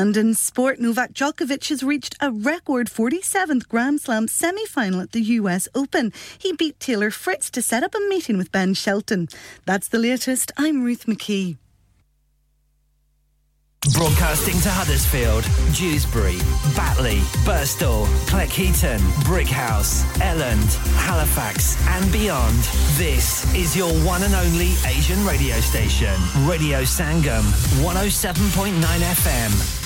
And in sport, Novak Djokovic has reached a record 47th Grand Slam semi final at the US Open. He beat Taylor Fritz to set up a meeting with Ben Shelton. That's the latest. I'm Ruth McKee. Broadcasting to Huddersfield, Dewsbury, Batley, Burstall, Cleckheaton, Brickhouse, Elland, Halifax, and beyond. This is your one and only Asian radio station, Radio Sangam, 107.9 FM.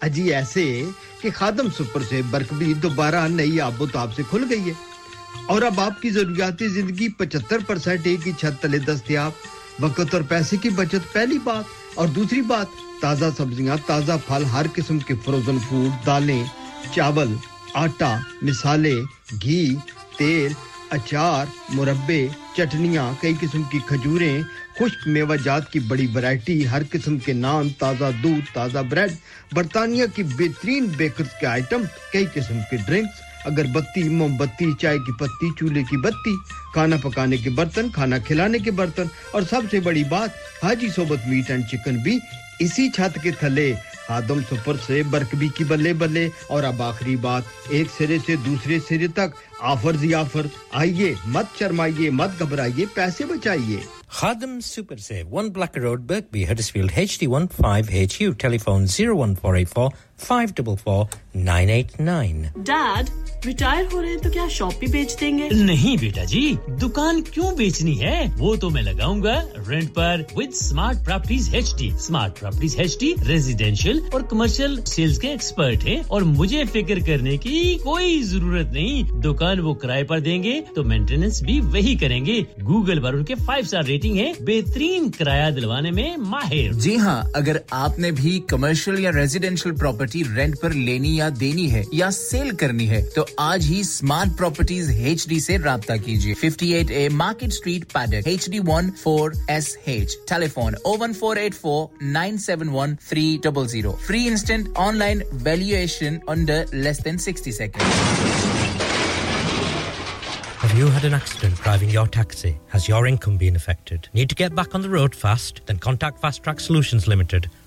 اجی ایسے کہ خادم super سے Birkby دوبارہ نئی آب و تاب سے کھل گئی ہے۔ اور اب آپ کی ضروریاتی زندگی پچہتر پرسینٹ ایک ہی چھت تلے دستیاب، وقت اور پیسے کی بچت پہلی بات، اور دوسری بات، تازہ سبزیاں، تازہ پھل، ہر قسم کے فروزن فوڈ دالیں، چاول، آٹا مثالے گھی، تیل، اچار، مربے، چٹنیاں، کئی قسم کی کھجوریں خشک میوہ جات کی بڑی ورائٹی ہر قسم کے نان، تازہ دودھ، تازہ بریڈ، برطانیہ کی بہترین بیکرز کے آئٹم کئی قسم کے ڈرنکس اگر بتی موم بتی، چائے کی پتی، چولہے کی بتی، کھانا پکانے کے برتن، کھانا کھلانے کے برتن، اور سب سے بڑی بات، حاجی صوبت میٹ اینڈ چکن بھی اسی چھت کے تھلے، آدم سفر سے برکبی کی بلے بلے، اور اب آخری بات، ایک سرے سے دوسرے سرے تک، آفر زی آفر، آئیے، مت شرمائیے، مت گھبرائیے، پیسے بچائیے۔ Khadam Super Save, 1 Black Road, Birkby, Huddersfield, HD15HU, telephone 01484 five double four nine eight nine dad retire ہو رہے تو کیا شاپ بھی بیچ دیں گے نہیں بیٹا جی دکان کیوں بیچنی ہے وہ تو میں لگاؤں گا rent per with smart properties H D smart properties H D residential اور کمرشل سیلز کے ایکسپرٹ ہیں اور مجھے فکر کرنے کی کوئی ضرورت نہیں دکان وہ کرائے پر دیں گے تو مینٹیننس بھی وہی کریں گے گوگل پر ان کے فائیو اسٹار ریٹنگ ہے بہترین کرایہ دلوانے میں ماہر جی ہاں اگر آپ نے بھی کمرشل یا ریزیڈینشیل پراپرٹی پراپرٹی رینٹ پر لینی یا دینی ہے یا سیل کرنی ہے، تو آج ہی اسمارٹ پراپرٹیز ایچ ڈی سے رابطہ کیجیے fifty eight a market street پیڈر H D one four S H telephone O one four eight four nine seven one three double zero free instant online valuation under less than sixty second Have you had an accident driving your taxi? Has your income been affected? Need to get back on the road fast? Then contact Fast Track Solutions Limited.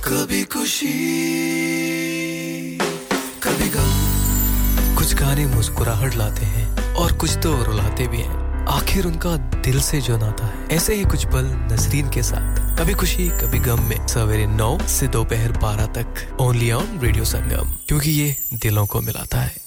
کبھی خوشی، کبھی غم۔ کچھ گانے مسکراہٹ لاتے ہیں اور کچھ تو رلاتے بھی ہیں۔ آخر ان کا دل سے جو ناتا ہے، ایسے ہی کچھ پل نظرین کے ساتھ۔ کبھی خوشی، کبھی غم میں۔ سویرے نو سے دوپہر بارہ تک اونلی آن ریڈیو سنگم کیونکہ یہ دلوں کو ملاتا ہے۔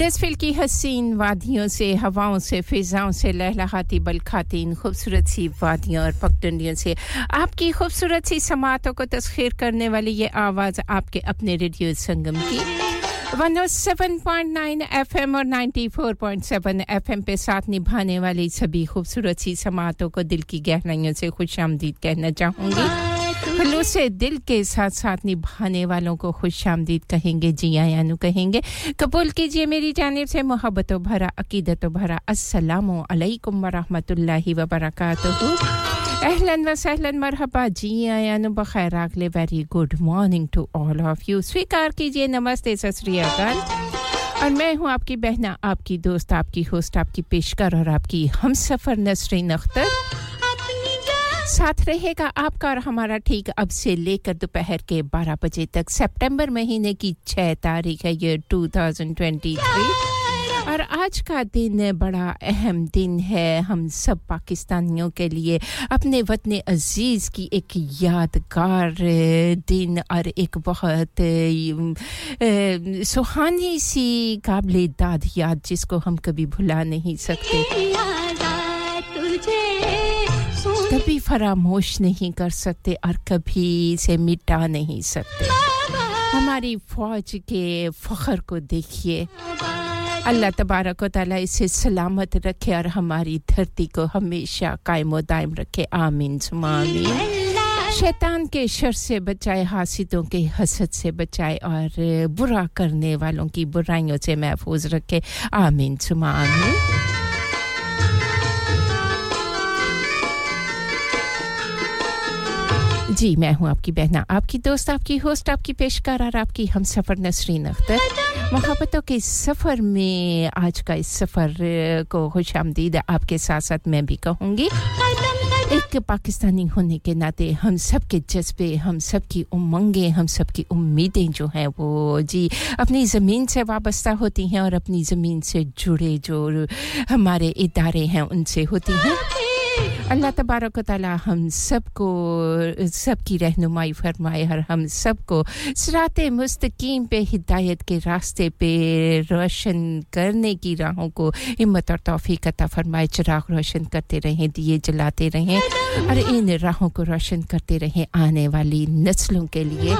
اڈسفل کی حسین وادیوں سے، ہواؤں سے، فضاؤں سے، لہلہاتی بلکھاتی ان خوبصورت سی وادیوں اور پکٹنڈیوں سے۔ آپ کی خوبصورت سی سماعتوں کو تسخیر کرنے والی یہ آواز آپ کے اپنے ریڈیو سنگم کی۔ One O seven point nine F M اور ninety four point seven F M پہ ساتھ نبھانے والی سبھی خوبصورت سی سماعتوں کو دل کی گہرائیوں سے خوش آمدید کہنا چاہوں گی۔ خلوص دل کے ساتھ ساتھ نبھانے والوں کو خوش آمدید کہیں گے۔ جی ہاں، آیانو کہیں گے۔ قبول کیجیے میری جانب سے محبت و بھرا عقیدت و بھرا۔ السلام علیکم ورحمۃ اللہ وبرکاتہ۔ اہلا و سہلا، مرحبا۔ جی ہاں، آیا بخیر۔ آگلے very good morning to all of you سویکار کیجیے، نمستے سسری اکال۔ اور میں ہوں آپ کی بہنا آپ کی دوست، آپ کی ہوسٹ آپ کی پیشکر اور آپ کی ہم سفر نسرین اختر۔ ساتھ رہے گا آپ کا اور ہمارا ٹھیک اب سے لے کر دوپہر کے بارہ بجے تک۔ سپٹمبر مہینے کی چھ تاریخ ہے یہ ٹو تھاؤزنڈ ٹوینٹی تھری اور آج کا دن بڑا اہم دن ہے۔ ہم سب پاکستانیوں کے لیے اپنے وطن عزیز کی ایک یادگار دن اور ایک بہت سہانی سی قابل داد یاد جس کو ہم کبھی بھلا نہیں سکتے۔ فراموش نہیں کر سکتے اور کبھی اسے مٹا نہیں سکتے۔ ہماری فوج کے فخر کو دیکھیے۔ اللہ تبارک و تعالیٰ اسے سلامت رکھے اور ہماری دھرتی کو ہمیشہ قائم و دائم رکھے۔ آمین آمین۔ شیطان کے شر سے بچائے، حاسدوں کے حسد سے بچائے اور برا کرنے والوں کی برائیوں سے محفوظ رکھے۔ آمین آمین۔ جی میں ہوں آپ کی بہنا آپ کی دوست، آپ کی ہوسٹ، آپ کی پیشکار اور آپ کی ہم سفر نسرین اختر محبتوں کے سفر میں، آج کا اس سفر کو خوش آمدید آپ کے ساتھ ساتھ میں بھی کہوں گی۔ ایک پاکستانی ہونے کے ناطے ہم سب کے جذبے، ہم سب کی امنگیں، ہم سب کی امیدیں جو ہیں وہ جی اپنی زمین سے وابستہ ہوتی ہیں اور اپنی زمین سے جڑے جو ہمارے ادارے ہیں، ان سے ہوتی ہیں۔ اللہ تبارک و تعالی ہم سب کو سب کی رہنمائی فرمائے اور ہم سب کو سرات مستقیم پہ ہدایت کے راستے پہ روشن کرنے کی راہوں کو ہمت اور توفیق عطا فرمائے چراغ روشن کرتے رہیں دیے جلاتے رہیں اور ان راہوں کو روشن کرتے رہیں آنے والی نسلوں کے لیے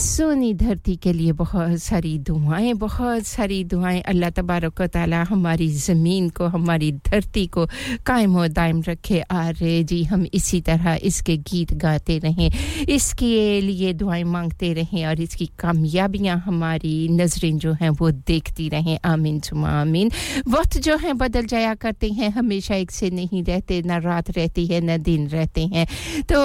سونی دھرتی کے لیے بہت ساری دعائیں، بہت ساری دعائیں۔ اللہ تبارک و تعالی ہماری زمین کو، ہماری دھرتی کو قائم و دائم رکھے۔ آرے جی ہم اسی طرح اس کے گیت گاتے رہیں، اس کے لیے دعائیں مانگتے رہیں اور اس کی کامیابیاں ہماری نظریں جو ہیں وہ دیکھتی رہیں۔ آمین سما آمین۔ وقت جو ہیں بدل جایا کرتے ہیں، ہمیشہ ایک سے نہیں رہتے، نہ رات رہتی ہے، نہ دن رہتے ہیں۔ تو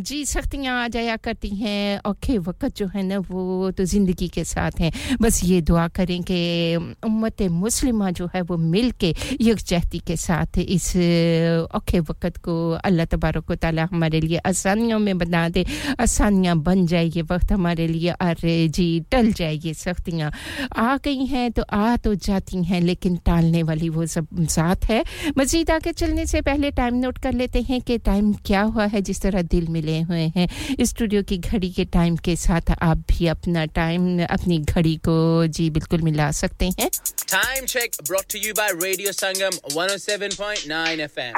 جی سختیاں آ جایا کرتی ہیں۔ اوکے۔ کے وقت جو ہے نا وہ تو زندگی کے ساتھ ہیں۔ بس یہ دعا کریں کہ امت مسلمہ جو ہے وہ مل کے یکجہتی کے ساتھ اس اوکھے وقت کو اللہ تبارک و تعالی ہمارے لیے آسانیوں میں بنا دے، آسانیاں بن جائے۔ یہ وقت ہمارے لیے ارے جی ٹل جائے، یہ سختیاں آ گئی ہیں تو آ تو جاتی ہیں، لیکن ٹالنے والی وہ سب ذات ہے۔ مزید آگے چلنے سے پہلے ٹائم نوٹ کر لیتے ہیں کہ ٹائم کیا ہوا ہے، جس طرح دل ملے ہوئے ہیں۔ اسٹوڈیو کی گھڑی کے ٹائم کے ساتھ آپ بھی اپنا ٹائم اپنی گھڑی کو جی بالکل ملا سکتے ہیں۔ Time check brought to you by Radio Sangam 107.9 FM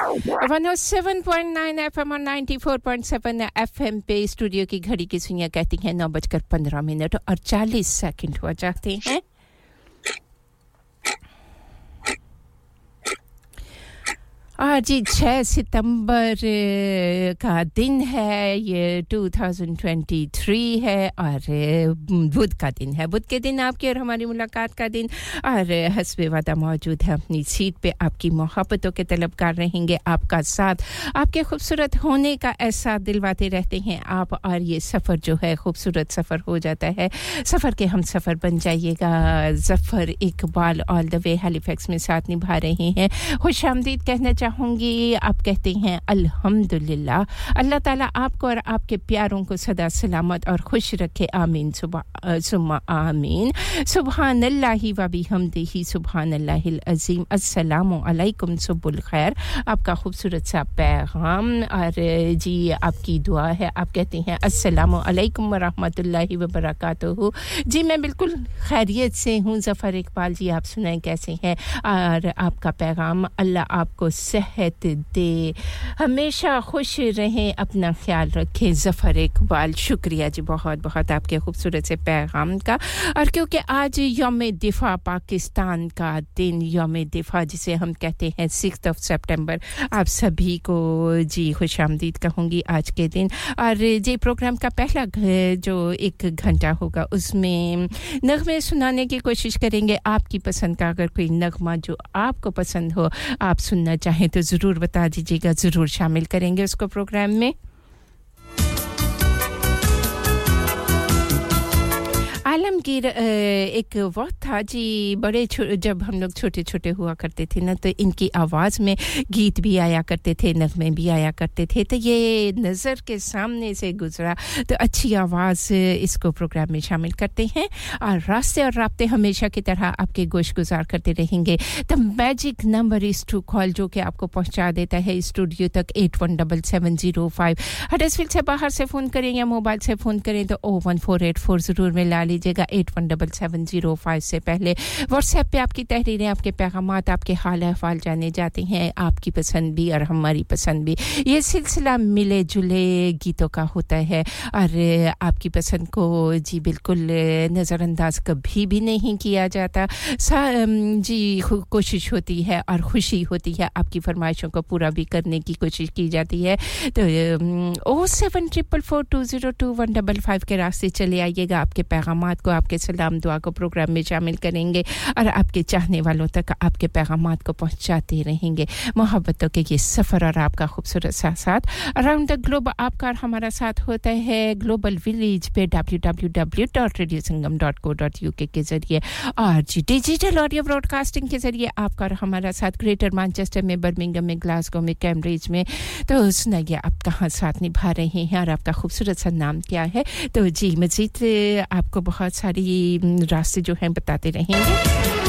107.9 FM اور 94.7 FM پہ اسٹوڈیو کی گھڑی کی سوئیاں کہتی ہیں نو بج کر پندرہ منٹ اور چالیس سیکنڈ ہوا جاتے ہیں۔ آج چھ ستمبر کا دن ہے، یہ 2023 ہے، اور بدھ کا دن ہے۔ بدھ کے دن آپ کی اور ہماری ملاقات کا دن۔ اور حسب وعدہ موجود ہے، اپنی سیٹ پہ آپ کی محبتوں کے طلب کر رہیں گے، آپ کا ساتھ، آپ کے خوبصورت ہونے کا احساس دلواتے رہتے ہیں۔ آپ اور یہ سفر جو ہے، خوبصورت سفر ہو جاتا ہے۔ سفر کے ہم سفر بن جائیے گا۔ ظفر اقبال آل دا وے ہیلیفیکس میں ساتھ نبھا رہے ہیں۔ خوش آمدید کہنا چاہیے چاہوں گی، آپ کہتے ہیں، الحمدللہ۔ اللہ تعالیٰ آپ کو اور آپ کے پیاروں کو سدا سلامت اور خوش رکھے۔ آمین۔ سما آمین۔ سبحان اللہ وابی ہمدہی سبحان اللہ العظیم۔ السلام علیکم۔ سب الخیر۔ آپ کا خوبصورت سا پیغام۔ اور جی آپ کی دعا ہے۔ آپ کہتے ہیں، السلام علیکم ورحمت اللہ وبرکاتہ۔ جی میں بالکل خیریت سے ہوں۔ ظفر اقبال جی آپ سنائیں کیسے ہیں؟ اور آپ کا پیغام، اللہ آپ کو صحت دے۔ ہمیشہ خوش رہیں، اپنا خیال رکھیں۔ ظفر اقبال، شکریہ جی بہت بہت آپ کے خوبصورت سے پیغام کا۔ اور کیونکہ آج یوم دفاع پاکستان کا دن، یوم دفاع جسے ہم کہتے ہیں سکس آف سپٹمبر، آپ سبھی کو جی خوش آمدید کہوں گی آج کے دن۔ اور جی پروگرام کا پہلا جو ایک گھنٹہ ہوگا، اس میں نغمے سنانے کی کوشش کریں گے۔ آپ کی پسند کا اگر کوئی نغمہ جو آپ کو پسند ہو، آپ سننا چاہیں ہیں تو ضرور بتا دیجیے گا ضرور شامل کریں گے اس کو پروگرام میں۔ عالمگیر ایک وقت تھا جی بڑے جب ہم لوگ چھوٹے چھوٹے ہوا کرتے تھے نا، تو ان کی آواز میں گیت بھی آیا کرتے تھے، نغمے بھی آیا کرتے تھے، تو یہ نظر کے سامنے سے گزرا۔ تو اچھی آواز اس کو پروگرام میں شامل کرتے ہیں اور راستے اور رابطے ہمیشہ کی طرح آپ کے گوش گزار کرتے رہیں گے۔ The magic number is to call جو کہ آپ کو پہنچا دیتا ہے اسٹوڈیو تک eight one double seven zero five Huddersfield سے باہر سے فون کریں یا موبائل سے فون کریں تو O one four eight four ضرور میں لالی لیجیے گا eight one double seven zero five سے پہلے۔ واٹس ایپ پہ آپ کی تحریریں، آپ کے پیغامات، آپ کے حال احوال جانے جاتے ہیں۔ آپ کی پسند بھی اور ہماری پسند بھی۔ یہ سلسلہ ملے جلے گیتوں کا ہوتا ہے۔ اور آپ کی پسند کو جی بالکل نظر انداز کبھی بھی نہیں کیا جاتا۔ سا جی کوشش ہوتی ہے اور خوشی ہوتی ہے۔ آپ کی فرمائشوں کو پورا بھی کرنے کی کوشش کی جاتی ہے۔ تو O seven triple four two zero two one double five کے راستے چلے آئیے گا۔ آپ کے پیغامات پیغامات کو آپ کے سلام دعا کو پروگرام میں شامل کریں گے اور آپ کے چاہنے والوں تک آپ کے پیغامات کو پہنچاتے رہیں گے۔ محبتوں کے یہ سفر اور آپ کا خوبصورت سا ساتھ اراؤنڈ دا گلوب آپ کا اور ہمارا ساتھ ہوتا ہے گلوبل ولیج پہ W W W dot radio Sangam dot co dot U K ذریعے اور جی ڈیجیٹل آڈیو براڈ کاسٹنگ کے ذریعے آپ کا اور ہمارا ساتھ گریٹر مانچسٹر میں برمنگم میں گلاسگو میں کیمبرج میں۔ تو سنائیے آپ کہاں ساتھ نبھا رہے ہیں اور آپ کا خوبصورت سا نام کیا ہے؟ تو جی مزید آپ کو بہت بہت ساری راستے جو ہیں بتاتے رہیں گے۔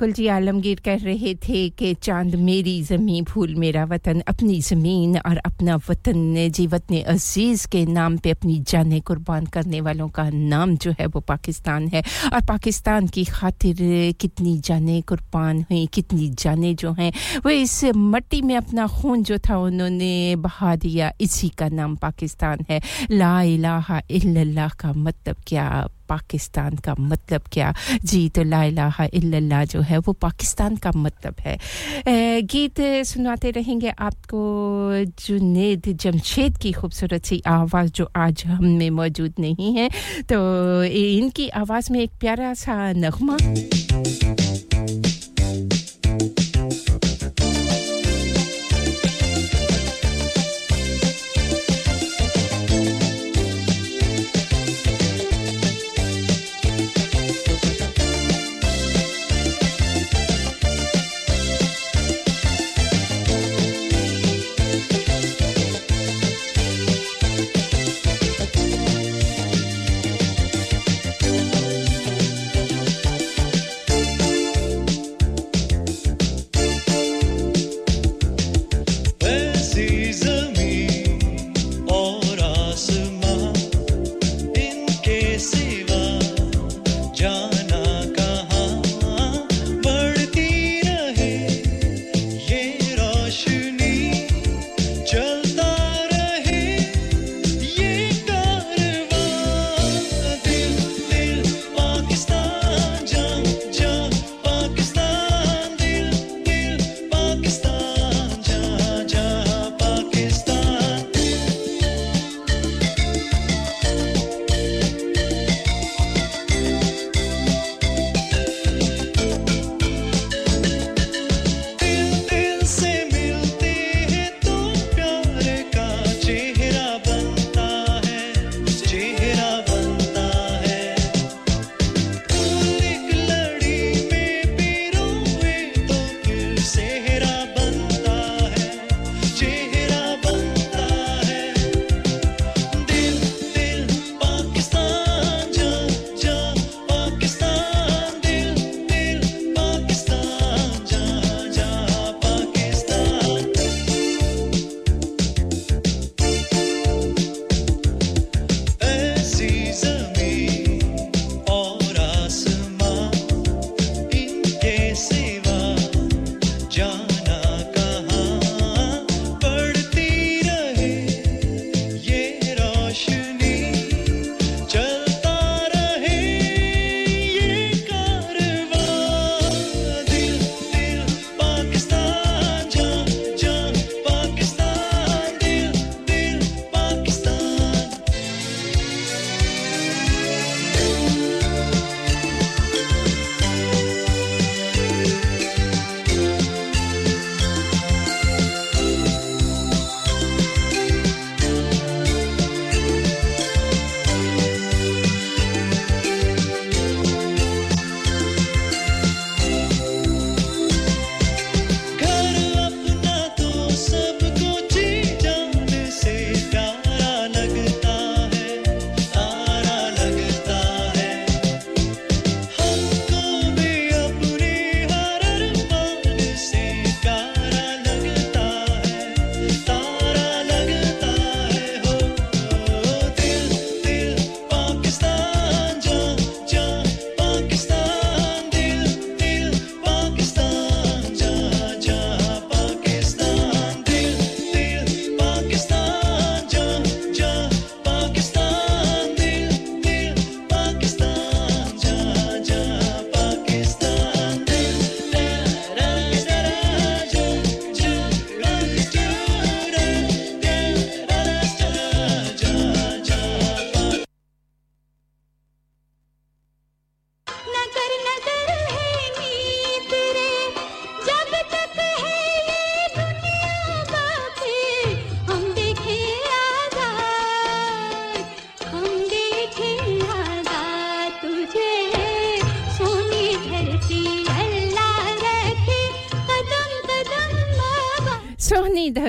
بالکل جی عالمگیر کہہ رہے تھے کہ چاند میری زمیں پھول میرا وطن، اپنی زمین اور اپنا وطن۔ جی وطن عزیز کے نام پہ اپنی جانیں قربان کرنے والوں کا نام جو ہے وہ پاکستان ہے۔ اور پاکستان کی خاطر کتنی جانیں قربان ہوئیں، کتنی جانیں جو ہیں۔ وہ اس مٹی میں اپنا خون جو تھا، انہوں نے بہا دیا۔ اسی کا نام پاکستان ہے۔ لا الہ الا اللہ کا مطلب کیا پاکستان کا مطلب کیا؟ جی تو لا الہ الا اللہ جو ہے وہ پاکستان کا مطلب ہے۔ گیت سناتے رہیں گے آپ کو جنید جمشید کی خوبصورت سی آواز جو آج ہم میں موجود نہیں ہے۔ تو ان کی آواز میں ایک پیارا سا نغمہ۔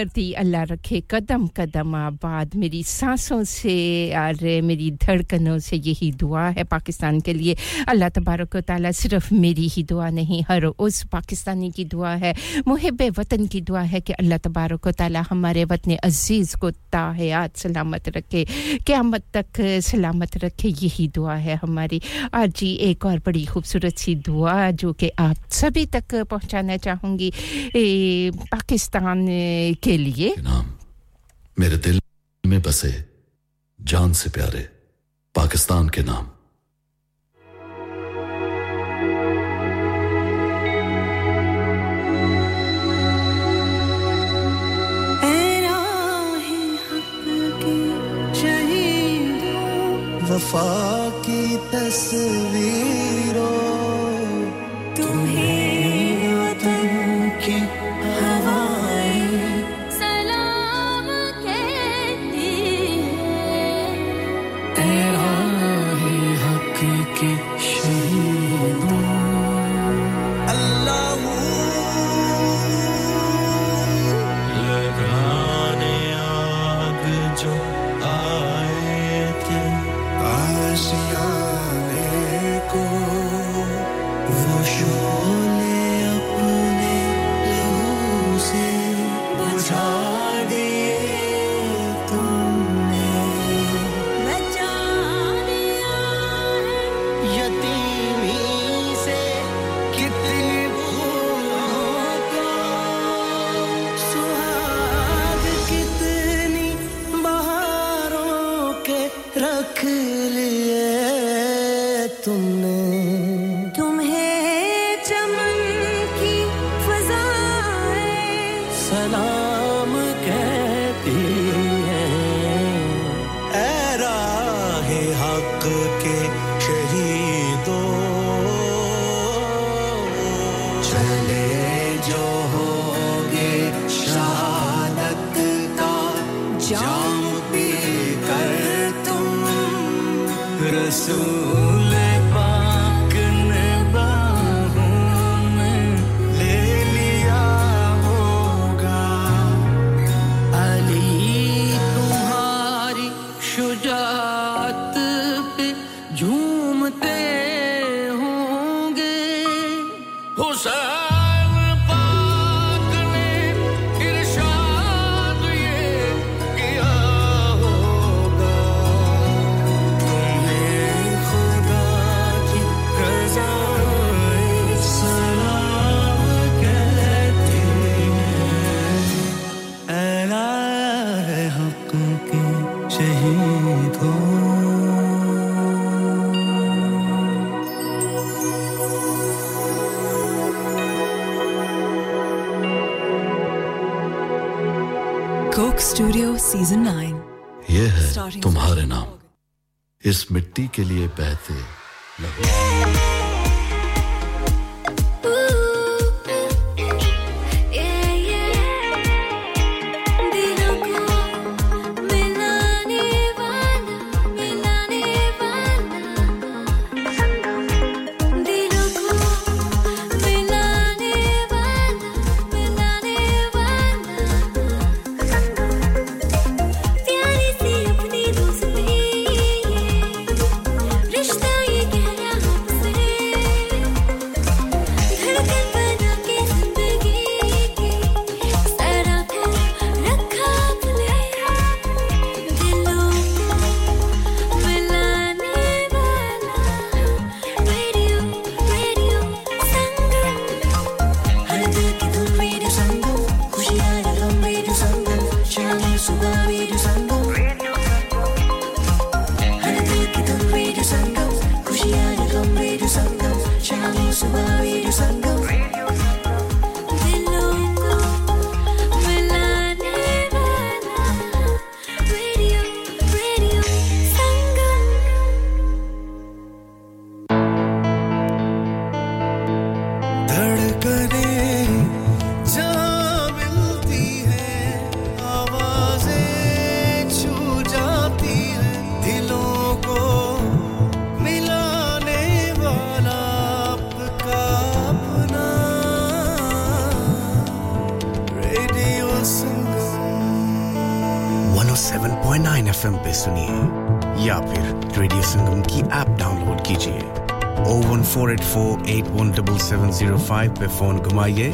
بڑھتی اللہ رکھے قدم قدم آباد۔ میری سانسوں سے اور میری دھڑکنوں سے یہی دعا ہے پاکستان کے لیے۔ اللہ تبارک و تعالیٰ صرف میری ہی دعا نہیں، ہر اس پاکستانی کی دعا ہے، محب وطن کی دعا ہے کہ اللہ تبارک و تعالیٰ ہمارے وطن عزیز کو تاحیات سلامت رکھے۔ قیامت تک سلامت رکھے، یہی دعا ہے ہماری۔ آج جی ایک اور بڑی خوبصورت سی دعا جو کہ آپ سبھی تک پہنچانا چاہوں گی۔ پاکستان کے لیے۔ لیے نام میرے دل میں بسے جان سے پیارے پاکستان کے نام۔ وفا کی تصویروں۔ سیزن نائن یہ ہے تمہارے نام۔ اس مٹی کے لیے بہتے لگو۔ زیرو فائیو پہ فون گھمائیے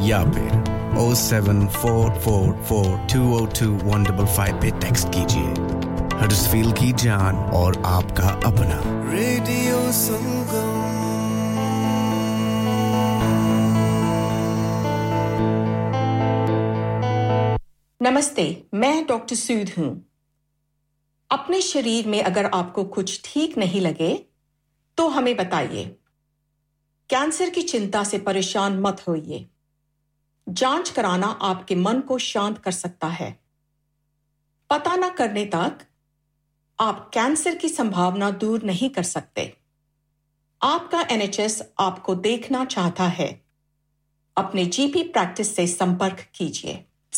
یا پھر O seven four four four two O two one double five پہ ٹیکسٹ کیجیے۔ ہرسفیل کی جان اور آپ کا اپنا۔ ریڈیو سنگم۔ نمستے میں ڈاکٹر سود ہوں۔ اپنے شریر میں اگر آپ کو کچھ ٹھیک نہیں لگے تو ہمیں بتائیے۔ کینسر کی چنتا سے پریشان مت ہوئیے۔ جانچ کرانا آپ کے من کو شانت کر سکتا ہے۔ پتا نہ کرنے تک آپ کینسر کی سمبھاونا دور نہیں کر سکتے۔ آپ کا این ایچ ایس آپ کو دیکھنا چاہتا ہے۔ اپنے جی پی پریکٹس سے سمپرک کیجیے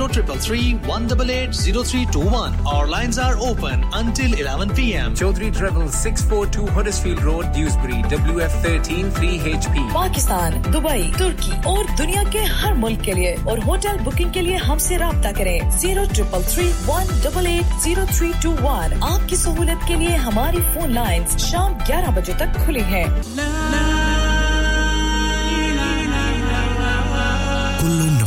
0333-188-0321. Our lines are open until 11 p.m. Chaudhry Travel 642 Huddersfield Road, Dewsbury, WF13 3HP. Pakistan Dubai ترکی اور دنیا کے ہر ملک کے لیے اور ہوٹل بکنگ کے لیے ہم سے رابطہ کریں zero triple three one double eight zero three two one آپ کی سہولت کے لیے ہماری فون لائن شام گیارہ بجے تک کھلی ہیں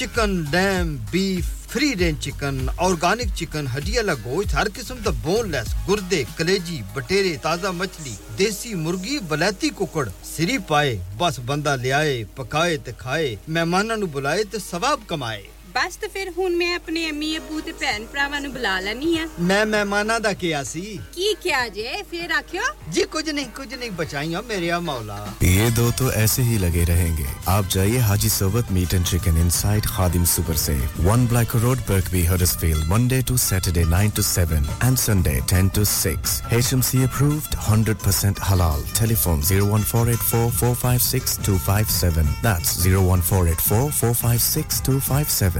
Chicken dam beef free range chicken organic chicken ہڈی والا گوشت ہر قسم کا بون لیس گردے کلیجی بٹیرے تازہ مچھلی دیسی مرغی بلیتی ککڑ سری پائے بس بندہ لیا پکائے تے کھائے مہمانوں بلائے تے ثواب کمائے ਬਸ ਤੇ ਫਿਰ ਹੁਣ ਮੈਂ ਆਪਣੇ ਅਮੀ ਅਬੂ ਤੇ ਭੈਣ ਭਰਾਵਾਂ ਨੂੰ ਬੁਲਾ ਲੈਣੀ ਆ ਮੈਂ ਮਹਿਮਾਨਾਂ ਦਾ ਕਿਹਾ ਸੀ। ਕੀ ਕਿਹਾ ਜੇ? ਫਿਰ ਆਖਿਓ। ਜੀ ਕੁਝ ਨਹੀਂ ਕੁਝ ਨਹੀਂ ਬਚਾਈਓ ਮੇਰੇ ਆ ਮੌਲਾ یہ دو تو ایسے ہی لگے رہیں گے آپ جائیے Haji Sohbat meat and chicken inside Khadim super سے 1 black road Birkby Huddersfield Monday to Saturday 9 to 7 and Sunday 10 to 6 H M C approved 100% حلال ٹیلی فون 01484456257 دیٹس 01484456257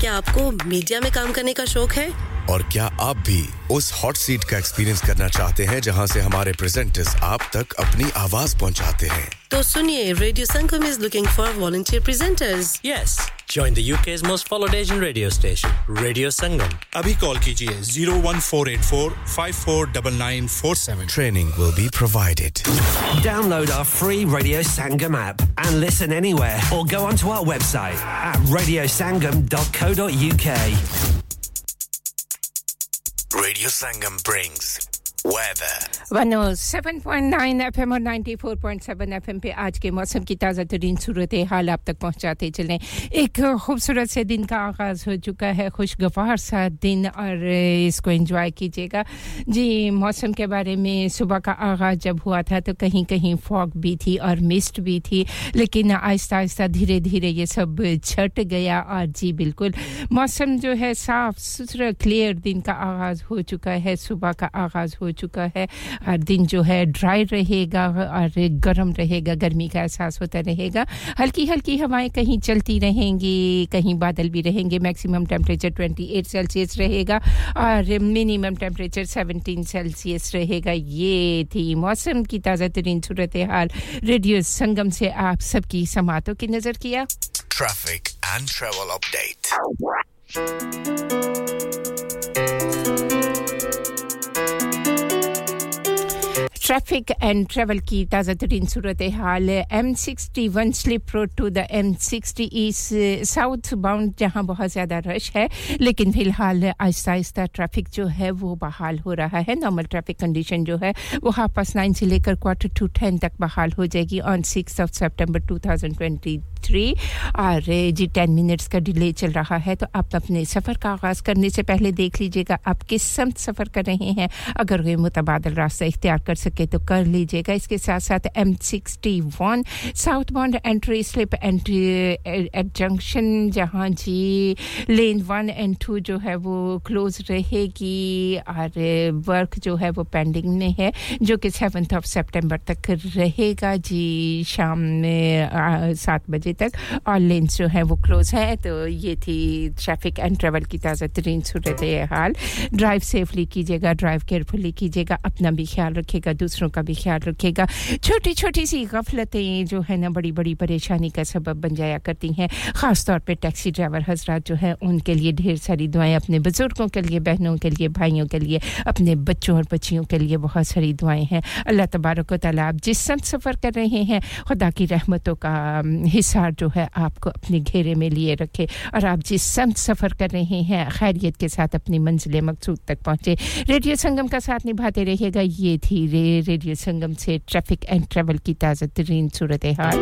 کیا آپ کو میڈیا میں کام کرنے کا شوق ہے؟ اور کیا آپ بھی اس ہاٹ سیٹ کا ایکسپیرینس کرنا چاہتے ہیں جہاں سے ہمارے پریزنٹرز آپ تک اپنی آواز پہنچاتے ہیں؟ تو سنیے Radio Sangam is looking for volunteer presenters yes join the U K most followed Asian radio station Radio Sangam ابھی کال کیجیے zero one four eight four five four double nine four seven training will be provided download our free Radio Sangam app and listen any or go on to web site at Radio Sangam dot Radio Sangam brings weather seven point nine F M اور ninety four point seven F M پہ آج کے موسم کی تازہ ترین صورت حال آپ تک پہنچاتے چلیں۔ ایک خوبصورت سے دن کا آغاز ہو چکا ہے۔ خوشگوار سا دن اور اس کو انجوائے کیجیے گا۔ جی موسم کے بارے میں صبح کا آغاز جب ہوا تھا تو کہیں کہیں فوگ بھی تھی اور مسٹ بھی تھی، لیکن آہستہ آہستہ دھیرے دھیرے یہ سب چھٹ گیا اور جی بالکل۔ موسم جو ہے صاف ستھرا کلیئر دن کا آغاز ہو چکا ہے۔ صبح کا آغاز ہو چکا ہے، ہر دن جو ہے ڈرائی رہے گا اور گرم رہے گا، گرمی کا احساس ہوتا رہے گا۔ ہلکی ہلکی ہوائیں کہیں چلتی رہیں گی، کہیں بادل بھی رہیں گے۔ Maximum temperature twenty eight Celsius رہے گا اور منیمم ٹیمپریچر سیونٹین سیلسیس رہے گا۔ یہ تھی موسم کی تازہ ترین صورتحال۔ ریڈیو سنگم سے آپ سب کی سماعتوں کی نظر کیا۔ Traffic and travel update traffic and travel کی تازہ ترین صورتحال M sixty one slip road to the M sixty S southbound جہاں بہت زیادہ رش ہے لیکن فی الحال آہستہ آہستہ ٹریفک جو ہے وہ بحال ہو رہا ہے نارمل ٹریفک کنڈیشن جو ہے وہ ہاف پاس نائن سے لے کر کوارٹر ٹو ٹین تک بحال ہو جائے گی on six of September two thousand twenty three اور جی ٹین منٹس کا ڈیلے چل رہا ہے تو آپ اپنے سفر کا آغاز کرنے سے پہلے دیکھ لیجیے گا آپ کس سمت سفر کر رہے ہیں اگر وہ متبادل راستہ اختیار کر سکتے سکے تو کر لیجیے گا۔ اس کے ساتھ ساتھ M sixty one southbound entry slip entry at junction جہاں جی لین ون اینڈ ٹو جو ہے وہ کلوز رہے گی اور ورک جو ہے وہ پینڈنگ میں ہے جو کہ سیونتھ آف سپٹمبر تک رہے گا جی شام میں سات بجے تک اور لینس جو ہے وہ کلوز ہے تو یہ تھی ٹریفک اینڈ ٹریول کی تازہ ترین صورت حال ڈرائیو سیفلی کیجیے گا ڈرائیو کیئرفلی کیجیے گا، اپنا بھی خیال رکھے گا۔ دوسروں کا بھی خیال رکھے گا۔ چھوٹی چھوٹی سی غفلتیں جو ہے نا بڑی بڑی پریشانی کا سبب بن جایا کرتی ہیں۔ خاص طور پہ ٹیکسی ڈرائیور حضرات جو ہیں، ان کے لیے ڈھیر ساری دعائیں اپنے بزرگوں کے لیے، بہنوں کے لیے، بھائیوں کے لیے، اپنے بچوں اور بچیوں کے لیے بہت ساری دعائیں ہیں۔ اللہ تبارک و تعالیٰ آپ جس سمت سفر کر رہے ہیں، خدا کی رحمتوں کا حصار جو ہے آپ کو اپنے گھیرے میں لیے رکھے۔ اور آپ جس سمت سفر کر رہے ہیں، خیریت کے ساتھ اپنی منزل مقصود تک پہنچے۔ ریڈیو سنگم کا ساتھ نبھاتے رہیے گا۔ یہ تھی ریڈیو سنگم سے ٹریفک اینڈ ٹریول کی تازہ ترین صورتحال۔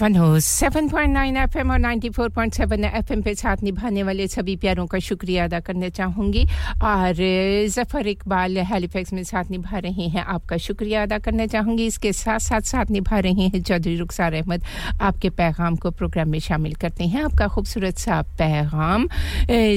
One oh seven point nine F M اور ninety four point seven F M پہ ساتھ نبھانے والے سبھی پیاروں کا شکریہ ادا کرنا چاہوں گی اور ظفر اقبال ہیلیفیکس میں ساتھ نبھا رہے ہیں آپ کا شکریہ ادا کرنا چاہوں گی اس کے ساتھ ساتھ ساتھ نبھا رہے ہیں چودھری رخسار احمد آپ کے پیغام کو پروگرام میں شامل کرتے ہیں آپ کا خوبصورت سا پیغام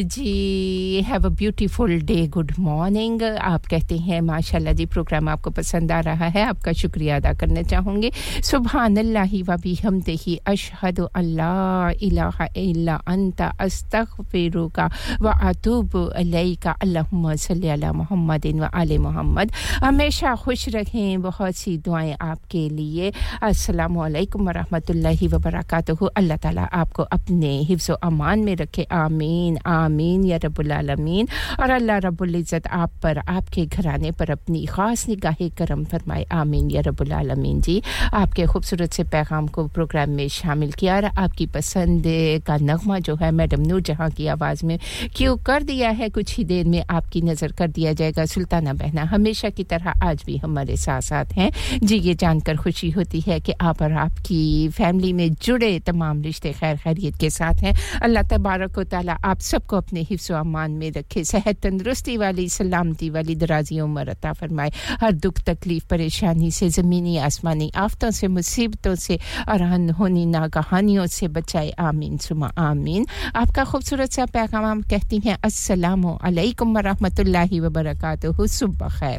جی have a beautiful day good morning آپ کہتے ہیں ماشاء اللہ جی پروگرام آپ کو پسند آ رہا ہے آپ کا شکریہ ادا کرنا چاہوں گے سبحان اللہ وبی ہم ہمتے ہی اشہد اللہ الہ الا انت استغفرک و اتوب علیہ اللہم صلی اللہ محمد و آل محمد. ہمیشہ خوش رکھیں بہت سی دعائیں آپ کے لیے. السلام علیکم ورحمت اللہ وبرکاتہ. اللہ تعالیٰ آپ کو اپنے حفظ و امان میں رکھے. آمین آمین یا رب العالمین. اور اللہ رب العزت آپ پر، آپ کے گھرانے پر اپنی خاص نگاہ کرم فرمائے. آمین یا رب العالمین. جی آپ کے خوبصورت سے پیغام کو پروگرام پروگرام میں شامل کیا اور آپ کی پسند کا نغمہ جو ہے میڈم نور جہاں کی آواز میں کیوں کر دیا ہے، کچھ ہی دیر میں آپ کی نظر کر دیا جائے گا۔ سلطانہ بہنا ہمیشہ کی طرح آج بھی ہمارے ساتھ ساتھ ہیں۔ جی یہ جان کر خوشی ہوتی ہے کہ آپ اور آپ کی فیملی میں جڑے تمام رشتے خیر خیریت کے ساتھ ہیں۔ اللہ تبارک و تعالیٰ آپ سب کو اپنے حفظ و امان میں رکھے، صحت تندرستی والی، سلامتی والی درازی عمر عطا فرمائے۔ ہر دکھ، تکلیف، پریشانی سے، زمینی آسمانی آفتوں سے، مصیبتوں سے، اور ان انہوں نے ناگہانیوں سے بچائے آمین۔ سما آمین۔ آپ کا خوبصورت سا پیغام ہم کہتی ہیں، السلام علیکم ورحمت اللہ وبرکاتہ۔ صبح خیر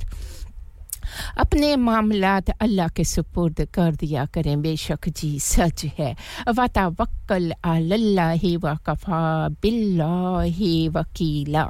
اپنے معاملات اللہ کے سپرد کر دیا کریں۔ بے شک جی سچ ہے۔ وطا وکل اللہ وقفا بلّہ وکیلا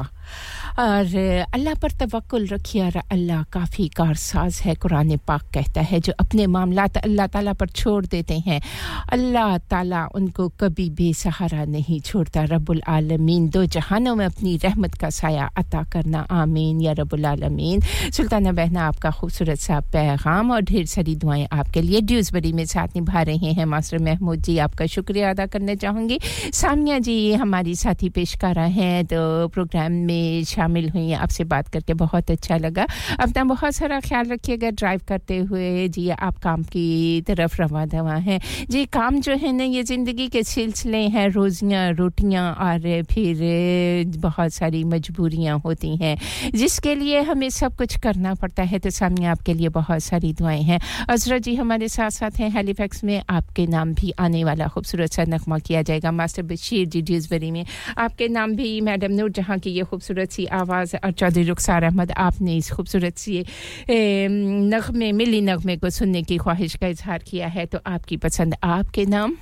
اور اللہ پر توکل رکھی اور اللہ کافی کار ساز ہے، قرآن پاک کہتا ہے، جو اپنے معاملات اللہ تعالیٰ پر چھوڑ دیتے ہیں۔ اللہ تعالیٰ ان کو کبھی بے سہارا نہیں چھوڑتا۔ رب العالمین، دو جہانوں میں اپنی رحمت کا سایہ عطا کرنا۔ آمین۔ یا رب العالمین، سلطانہ بہنا آپ کا خوبصورت سا پیغام اور ڈھیر ساری دعائیں آپ کے لیے ڈیوز بری میں ساتھ نبھا رہے ہیں۔ ماسٹر محمود جی آپ کا شکریہ ادا کرنا چاہوں گی۔ سامیہ جی ہماری ساتھی پیشکارہ ہیں، تو پروگرام میں میں شامل ہوئیں آپ سے بات کر کے بہت اچھا لگا۔ اپنا بہت سارا خیال رکھیے گا ڈرائیو کرتے ہوئے جی آپ کام کی طرف رواں دواں ہیں۔ جی کام جو ہے نا، یہ زندگی کے سلسلے ہیں، روزیاں، روٹیاں، اور پھر بہت ساری مجبوریاں ہوتی ہیں۔ جس کے لیے ہمیں سب کچھ کرنا پڑتا ہے، تو سامنے آپ کے لیے بہت ساری دعائیں ہیں۔ عزرا جی ہمارے ساتھ ساتھ ہیں ہیلی فیکس میں آپ کے نام بھی آنے والا خوبصورت سا نغمہ کیا جائے گا۔ ماسٹر بشیر جی ڈیزبری میں آپ کے نام بھی، میڈم نور جہاں کی یہ خوبصورت خوبصورت سی آواز اور چودھری رخسار احمد آپ نے اس خوبصورت سی نغمے، ملی نغمے کو سننے کی خواہش کا اظہار کیا ہے، تو آپ کی پسند آپ کے نام؟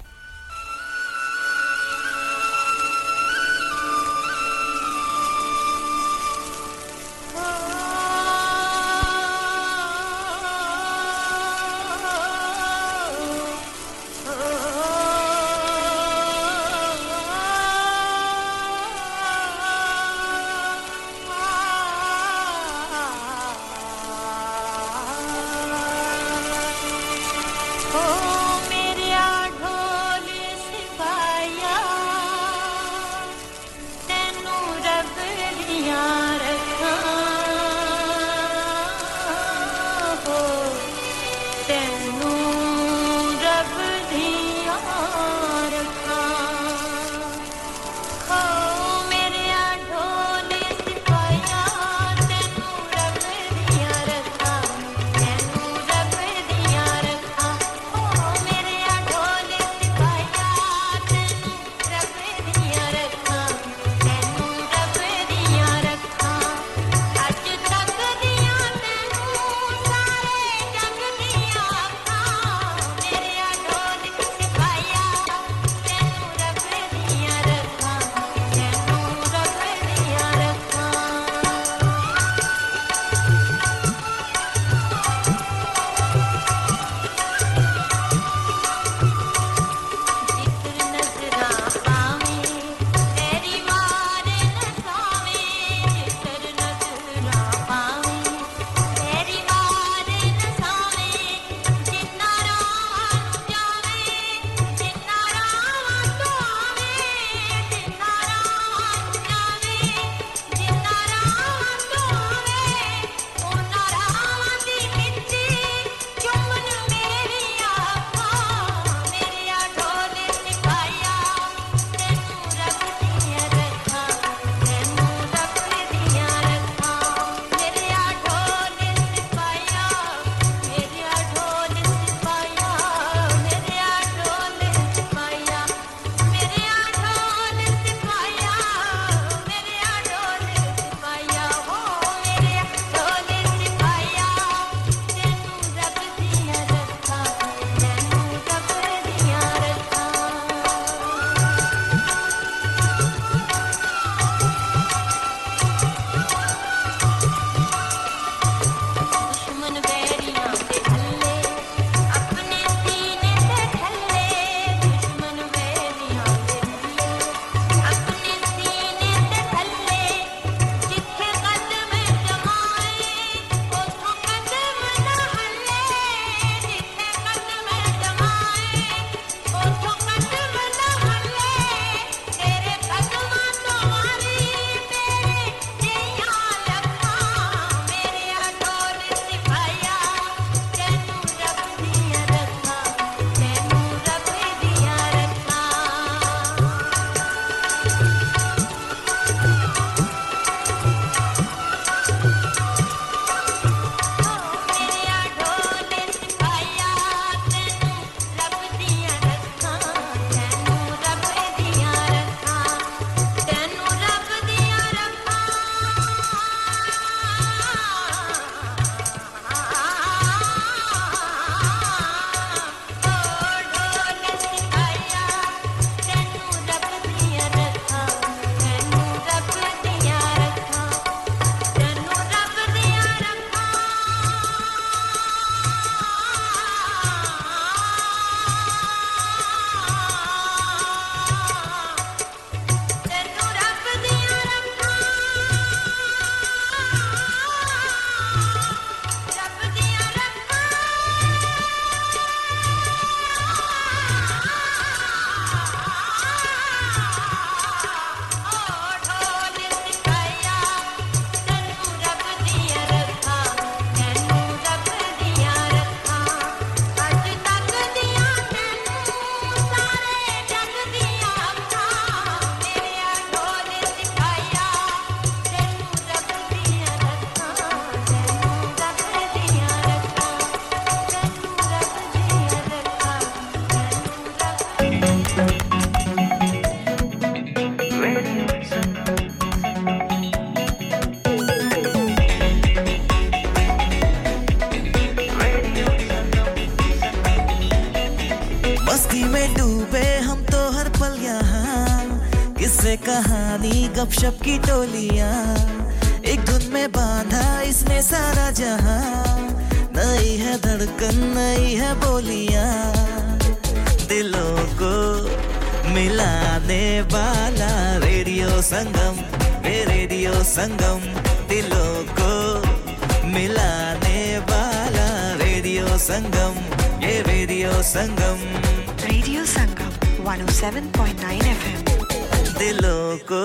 کی ٹولیاں ایک دھن میں باندھا اس نے سارا جہاں۔ نئی ہے دھڑکن نئی ہے بولیاں۔ دلوں کو ملانے والا ریڈیو سنگم اے ریڈیو سنگم۔ دلوں کو ملانے والا ریڈیو سنگم یہ Radio Sangam. Radio Sangam 107.9 F M دلوں کو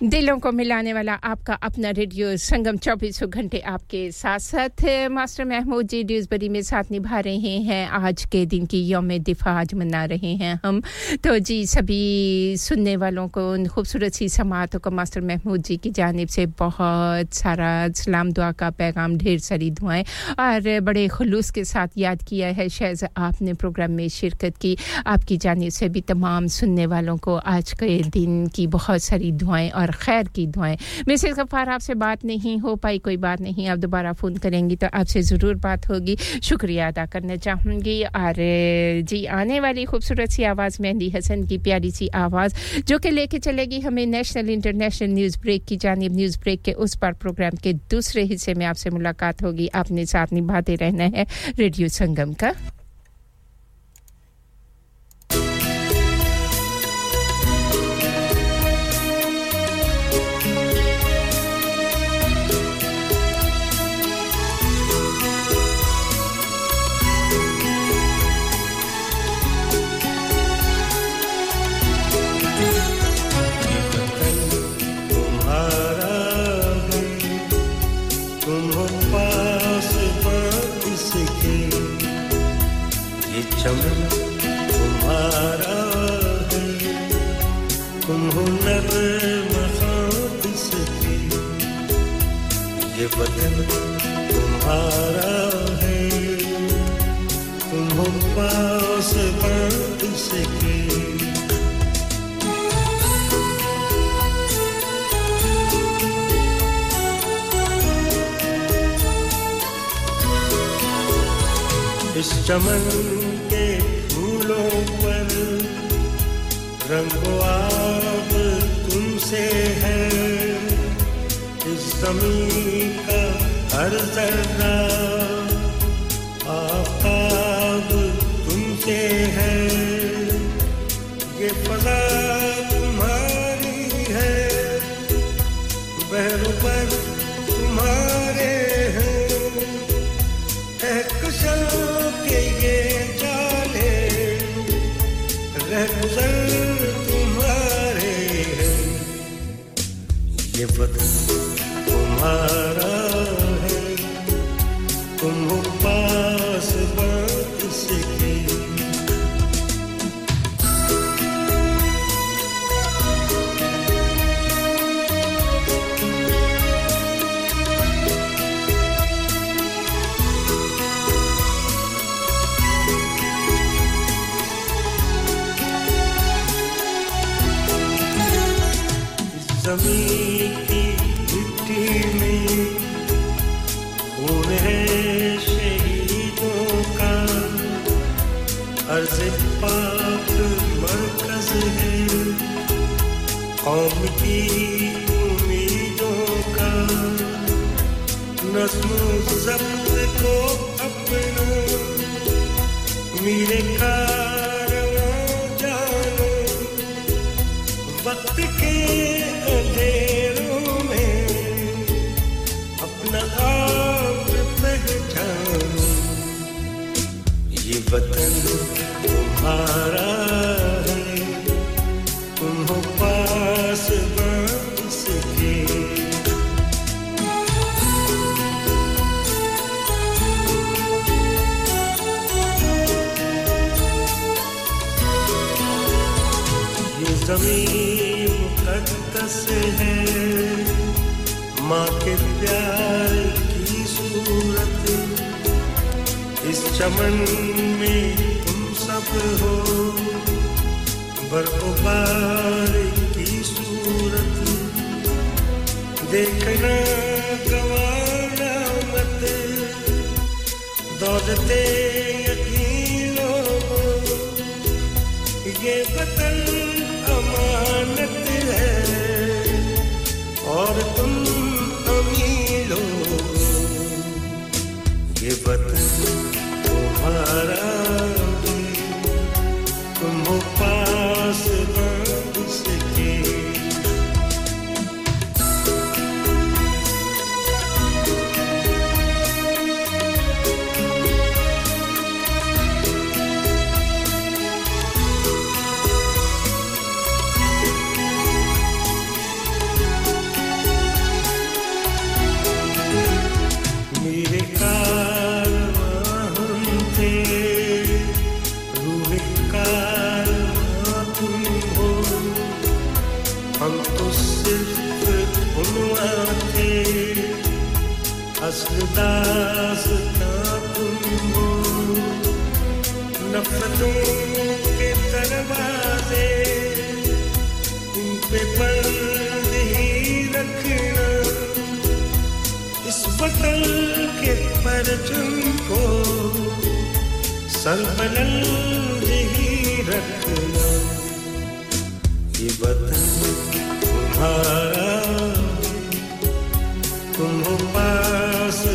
دلوں کو ملانے والا آپ کا اپنا ریڈیو سنگم چوبیسوں گھنٹے آپ کے ساتھ ساتھ ماسٹر محمود جی ڈیوز بری میں ساتھ نبھا رہے ہیں۔ آج کے دن کی یوم دفاع آج منا رہے ہیں ہم۔ تو جی سبھی سننے والوں کو ان خوبصورت سی سماعتوں کو ماسٹر محمود جی کی جانب سے بہت سارا سلام دعا کا پیغام ڈھیر ساری دعائیں اور بڑے خلوص کے ساتھ یاد کیا ہے۔ شہز آپ نے پروگرام میں شرکت کی۔ آپ کی جانب سے بھی تمام سننے والوں کو آج کے دن کی بہت ساری دعائیں اور اور خیر کی دعائیں۔ مسز غفار آپ سے بات نہیں ہو پائی، کوئی بات نہیں، آپ دوبارہ فون کریں گی تو آپ سے ضرور بات ہوگی۔ شکریہ ادا کرنا چاہوں گی۔ اور جی آنے والی خوبصورت سی آواز مہندی حسن کی پیاری سی آواز، جو کہ لے کے چلے گی ہمیں نیشنل انٹرنیشنل نیوز بریک کی جانب۔ نیوز بریک کے اس پر پروگرام کے دوسرے حصے میں آپ سے ملاقات ہوگی۔ آپ نے ساتھ نبھاتے رہنا ہے ریڈیو سنگم کا۔ چمن کے پھولوں پر رنگ و آب تم سے ہے اس زمین کا ہر ذرہ آفتاب تم سے ہے یہ وطن تمہارا قوم کی امیدوں کا نظم ضبط کو اپنا میرے جانو۔ وقت کے اندھیروں میں اپنا آپ پہچانو۔ یہ وطن تمہارا ماں کے پیار کی صورت اس چمن میں تم سب ہو۔ برقبار کی صورت دیکھنا گوانا مت۔ دولتے یہ وطن امانت ہے اور تم رفتوں کے پہ بند ہی رکھنا۔ اس وطن کے پرچم کو سر تمہارا تم پاس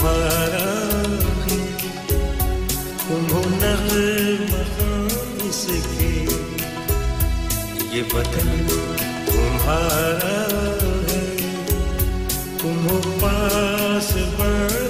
تمہارا ہے تمہوں یہ وطن تمہارا ہے پاس بڑھ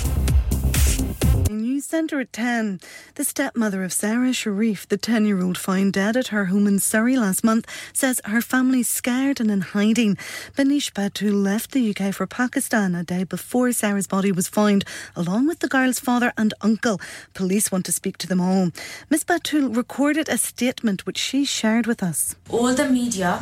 News at 10. The stepmother of Sarah Sharif, the 10 year old found dead at her home in Surrey last month, says her family's scared and in hiding. Banish Batul left the UK for Pakistan a day before Sarah's body was found, along with the girl's father and uncle. Police want to speak to them all. Miss Batul recorded a statement which she shared with us. All the media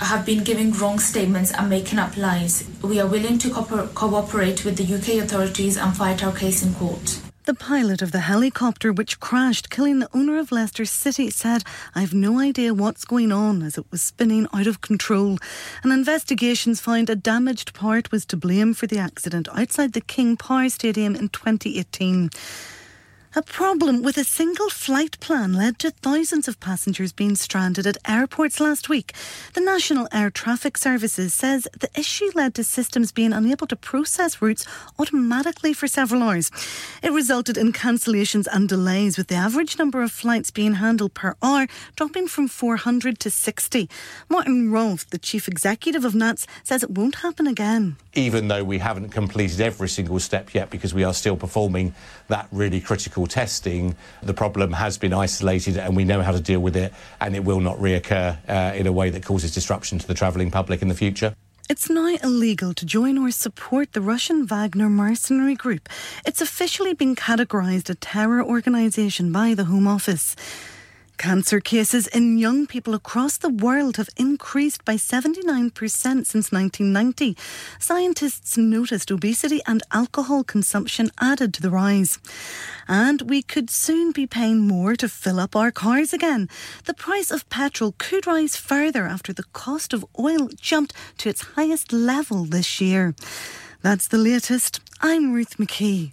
have been giving wrong statements and making up lies. We are willing to cooper- cooperate with the UK authorities and fight our case in court. The pilot of the helicopter which crashed, killing the owner of Leicester City, said, I have no idea what's going on as it was spinning out of control. And investigations found a damaged part was to blame for the accident outside the King Power Stadium in 2018. A problem with a single flight plan led to thousands of passengers being stranded at airports last week. The National Air Traffic Services says the issue led to systems being unable to process routes automatically for several hours. It resulted in cancellations and delays, with the average number of flights being handled per hour dropping from 400 to 60. Martin Rolfe, the chief executive of NATS, says it won't happen again. even though we haven't completed every single step yet because we are still performing that really critical testing, the problem has been isolated and we know how to deal with it, and it will not reoccur uh, in a way that causes disruption to the travelling public in the future. It's now illegal to join or support the Russian Wagner mercenary group. It's officially been categorised a terror organisation by the Home Office. Cancer cases in young people across the world have increased by 79% since 1990. Scientists noticed obesity and alcohol consumption added to the rise. And we could soon be paying more to fill up our cars again. The price of petrol could rise further after the cost of oil jumped to its highest level this year. That's the latest. I'm Ruth McKee.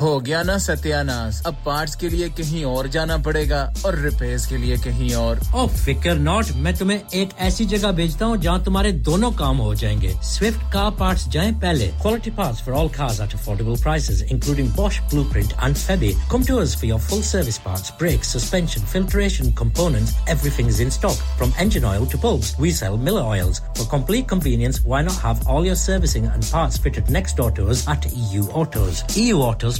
ہو گیا نا ستیاناس اب parts کے لیے کہیں اور جانا پڑے گا اور ریپیئرز کے لیے کہیں اور۔ او فکر ناٹ، میں تمہیں ایک ایسی جگہ بھیجتا ہوں جہاں تمہارے دونوں کام ہو جائیں گے۔ سوئفٹ کار پارٹس جائیں پہلے۔ Quality parts for all cars at affordable prices including fuel full service parts brake suspension filtration component everything in stock from an oil to pose V C oil servicing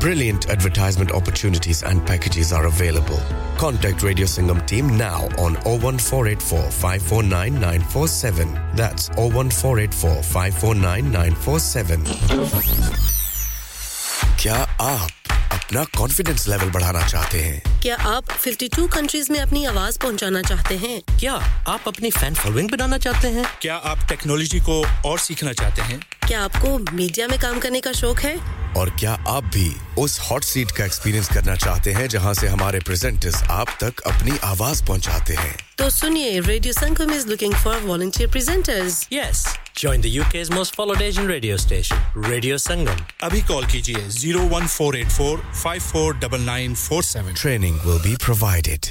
Brilliant advertisement opportunities and packages are available. Contact Radio Singham team now on 01484 That's 01484 549 کیا آپ اپنا confidence level بڑھانا چاہتے ہیں کیا آپ 52 countries میں اپنی آواز پہنچانا چاہتے ہیں کیا آپ اپنی فین فالوئنگ بنانا چاہتے ہیں کیا آپ ٹیکنالوجی کو اور سیکھنا چاہتے ہیں کیا آپ کو میڈیا میں کام کرنے کا شوق ہے؟ اور کیا آپ بھی اس ہاٹ سیٹ کا ایکسپیرینس کرنا چاہتے ہیں جہاں سے ہمارے پریزنٹرز آپ تک اپنی آواز پہنچاتے ہیں؟ تو سنیے Radio Sangam is looking for volunteer presenters yes Join the UK's most followed Asian radio station, Radio Sangam. Abhi call kijiye 01484 549947. Training will be provided.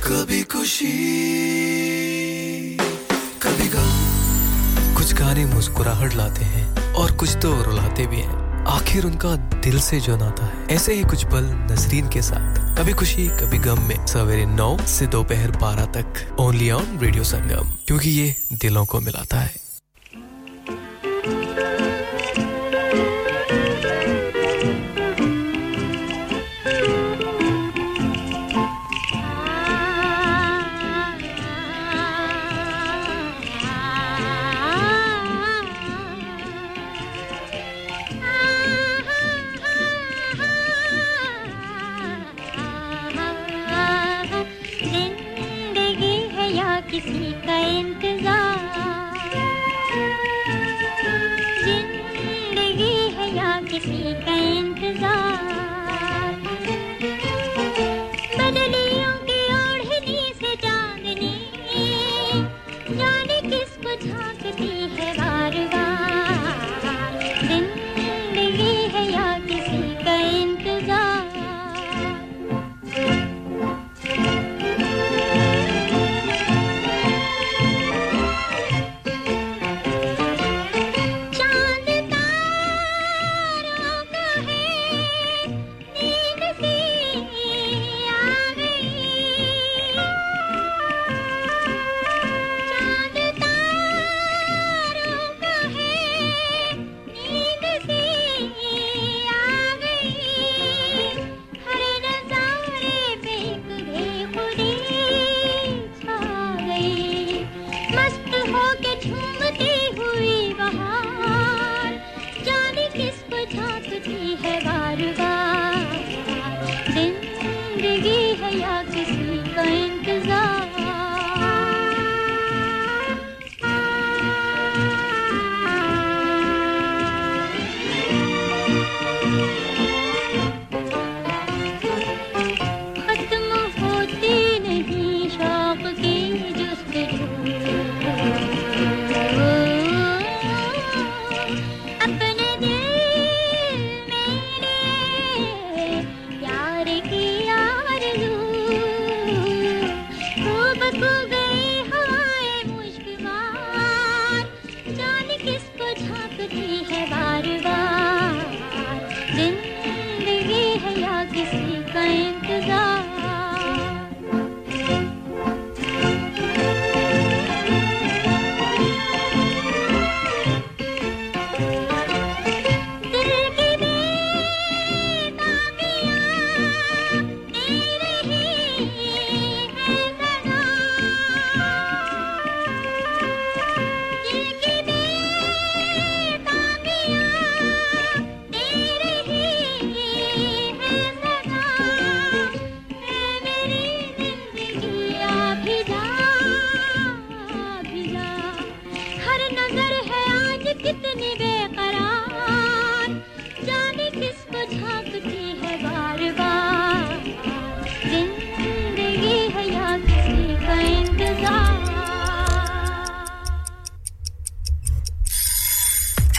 کبھی خوشی، کبھی غم۔ کچھ گانے مسکراہٹ لاتے ہیں اور کچھ تو رلاتے بھی ہیں۔ آخر ان کا دل سے جو ناتا ہے، ایسے ہی کچھ پل نظرین کے ساتھ۔ کبھی خوشی، کبھی غم میں۔ سویرے نو سے دوپہر بارہ تک اونلی آن ریڈیو سنگم کیونکہ یہ دلوں کو ملاتا ہے۔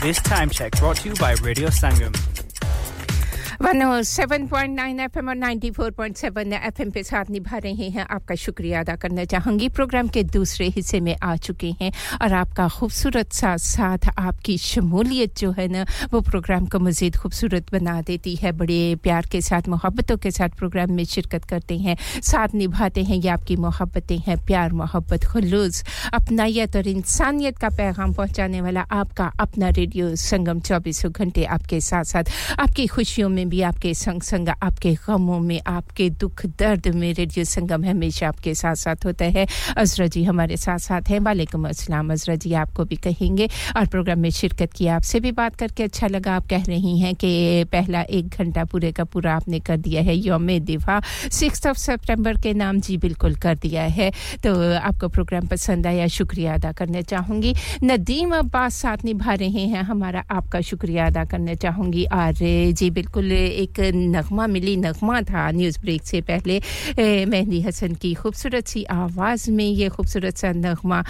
This time check brought to you by Radio Sangam. One seven point nine F M اور ninety four point seven F M پہ ساتھ نبھا رہے ہیں آپ کا شکریہ ادا کرنا چاہوں گی پروگرام کے دوسرے حصے میں آ چکے ہیں اور آپ کا خوبصورت ساتھ ساتھ آپ کی شمولیت جو ہے نا وہ پروگرام کو مزید خوبصورت بنا دیتی ہے بڑے پیار کے ساتھ محبتوں کے ساتھ پروگرام میں شرکت کرتے ہیں ساتھ نبھاتے ہیں یہ آپ کی محبتیں ہیں پیار محبت خلوص اپنائیت اور انسانیت کا پیغام پہنچانے والا آپ کا اپنا ریڈیو سنگم چوبیسوں گھنٹے آپ کے ساتھ ساتھ آپ کی خوشیوں میں بھی آپ کے سنگ سنگ، آپ کے غموں میں، آپ کے دکھ درد میں ریڈیو سنگم ہمیشہ آپ کے ساتھ ساتھ ہوتا ہے۔ عزرا جی ہمارے ساتھ ساتھ ہیں۔ وعلیکم السلام۔ عزرا جی آپ کو بھی کہیں گے۔ اور پروگرام میں شرکت کی آپ سے بھی بات کر کے اچھا لگا۔ آپ کہہ رہی ہیں کہ پہلا ایک گھنٹہ پورے کا پورا آپ نے کر دیا ہے، یوم دفاع۔ سکس آف سپٹمبر کے نام جی بالکل کر دیا ہے۔ تو آپ کو پروگرام پسند آیا، شکریہ ادا کرنا چاہوں گی۔ ندیم عباس ساتھ نبھا رہے ہیں۔ ہمارا آپ کا شکریہ ادا کرنا چاہوں گی۔ اور جی بالکل ایک نغمہ ملی، نغمہ تھا نیوز بریک سے پہلے۔ مہندی حسن کی خوبصورت سی آواز میں یہ خوبصورت سا نغمہ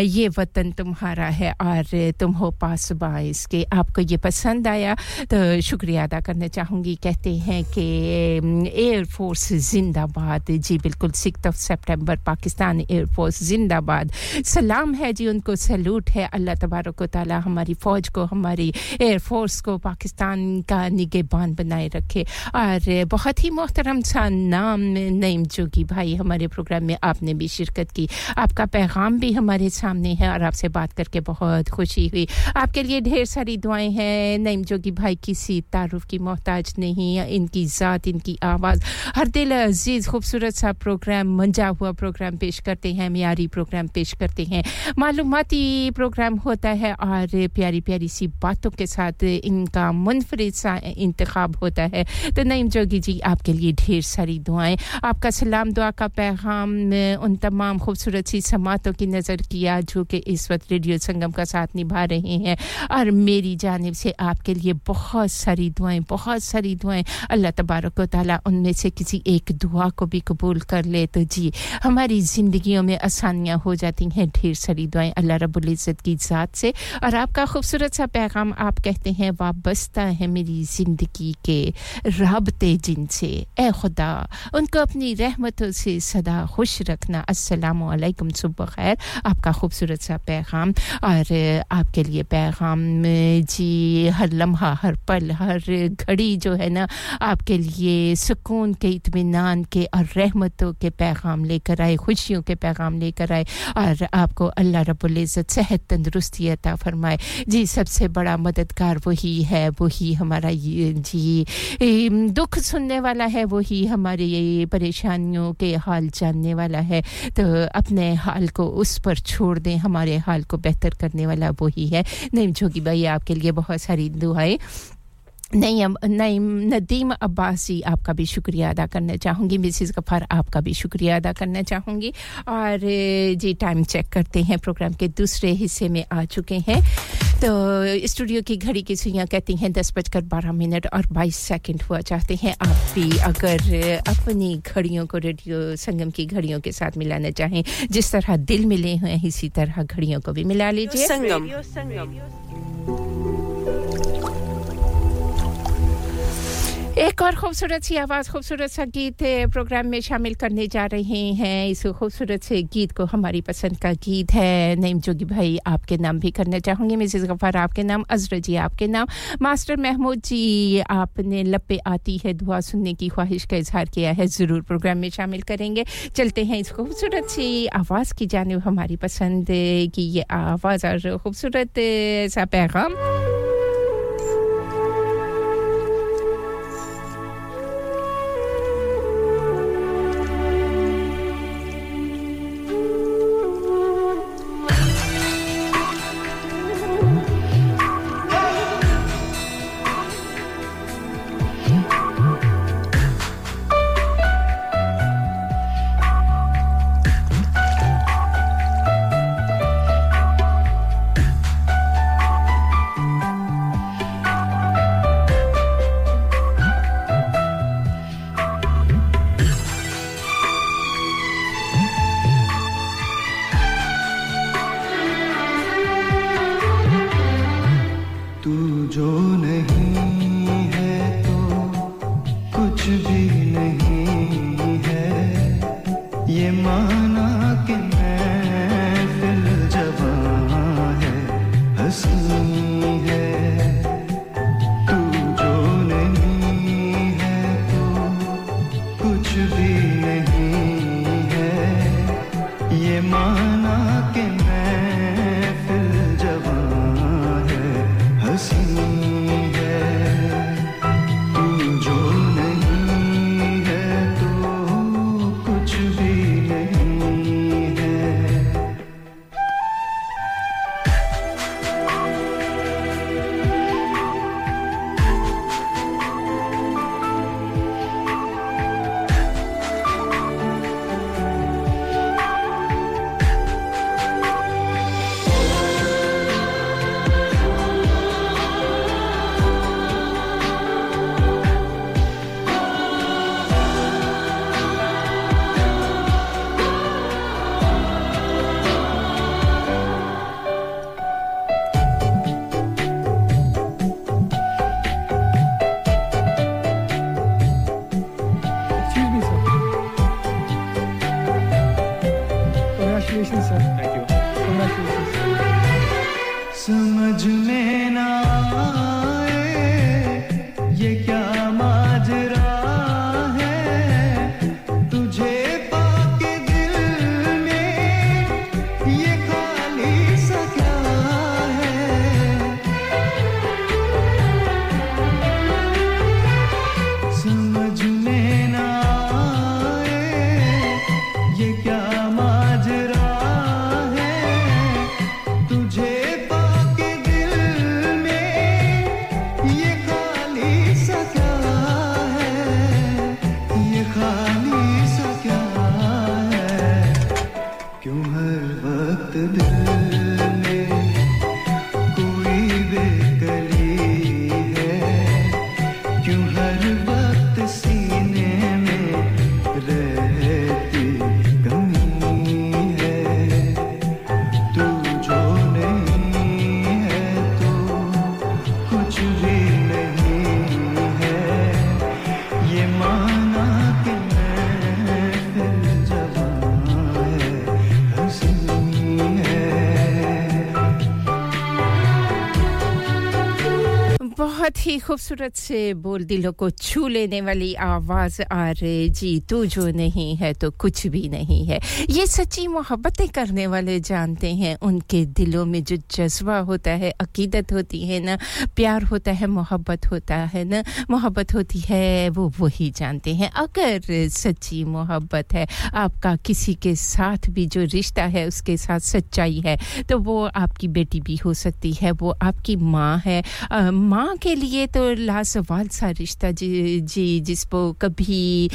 یہ وطن تمہارا ہے اور تم ہو پاس اس کے۔ آپ کو یہ پسند آیا تو شکریہ ادا کرنا چاہوں گی۔ کہتے ہیں کہ ایئر فورس زندہ باد جی بالکل six of September Pakistan air force زندہ باد سلام ہے جی ان کو سیلوٹ ہے۔ اللہ تبارک و تعالی ہماری فوج کو، ہماری ایئر فورس کو، پاکستان کا نگہ بان بنائے رکھے اور بہت ہی محترم سا نام نعیم جوگی بھائی ہمارے پروگرام میں آپ نے بھی شرکت کی آپ کا پیغام بھی ہمارے سامنے ہے اور آپ سے بات کر کے بہت خوشی ہوئی آپ کے لیے ڈھیر ساری دعائیں ہیں نعیم جوگی بھائی کسی تعارف کی محتاج نہیں ان کی ذات ان کی آواز ہر دل عزیز خوبصورت سا پروگرام منجا ہوا پروگرام پیش کرتے ہیں معیاری پروگرام پیش کرتے ہیں معلوماتی پروگرام ہوتا ہے اور پیاری پیاری سی باتوں کے ساتھ ان کا منفرد سا انتخاب ہوتا ہے۔ تو نعیم جوگی جی آپ کے لیے ڈھیر ساری دعائیں۔ آپ کا سلام، دعا کا پیغام، ان تمام خوبصورت سی سماعتوں کی نظر کیا جو کہ اس وقت ریڈیو سنگم کا ساتھ نبھا رہے ہیں۔ اور میری جانب سے آپ کے لیے بہت ساری دعائیں، بہت ساری دعائیں۔ اللہ تبارک و تعالیٰ ان میں سے کسی ایک دعا کو بھی قبول کر لے۔ تو جی ہماری زندگیوں میں آسانیاں ہو جاتی ہیں۔ ڈھیر ساری دعائیں اللہ رب العزت کی ذات سے۔ اور آپ کا خوبصورت سا پیغام آپ کہتے ہیں، وابستہ ہے میری زندگی کے رابطے جن سے اے خدا ان کو اپنی رحمتوں سے صدا خوش رکھنا السلام علیکم صبح خیر آپ کا خوبصورت سا پیغام اور آپ کے لیے پیغام جی ہر لمحہ ہر پل ہر گھڑی جو ہے نا آپ کے لیے سکون کے اطمینان کے اور رحمتوں کے پیغام لے کر آئے خوشیوں کے پیغام لے کر آئے اور آپ کو اللہ رب العزت صحت تندرستی عطا فرمائے جی سب سے بڑا مددگار وہی ہے وہی ہمارا جی دکھ سننے والا ہے وہی ہماری پریشانیوں کے حال جاننے والا ہے تو اپنے حال کو اس پر چھوڑ دیں ہمارے حال کو بہتر کرنے والا وہی ہے نیم جھوگی بھائی آپ کے لیے بہت ساری دعائیں نہیں ندیم عباسی آپ کا بھی شکریہ ادا کرنا چاہوں گی۔ مسز غفار آپ کا بھی شکریہ ادا کرنا چاہوں گی۔ اور جی ٹائم چیک کرتے ہیں۔ پروگرام کے دوسرے حصے میں آ چکے ہیں۔ تو اسٹوڈیو کی گھڑی کی سوئیاں کہتی ہیں دس بج کر بارہ منٹ اور بائیس سیکنڈ ہوا۔ چاہتے ہیں آپ بھی اگر اپنی گھڑیوں کو ریڈیو سنگم کی گھڑیوں کے ساتھ ملانا چاہیں جس طرح دل ملے ہوئے ہیں اسی طرح گھڑیوں کو بھی ملا لیجیے ایک اور خوبصورت سی آواز، خوبصورت سا گیت پروگرام میں شامل کرنے جا رہے ہیں۔ اس خوبصورت سے گیت کو ہماری پسند کا گیت ہے۔ نعیم جوگی بھائی آپ کے نام بھی کرنا چاہوں گی۔ مسز غفار آپ کے نام عزر جی آپ کے نام۔ ماسٹر محمود جی آپ نے لپے آتی ہے دعا سننے کی خواہش کا اظہار کیا ہے۔ ضرور پروگرام میں شامل کریں گے۔ چلتے ہیں اس خوبصورت سی آواز کی جانب ہماری پسند کی یہ آواز اور خوبصورت سا پیغام۔ ہی خوبصورت سے بول دلوں کو چھو لینے والی آواز آ رہے جی تو جو نہیں ہے تو کچھ بھی نہیں ہے۔ یہ سچی محبتیں کرنے والے جانتے ہیں۔ ان کے دلوں میں جو جذبہ ہوتا ہے، عقیدت ہوتی ہے نا، پیار ہوتا ہے، محبت ہوتا ہے نا۔ محبت ہوتی ہے، وہ وہی جانتے ہیں۔ اگر سچی محبت ہے، آپ کا کسی کے ساتھ بھی جو رشتہ ہے، اس کے ساتھ سچائی ہے، تو وہ آپ کی بیٹی بھی ہو سکتی ہے۔ وہ آپ کی ماں ہے۔ ماں کے لیے یہ تو لاسوال سا رشتہ جی, جی جس کو کبھی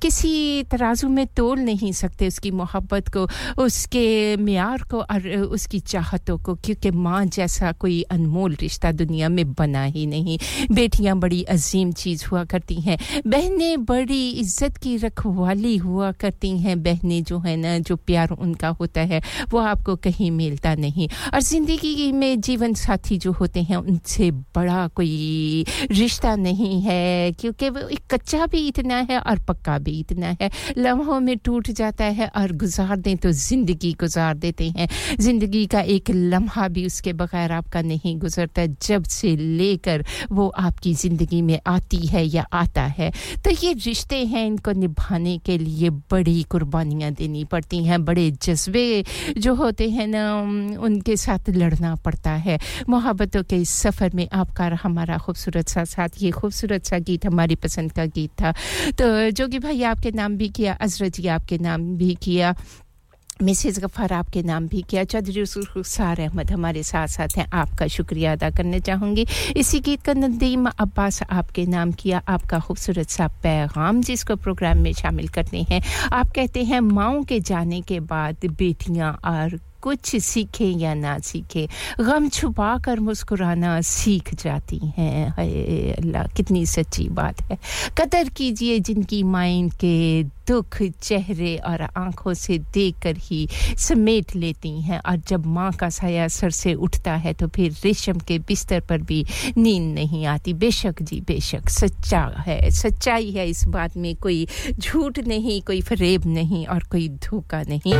کسی ترازو میں تول نہیں سکتے اس کی محبت کو اس کے معیار کو اور اس کی چاہتوں کو کیونکہ ماں جیسا کوئی انمول رشتہ دنیا میں بنا ہی نہیں۔ بیٹیاں بڑی عظیم چیز ہوا کرتی ہیں۔ بہنیں بڑی عزت کی رکھوالی ہوا کرتی ہیں۔ بہنیں جو ہیں نا جو پیار ان کا ہوتا ہے وہ آپ کو کہیں ملتا نہیں۔ اور زندگی میں جیون ساتھی جو ہوتے ہیں ان سے بڑا کوئی رشتہ نہیں ہے، کیونکہ وہ کچا بھی اتنا ہے اور پکا بھی اتنا ہے۔ لمحوں میں ٹوٹ جاتا ہے اور گزار دیں تو زندگی گزار دیتے ہیں۔ زندگی کا ایک لمحہ بھی اس کے بغیر آپ کا نہیں گزرتا، جب سے لے کر وہ آپ کی زندگی میں آتی ہے یا آتا ہے۔ تو یہ رشتے ہیں، ان کو نبھانے کے لیے بڑی قربانیاں دینی پڑتی ہیں۔ بڑے جذبے جو ہوتے ہیں نا، ان کے ساتھ لڑنا پڑتا ہے۔ محبتوں کے سفر میں آپ کا ہمارا ہمارا خوبصورت سا ساتھ یہ خوبصورت سا گیت ہماری پسند کا گیت تھا تو جو کہ بھائی آپ کے نام بھی کیا عزر جی آپ کے نام بھی کیا مسز غفار آپ کے نام بھی کیا چودھری سار احمد ہمارے ساتھ ساتھ ہیں آپ کا شکریہ ادا کرنا چاہوں گی اسی گیت کا ندیم عباس آپ کے نام کیا آپ کا خوبصورت سا پیغام جس کو پروگرام میں شامل کرتے ہیں آپ کہتے ہیں ماؤں کے جانے کے بعد بیٹیاں اور کچھ سیکھیں یا نہ سیکھیں غم چھپا کر مسکرانا سیکھ جاتی ہیں۔ اے اللہ، کتنی سچی بات ہے۔ قدر کیجیے جن کی مائنڈ کے دکھ چہرے اور آنکھوں سے دیکھ کر ہی سمیٹ لیتی ہیں۔ اور جب ماں کا سایہ سر سے اٹھتا ہے تو پھر ریشم کے بستر پر بھی نیند نہیں آتی۔ بے شک جی بے شک، سچا ہے۔ سچائی ہے۔ اس بات میں کوئی جھوٹ نہیں، کوئی فریب نہیں اور کوئی دھوکہ نہیں۔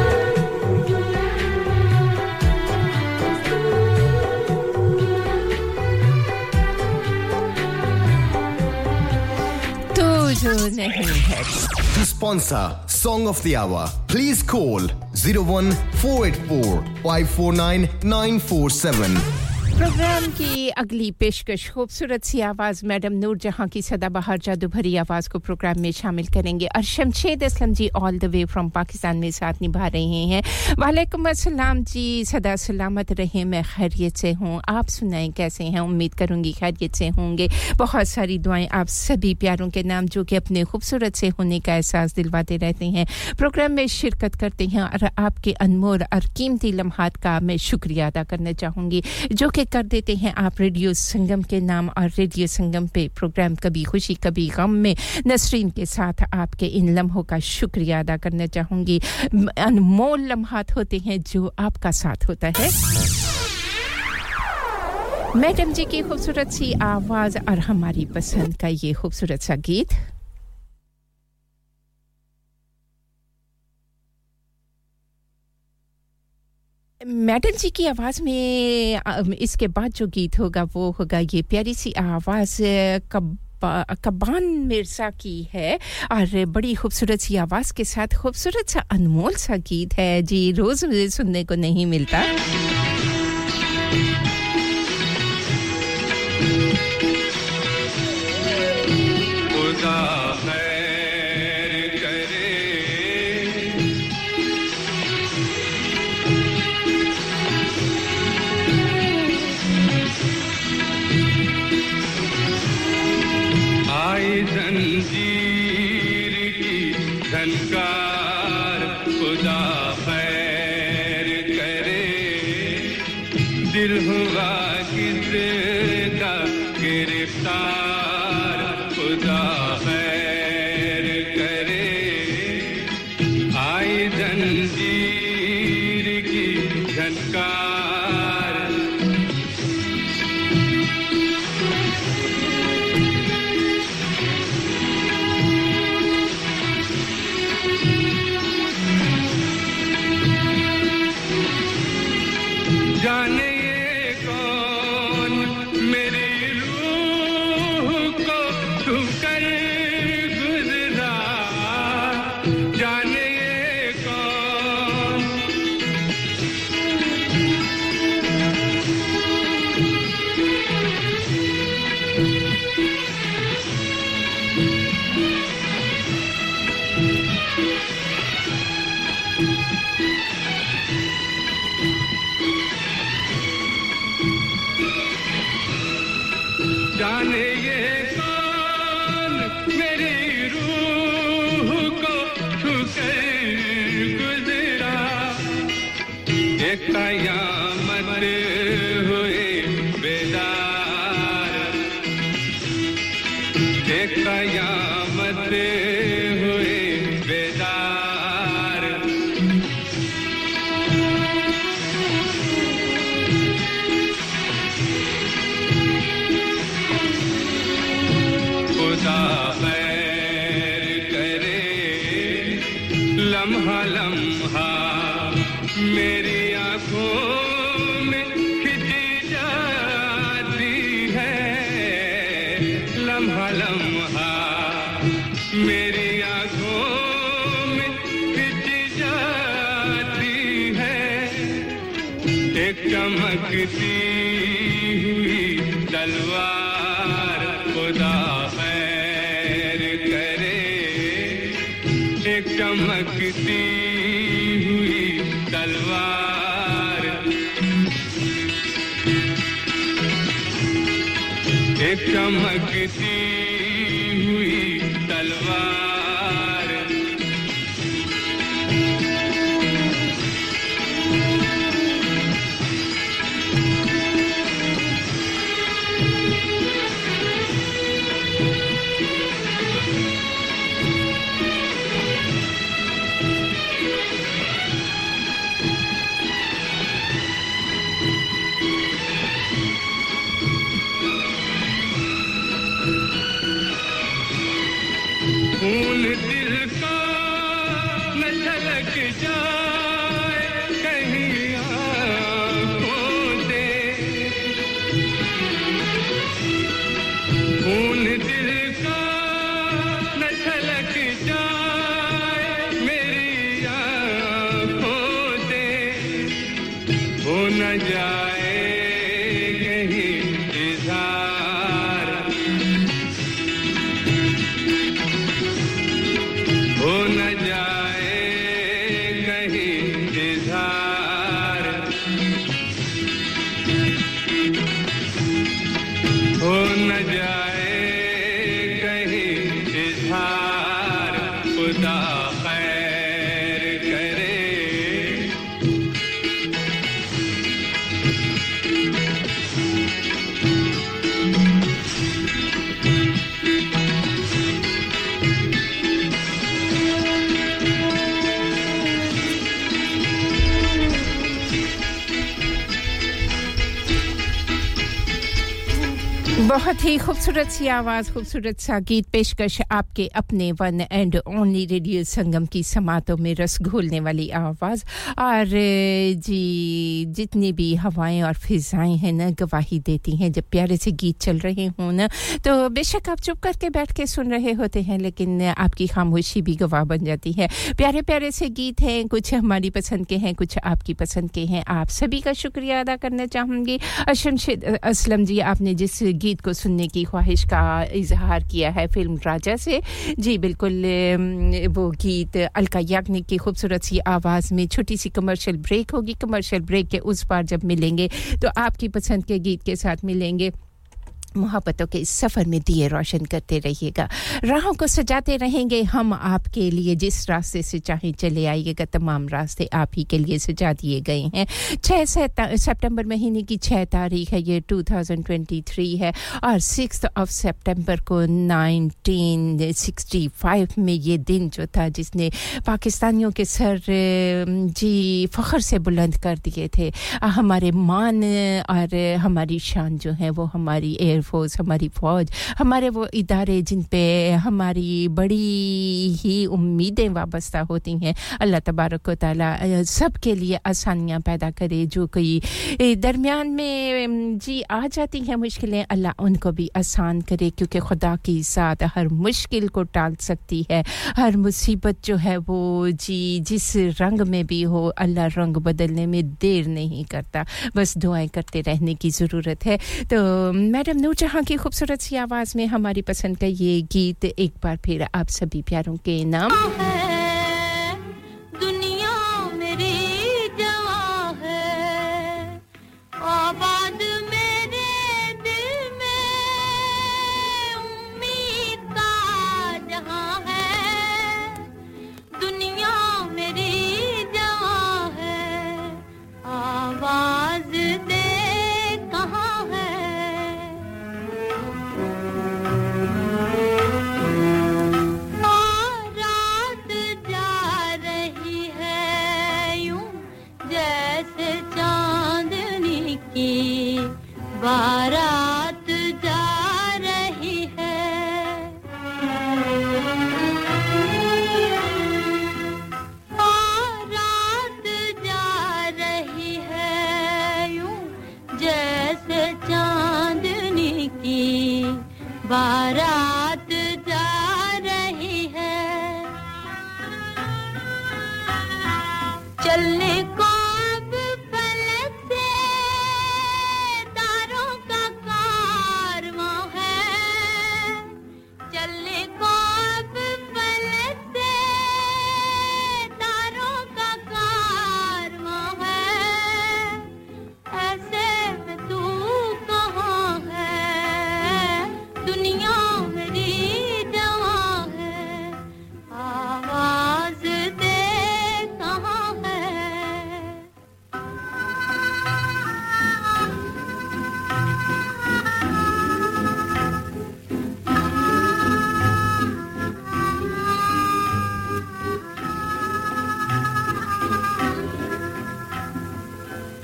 To sponsor Song of the Hour, please call 01 484 549 947. Programme کی اگلی پیشکش، خوبصورت سی آواز میڈم نور جہاں کی صدا بہار جادو بھری آواز کو پروگرام میں شامل کریں گے۔ اور Shamshed Aslam ji all the way from Pakistan میں ساتھ نبھا رہے ہیں۔ وعلیکم السلام جی صدا سلامت رہیں میں خیریت سے ہوں۔ آپ سنائیں کیسے ہیں؟ امید کروں گی خیریت سے ہوں گے۔ بہت ساری دعائیں آپ سبھی پیاروں کے نام جو کہ اپنے خوبصورت سے ہونے کا احساس دلواتے رہتے ہیں۔ پروگرام میں شرکت کرتے ہیں اور آپ کے انمول اور قیمتی لمحات کا میں شکریہ ادا کرنا چاہوں گی، جو کہ کر دیتے ہیں آپ ریڈیو سنگم کے نام اور ریڈیو سنگم پہ پروگرام کبھی خوشی، کبھی غم میں۔ نسرین کے ساتھ آپ کے ان لمحوں کا شکریہ ادا کرنا چاہوں گی۔ انمول لمحات ہوتے ہیں جو آپ کا ساتھ ہوتا ہے۔ میڈم جی کی خوبصورت سی آواز اور ہماری پسند کا یہ خوبصورت سا گیت۔ میڈم جی کی آواز میں اس کے بعد جو گیت ہوگا، وہ ہوگا یہ پیاری سی آواز، کب، کبان مرزا کی ہے۔ اور بڑی خوبصورت سی آواز کے ساتھ خوبصورت سا انمول سا گیت ہے۔ جی روز مجھے سننے کو نہیں ملتا۔ هی خوب صورتیاواز خوب صورت گیت پیش آپ کے اپنے one and only Radio Sangam کی سماعتوں میں رس گھولنے والی آواز اور جی جتنی بھی ہوائیں اور فضائیں ہیں نا، گواہی دیتی ہیں جب پیارے سے گیت چل رہے ہوں نا، تو بے شک آپ چپ کر کے بیٹھ کے سن رہے ہوتے ہیں، لیکن آپ کی خاموشی بھی گواہ بن جاتی ہے۔ پیارے پیارے سے گیت ہیں، کچھ ہماری پسند کے ہیں، کچھ آپ کی پسند کے ہیں، آپ سبھی کا شکریہ ادا کرنا چاہوں گی۔ شمشید اسلم جی آپ نے جس گیت کو سننے کی خواہش کا اظہار کیا ہے، فلم راجا سے۔ جی بالکل وہ گیت الکا یاگنک کی خوبصورت سی آواز میں چھوٹی سی کمرشل بریک ہوگی۔ کمرشل بریک کے اس پار جب ملیں گے تو آپ کی پسند کے گیت کے ساتھ ملیں گے۔ محبتوں کے اس سفر میں دیے روشن کرتے رہیے گا۔ راہوں کو سجاتے رہیں گے ہم آپ کے لیے۔ جس راستے سے چاہیں چلے آئیے گا، تمام راستے آپ ہی کے لیے سجا دیے گئے ہیں۔ چھ سپٹمبر مہینے کی چھ تاریخ ہے، یہ 2023 ہے۔ اور سکس آف سپٹمبر کو نائنٹین سکسٹی فائیو میں یہ دن جو تھا، جس نے پاکستانیوں کے سر جی فخر سے بلند کر دیے تھے۔ ہمارے مان اور ہماری شان جو ہیں وہ ہماری ایئر ایئر فورس ہماری فوج ہمارے وہ ادارے جن پہ ہماری بڑی ہی امیدیں وابستہ ہوتی ہیں اللہ تبارک و تعالیٰ سب کے لیے آسانیاں پیدا کرے جو کئی درمیان میں جی آ جاتی ہیں مشکلیں اللہ ان کو بھی آسان کرے کیونکہ خدا کی ساتھ ہر مشکل کو ٹال سکتی ہے ہر مصیبت جو ہے وہ جی جس رنگ میں بھی ہو اللہ رنگ بدلنے میں دیر نہیں کرتا بس دعائیں کرتے رہنے کی ضرورت ہے تو میڈم نو جہاں کی خوبصورت سی آواز میں ہماری پسند کا یہ گیت ایک بار پھر آپ سبھی پیاروں کے نام بارات جا رہی ہے۔ بارات جا رہی ہے۔ یوں جیسے چاندنی کی بارات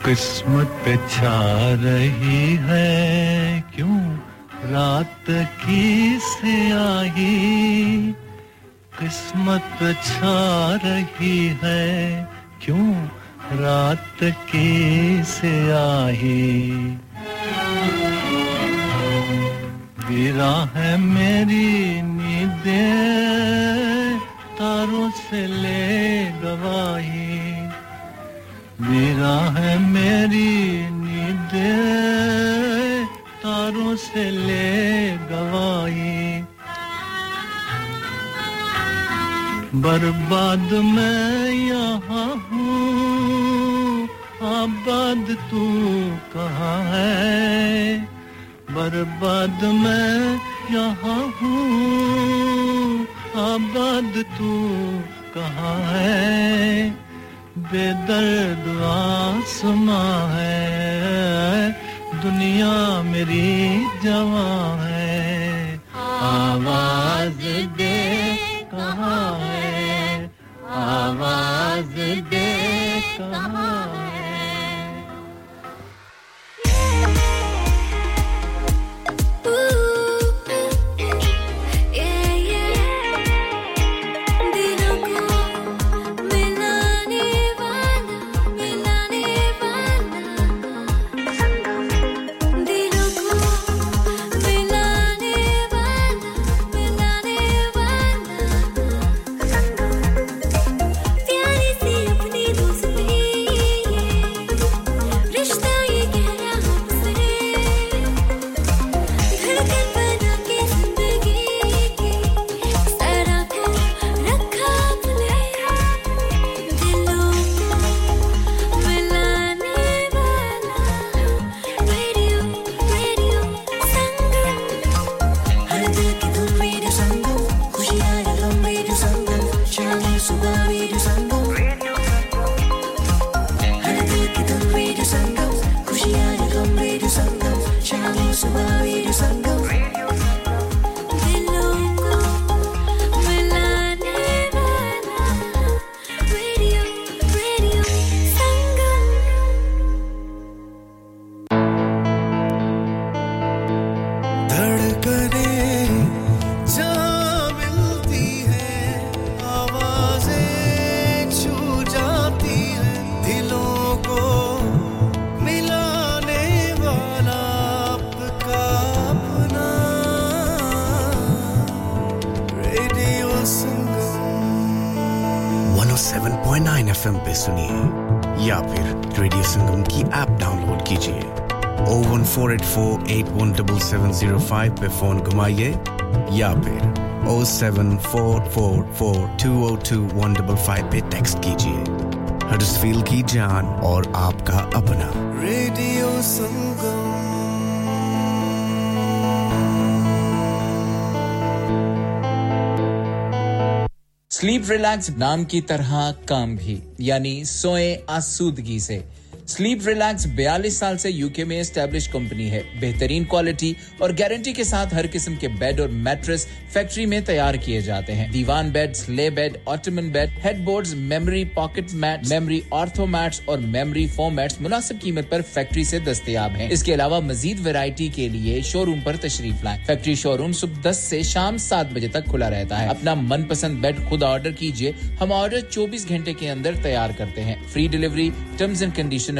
قسمت پہ چھا رہی ہے؟ کیوں رات کی سے آئی؟ قسمت پہ چھا رہی ہے، کیوں رات کی سے آئی؟ ویرا ہے میری نیندیں، تاروں سے لے گواہی۔ میرا ہے میری نیند تاروں سے لے گوائی برباد میں یہاں ہوں، آباد تو کہاں ہے؟ برباد میں یہاں ہوں، آباد تو کہاں ہے؟ بے درد آسما ہے، دنیا میری جوان ہے۔ آواز دے کہاں ہے؟ آواز دے کہاں سیون زیرو فائیو پہ فون گھمائیے یا پھر O seven four four four two O two one double five پہ ٹیکسٹ کیجیے۔ ہرس فیل کی جان اور آپ کا اپنا۔ ریڈیو سنگم۔ سلیپ ریلیکس نام کی طرح کام بھی یعنی سوئیں آسودگی سے۔ سلیپ ریلیکس بیالیس سال سے یو کے میں اسٹیبلش کمپنی ہے۔ بہترین کوالٹی اور گارنٹی کے ساتھ ہر قسم کے بیڈ اور میٹرس فیکٹری میں تیار کیے جاتے ہیں۔ دیوان بیڈ لے bed ottoman bed headboards memory pocket mat memory ortho mats اور میموری فارمیٹس مناسب قیمت پر فیکٹری سے دستیاب ہیں۔ اس کے علاوہ مزید ویرائٹی کے لیے شو روم پر تشریف لائیں۔ فیکٹری شو روم صبح دس سے شام سات بجے تک کھلا رہتا ہے۔ اپنا من پسند بیڈ خود آرڈر کیجیے۔ ہم آرڈر چوبیس گھنٹے کے اندر تیار کرتے ہیں۔ Free delivery terms and condition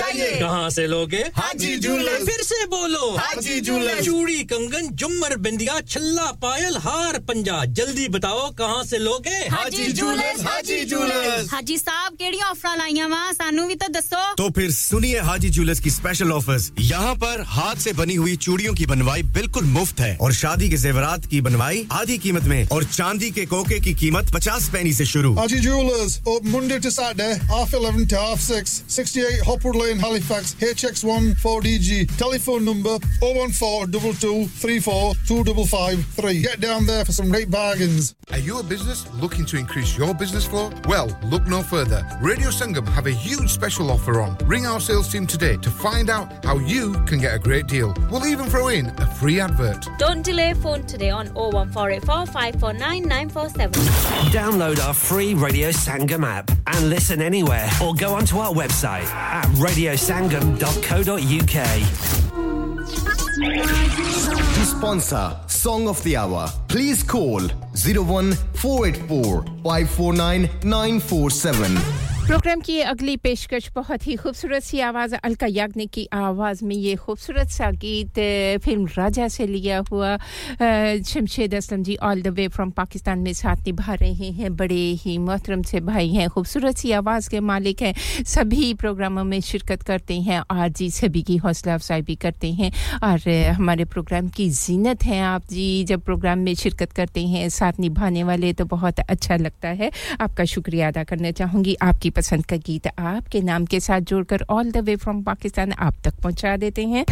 چاہیے۔ کہاں سے لوگے؟ حاجی جولے پھر سے بولو۔ حاجی جولے چوڑی کنگن جمر بندیا چھلا پائل ہار پنجا۔ جلدی بتاؤ کہاں سے لوگے؟ حاجی جولے حاجی جولے حاجی صاحب کیڑی آفر لائیا وا سانو بھی تو دسو۔ تو پھر سنیے حاجی جولے کی اسپیشل آفر یہاں پر ہاتھ سے بنی ہوئی چوڑیوں کی بنوائی بالکل مفت ہے۔ اور شادی کے زیورات کی بنوائی آدھی قیمت میں اور چاندی کے کوکے کی قیمت پچاس پینی سے شروع۔ Haji jewellers Monday to Saturday half 11 to half 6 68 Hopwood Lane Lane, Halifax, HX1 4DG. Telephone number 01422342553. Get down there for some great bargains. Are you a business looking to increase your business flow? Well, look no further. Radio Sangam have a huge special offer on. Ring our sales team today to find out how you can get a great deal. We'll even throw in a free advert. Don't delay phone today on 01484 549 947. Download our free Radio Sangam app and listen anywhere or go onto our website at radiosangam.co.uk. To sponsor Song of the Hour, please call 01484 549 947. Programme کی اگلی پیشکش بہت ہی خوبصورت سی آواز الکا یاگنی کی آواز میں یہ خوبصورت سا گیت فلم راجہ سے لیا ہوا Shamshed Aslam ji all the way from Pakistan میں ساتھ نبھا رہے ہیں، بڑے ہی محترم سے بھائی ہیں، خوبصورت سی آواز کے مالک ہیں، سبھی پروگراموں میں شرکت کرتے ہیں اور جی سبھی کی حوصلہ افزائی بھی کرتے ہیں، اور ہمارے پروگرام کی زینت ہیں آپ جی جب پروگرام میں شرکت کرتے ہیں، ساتھ نبھانے والے تو بہت اچھا لگتا ہے، آپ کا شکریہ ادا کرنا چاہوں گی، آپ کی پسند کا گیت آپ کے نام کے ساتھ جوڑ کر آل دا وے فرام پاکستان آپ تک پہنچا دیتے ہیں۔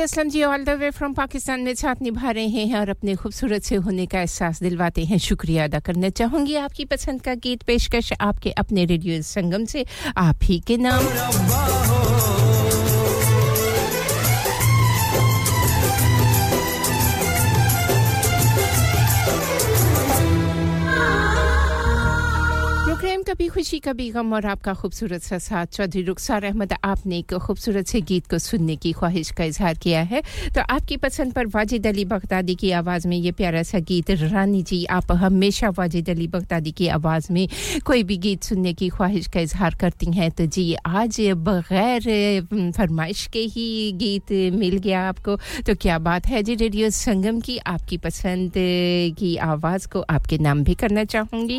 محمد اسلام جی all the way from Pakistan میں ساتھ نبھا رہے ہیں اور اپنے خوبصورت سے ہونے کا احساس دلواتے ہیں۔ شکریہ ادا کرنا چاہوں گی آپ کی پسند کا گیت پیشکش آپ کے اپنے ریڈیو سنگم سے۔ آپ ہی کے نام۔ کبھی خوشی، کبھی غم اور آپ کا خوبصورت سا ساتھ۔ چودھری رخسار احمد، آپ نے ایک خوبصورت سے گیت کو سننے کی خواہش کا اظہار کیا ہے۔ تو آپ کی پسند پر واجد علی بغدادی کی آواز میں یہ پیارا سا گیت، رانی جی آپ ہمیشہ واجد علی بغدادی کی آواز میں کوئی بھی گیت سننے کی خواہش کا اظہار کرتی ہیں۔ تو جی آج بغیر فرمائش کے ہی گیت مل گیا آپ کو۔ تو کیا بات ہے جی ریڈیو سنگم کی آپ کی پسند کی آواز کو آپ کے نام بھی کرنا چاہوں گی۔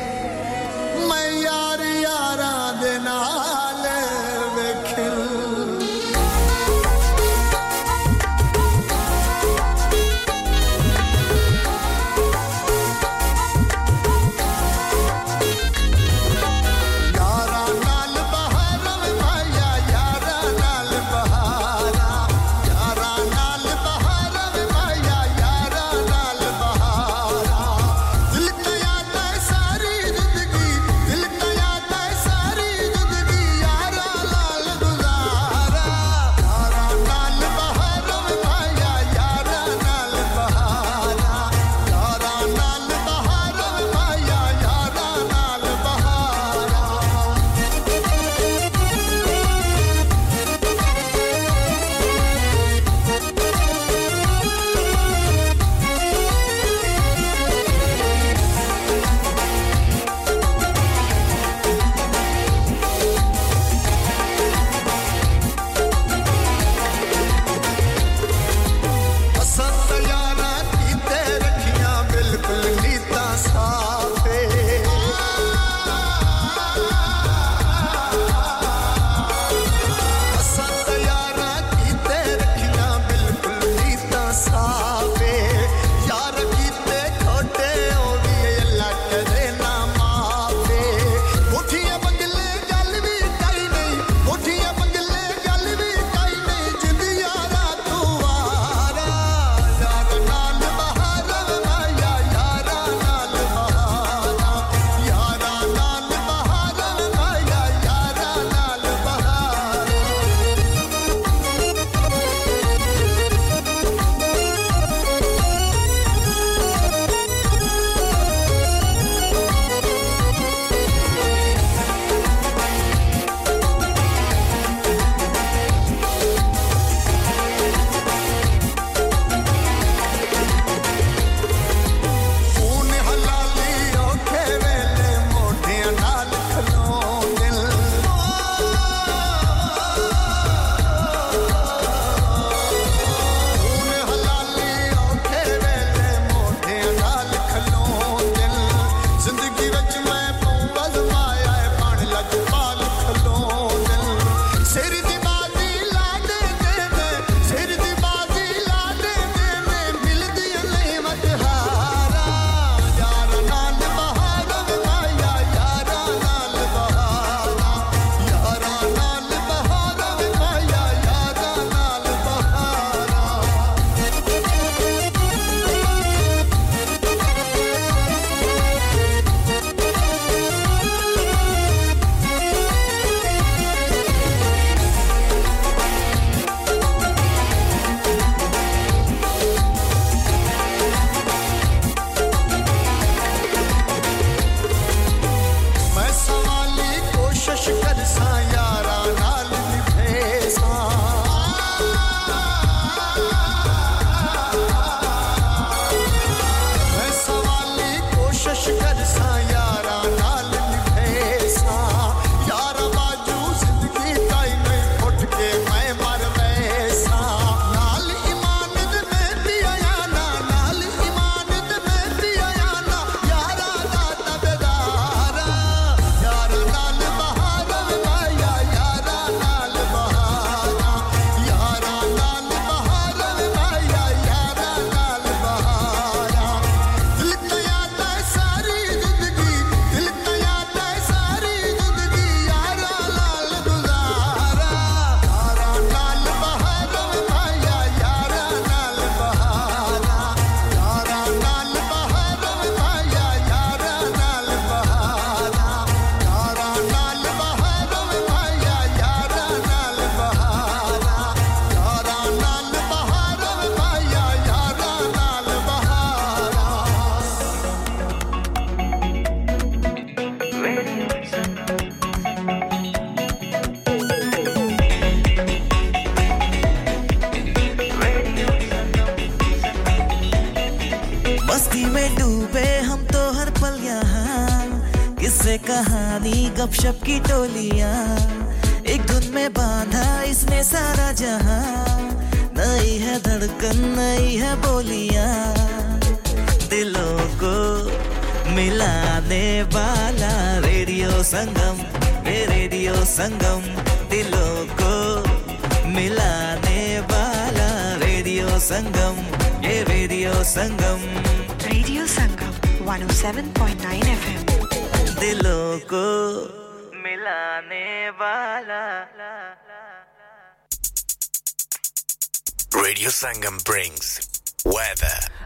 Radio Sangam brings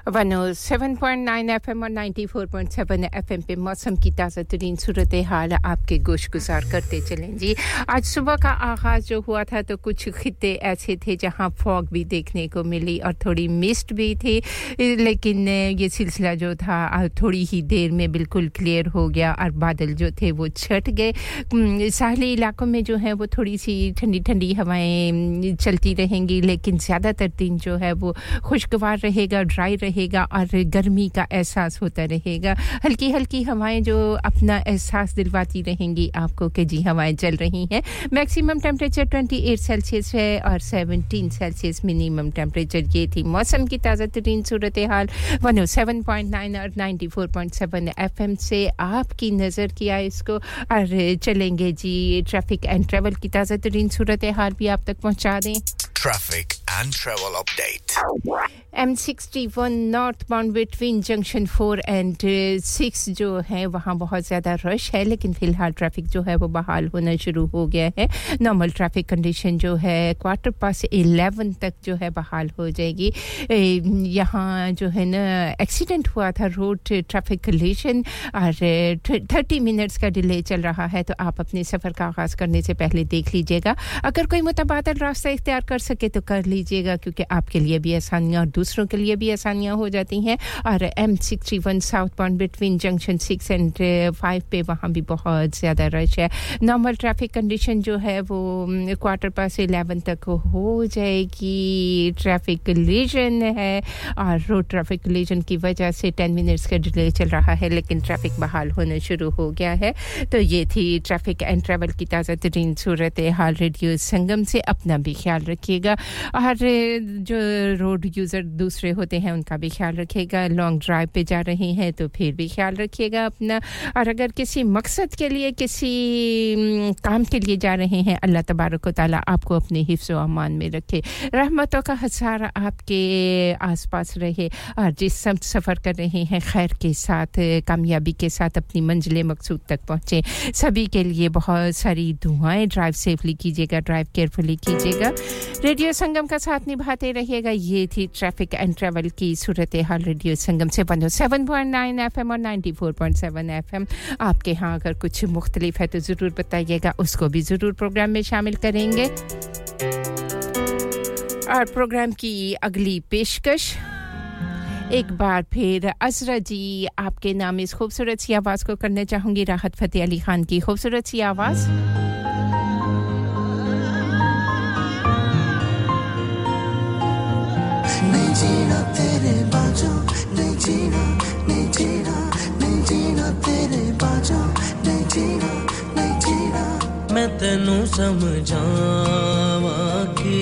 one O seven point nine F M اور ninety four point seven F M پہ موسم کی تازہ ترین صورت حال آپ کے گوش گزار کرتے چلیں جی آج صبح کا آغاز جو ہوا تھا تو کچھ خطے ایسے تھے جہاں فوگ بھی دیکھنے کو ملی اور تھوڑی مسٹ بھی تھی لیکن یہ سلسلہ جو تھا تھوڑی ہی دیر میں بالکل کلیئر ہو گیا اور بادل جو تھے وہ چھٹ گئے ساحلی علاقوں میں جو ہے وہ تھوڑی سی ٹھنڈی ٹھنڈی ہوائیں چلتی رہیں گی لیکن زیادہ تر دن جو ہے وہ خوشگوار رہے گا ڈرائی رہے رہے گا اور گرمی کا احساس ہوتا رہے گا۔ ہلکی ہلکی ہوائیں جو اپنا احساس دلواتی رہیں گی آپ کو کہ جی ہوائیں چل رہی ہیں۔ Maximum temperature twenty eight Celsius ہے اور سیونٹین سیلسیس منیمم ٹیمپریچر یہ تھی موسم کی تازہ ترین صورتحال۔ One O seven point nine اور ninety four point seven F M سے آپ کی نظر کیا اس کو اور چلیں گے جی۔ ٹریفک اینڈ ٹریول کی تازہ ترین صورتحال بھی آپ تک پہنچا دیں۔ Traffic and travel update. M61 northbound between junction 4 and 6 جو ہے وہاں بہت زیادہ رش ہے، لیکن فی الحال ٹریفک جو ہے وہ بحال ہونا شروع ہو گیا ہے۔ نارمل ٹریفک کنڈیشن جو ہے کوارٹر پاس 11 تک جو ہے بحال ہو جائے گی۔ یہاں جو ہے نا ایکسیڈنٹ ہوا تھا روڈ ٹریفک کنڈیشن اور 30 منٹس کا ڈیلے چل رہا ہے۔ تو آپ اپنے سفر کا آغاز کرنے سے پہلے دیکھ لیجیے گا۔ اگر کوئی متبادل راستہ اختیار کر سکے تو کر لیجیے۔ کیجیے گا کیونکہ آپ کے لیے بھی آسانیاں اور دوسروں کے لیے بھی آسانیاں ہو جاتی ہیں اور M sixty one south point between junction six and five پہ وہاں بھی بہت زیادہ رش ہے۔ نارمل ٹریفک کنڈیشن جو ہے وہ کوارٹر پاس الیون تک ہو جائے گی۔ ٹریفک لیجن ہے اور روڈ ٹریفک لیجن کی وجہ سے ٹین منٹس کا ڈیلے چل رہا ہے لیکن ٹریفک بحال ہونا شروع ہو گیا ہے۔ تو یہ تھی ٹریفک اینڈ ٹریول کی تازہ ترین صورت حال ریڈیو سنگم سے۔ اپنا بھی خیال رکھیے گا۔ اور اور جو روڈ یوزر دوسرے ہوتے ہیں، ان کا بھی خیال رکھے گا۔ لانگ ڈرائیو پہ جا رہے ہیں تو پھر بھی خیال رکھیے گا اپنا۔ اور اگر کسی مقصد کے لیے، کسی کام کے لیے جا رہے ہیں، اللہ تبارک و تعالیٰ آپ کو اپنے حفظ و امان میں رکھے۔ رحمتوں کا ہزارہ آپ کے آس پاس رہے۔ اور جس سمت سفر کر رہے ہیں، خیر کے ساتھ، کامیابی کے ساتھ اپنی منزل مقصود تک پہنچیں۔ سبھی کے لیے بہت ساری دعائیں۔ ڈرائیو سیفلی کیجیے گا ڈرائیو کیئرفلی کیجیے گا۔ ریڈیو سنگم کا ساتھ نبھاتے رہیے گا۔ یہ تھی ٹریفک اینڈ ٹریول کی صورتحال ریڈیو سنگم سے one seven point nine F M اور ninety four point seven F M آپ کے ہاں اگر کچھ مختلف ہے تو ضرور بتائیے گا۔ اس کو بھی ضرور پروگرام میں شامل کریں گے۔ اور پروگرام کی اگلی پیشکش۔ ایک بار پھر عزرا جی آپ کے نام اس خوبصورت سی آواز کو کرنا چاہوں گی۔ راحت فتح علی خان کی خوبصورت سی آواز۔ جینا تیرے باجو نہیں جینا نہیں جینا نہیں جینا تیرے باجو نہیں جینا نہیں جینا میں تینو سمجھاواں کہ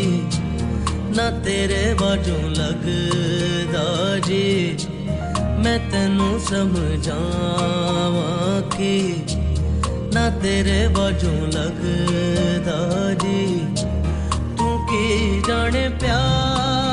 نہ تیرے باجو لگدا جی میں تینو سمجھاواں کہ نہ تیرے باجو لگدا جی تو کی جانے پیار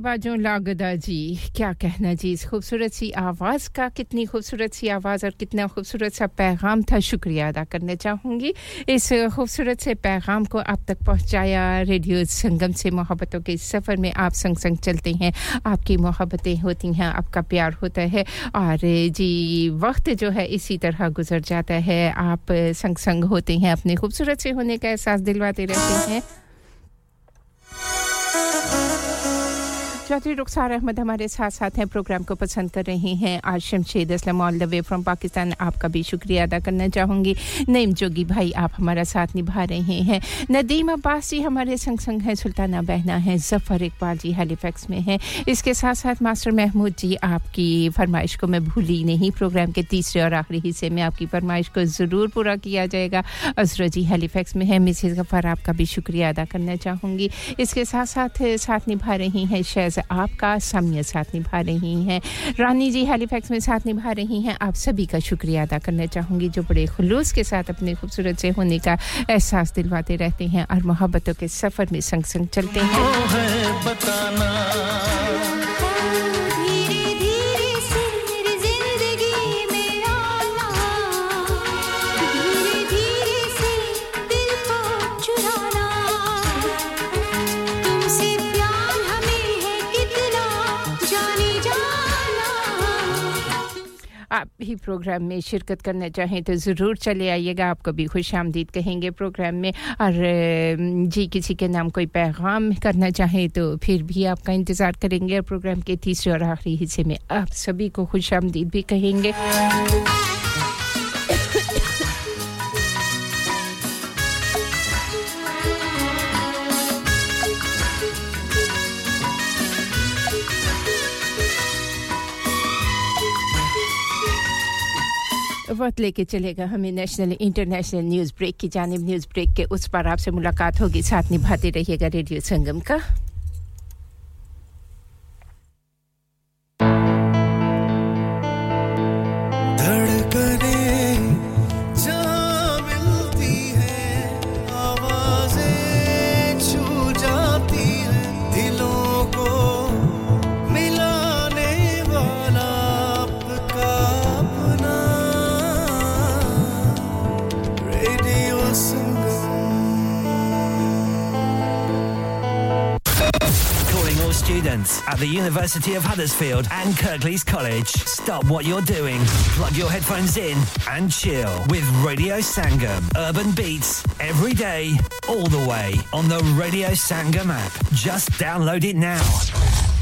باجوں لاگدا جی کیا کہنا جی؟ اس خوبصورت سی آواز کا کتنی خوبصورت سی آواز اور کتنا خوبصورت سا پیغام تھا، شکریہ ادا کرنا چاہوں گی۔ اس خوبصورت سے پیغام کو آپ تک پہنچایا، ریڈیو سنگم سے محبتوں کے سفر میں آپ سنگ سنگ چلتے ہیں، آپ کی محبتیں ہوتی ہیں، آپ کا پیار ہوتا ہے۔ اور جی وقت جو ہے اسی طرح گزر جاتا ہے۔ آپ سنگ سنگ ہوتے ہیں، اپنے خوبصورت سے ہونے کا احساس دلواتے رہتے ہیں۔ چودھری رخسار احمد ہمارے ساتھ ساتھ ہیں۔ پروگرام کو پسند کر رہے ہیں۔ آج Shamshed Aslam all the way from Pakistan, آپ کا بھی شکریہ ادا کرنا چاہوں گی۔ نعیم جوگی بھائی، آپ ہمارا ساتھ نبھا رہے ہیں۔ ندیم عباس جی ہمارے سنگ سنگ ہیں، سلطانہ بہنا ہیں۔ ظفر اقبال جی ہیلی فیکس میں ہیں۔ اس کے ساتھ ساتھ ماسٹر محمود جی آپ کی فرمائش کو میں بھولی نہیں۔ پروگرام کے تیسرے اور آخری حصے میں آپ کی فرمائش کو ضرور پورا کیا جائے گا۔ عزرو جی ہیلی فیکس میں ہیں۔ مسز غفار، آپ کا بھی شکریہ ادا کرنا چاہوں گی۔ اس کے ساتھ ساتھ ساتھ نبھا رہی ہیں شہزاد آپ کا سامیہ ساتھ نبھا رہی ہیں۔ رانی جی ہیلی فیکس میں ساتھ نبھا رہی ہیں۔ آپ سبھی کا شکریہ ادا کرنا چاہوں گی جو بڑے خلوص کے ساتھ اپنے خوبصورت سے ہونے کا احساس دلواتے رہتے ہیں اور محبتوں کے سفر میں سنگ سنگ چلتے ہیں۔ آپ بھی پروگرام میں شرکت کرنا چاہیں تو ضرور چلے آئیے گا۔ آپ کو بھی خوش آمدید کہیں گے پروگرام میں۔ اور جی کسی کے نام کوئی پیغام کرنا چاہیں تو پھر بھی آپ کا انتظار کریں گے اور پروگرام کے تیسرے اور آخری حصے میں آپ سبھی کو خوش آمدید بھی کہیں گے۔ وقت لے کے چلے گا ہمیں نیشنل انٹرنیشنل نیوز بریک کی جانب نیوز بریک کے اس پر آپ سے ملاقات ہوگی۔ ساتھ نبھاتے رہیے گا ریڈیو سنگم کا۔ students at the University of Huddersfield and Kirklees College. Stop what you're doing, plug your headphones in, and chill with Radio Sangam. Urban beats every day, all the way on the Radio Sangam app. Just download it now.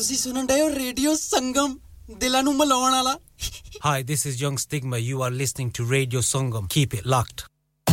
ਤੁਸੀਂ ਸੁਣਨ radio ਸੰਗਮ ਦਿਲਾਂ ਨੂੰ ਮਲਾਉਣ ਵਾਲਾ Hi, this is Young Stigma. You are listening to Radio Sangam. Keep it locked.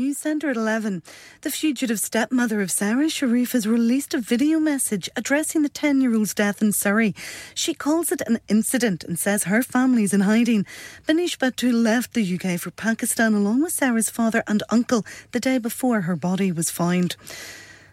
News Centre at 11. The fugitive stepmother of Sarah Sharif has released a video message addressing the 10 year old's death in Surrey. She calls it an incident and says her family is in hiding. Banish Batul left the UK for Pakistan along with Sarah's father and uncle the day before her body was found.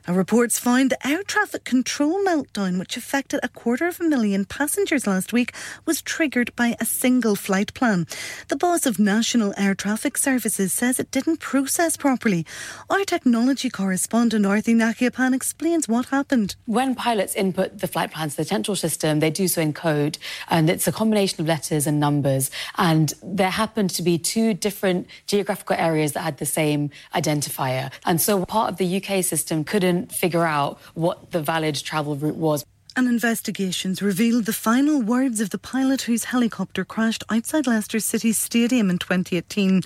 Our reports find the air traffic control meltdown, which affected a quarter of a million passengers last week, was triggered by a single flight plan. The boss of National Air Traffic Services says it didn't process properly. Our technology correspondent, Arthi Nakiapan, explains what happened. When pilots input the flight plans to the central system, they do so in code, and it's a combination of letters and numbers. And there happened to be two different geographical areas that had the same identifier. And so part of the UK system couldn't figure out what the valid travel route was. And investigations revealed the final words of the pilot whose helicopter crashed outside Leicester City Stadium in 2018.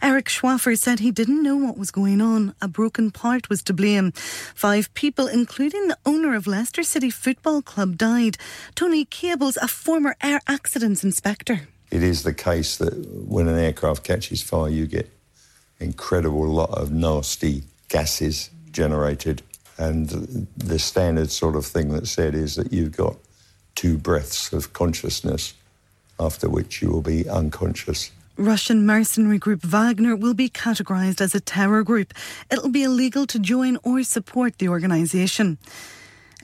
Eric Schwaffer said he didn't know what was going on. A broken part was to blame. Five people, including the owner of Leicester City Football Club, died. Tony Cables, a former air accidents inspector. It is the case that when an aircraft catches fire, you get incredible lot of nasty gases generated and the standard sort of thing that's said is that you've got two breaths of consciousness, after which you will be unconscious. Russian mercenary group Wagner will be categorised as a terror group. It'll be illegal to join or support the organisation.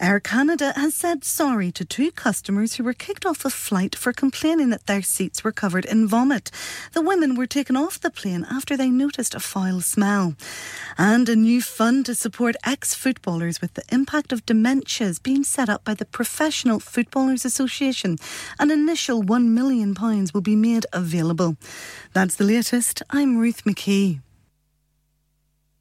Air Canada has said sorry to two customers who were kicked off a flight for complaining that their seats were covered in vomit. The women were taken off the plane after they noticed a foul smell. And a new fund to support ex footballers with the impact of dementia is being set up by the Professional Footballers Association. An initial £1 million will be made available. That's the latest. I'm Ruth McKee.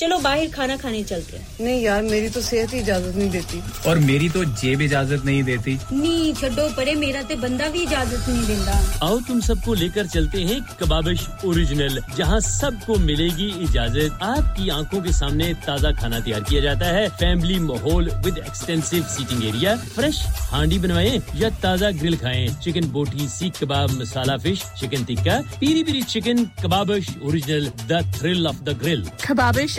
چلو باہر کھانا کھانے چلتے نہیں یار میری تو صحت اجازت نہیں دیتی۔ اور میری تو جیب اجازت نہیں دیتی۔ نہیں چھڈو پرے میرا تے بندہ بھی اجازت نہیں دینا آؤ تم سب کو لے کر چلتے ہیں کبابش اوریجنل جہاں سب کو ملے گی اجازت۔ آپ کی آنکھوں کے سامنے تازہ کھانا تیار کیا جاتا ہے۔ فیملی ماحول with extensive seating area fresh ہانڈی بنوائیں یا تازہ گرل کھائیں۔ Chicken boti seekh kebab masala fish chicken tikka peri peri chicken Kababish original the thrill of the grill Kababish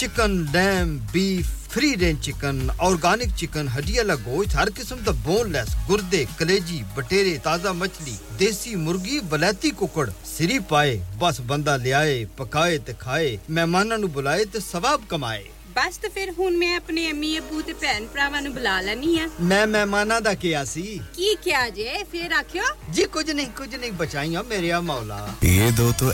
Chicken lamb beef free range chicken organic chicken ہڈی والا گوشت ہر قسم کا bone لیس گردے کلیجی بٹیرے تازہ مچھلی دیسی مرغی بلیتی ککڑ سری پائے بس بندہ لیا پکائے تے کھائے مہمانوں بلائے تے ثواب کمائے ਬਸ ਤੇ ਫਿਰ ਹੁਣ ਮੈਂ ਆਪਣੇ ਅਮੀ ਅਬੂ ਤੇ ਭੈਣ ਭਰਾਵਾਂ ਨੂੰ ਬੁਲਾ ਲੈਣੀ ਆ ਮੈਂ ਮਹਿਮਾਨਾਂ ਦਾ ਕਿਹਾ ਸੀ। ਕੀ ਕਿਹਾ ਜੇ? ਫਿਰ ਆਖਿਓ। ਜੀ ਕੁਝ ਨਹੀਂ ਕੁਝ ਨਹੀਂ ਬਚਾਈਆਂ ਮੇਰੇ ਆ ਮੌਲਾ یہ دو تو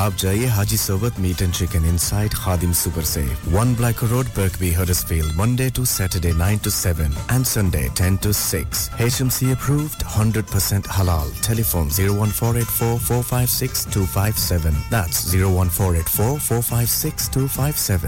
آپ جائیے Haji Sohbat meat and chicken inside Khadim super سے one black road Birkby Huddersfield Monday to Saturday 9 to 7 and Sunday 10 to 6 H M C approved 100% حلال tel 01484456257 that's 01484456257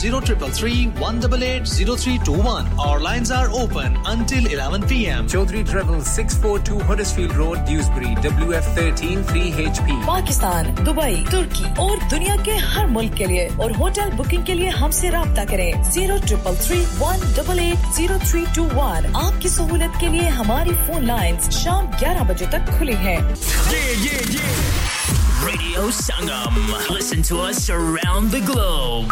033-188-0321. Our lines are open until 11 p.m. Chaudhry Travel 642 Huddersfield Road, Dewsbury, WF13 3HP. Pakistan Dubai ترکی اور دنیا کے ہر ملک کے لیے اور hotel booking کے لیے ہم سے رابطہ کریں zero triple three one double eight zero three two one آپ کی سہولت کے لیے ہماری فون لائن شام گیارہ بجے تک کھلی ہیں. Radio Sangam. Listen to us around the globe.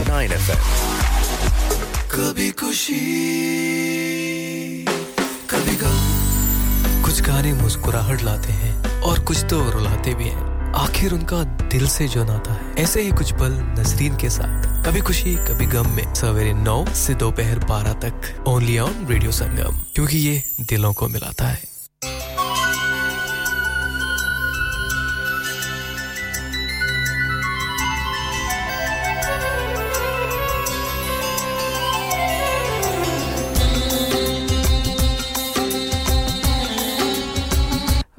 کبھی خوشی کبھی غم کچھ گانے مسکراہٹ لاتے ہیں اور کچھ تو رلاتے بھی ہیں۔ آخر ان کا دل سے جو ناتا ہے ایسے ہی کچھ پل نظرین کے ساتھ۔ کبھی خوشی کبھی غم میں سویرے نو سے دوپہر بارہ تک۔ اونلی آن ریڈیو سنگم کیونکہ یہ دلوں کو ملاتا ہے۔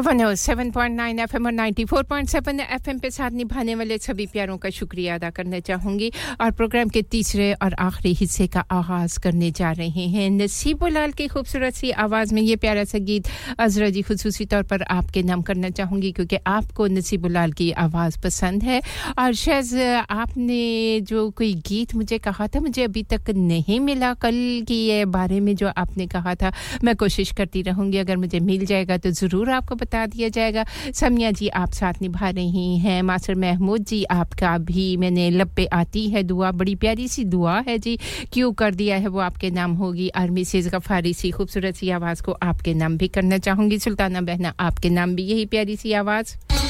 107.9 ایف ایم اور 94.7 ایف ایم پہ ساتھ نبھانے والے سبھی پیاروں کا شکریہ ادا کرنا چاہوں گی۔ اور پروگرام کے تیسرے اور آخری حصے کا آغاز کرنے جا رہے ہیں۔ نصیب الال کی خوبصورت سی آواز میں یہ پیارا سا گیت عذرا جی خصوصی طور پر آپ کے نام کرنا چاہوں گی کیونکہ آپ کو نصیب الال کی آواز پسند ہے۔ اور شیز آپ نے جو کوئی گیت مجھے کہا تھا، مجھے ابھی تک نہیں ملا۔ کل کی بارے میں جو آپ نے کہا تھا، میں کوشش کرتی رہوں گی۔ اگر مجھے مل جائے گا تو ضرور آپ کو بتا بتا دیا جائے گا۔ سمیہ جی آپ ساتھ نبھا رہی ہیں۔ ماسر محمود جی آپ کا بھی میں نے لب پہ آتی ہے دعا۔ بڑی پیاری سی دعا ہے جی۔ کیوں کر دیا ہے وہ آپ کے نام ہوگی؟ آرمی سیز غفاری سی خوبصورت سی آواز کو آپ کے نام بھی کرنا چاہوں گی۔ سلطانہ بہنا، آپ کے نام بھی یہی پیاری سی آواز۔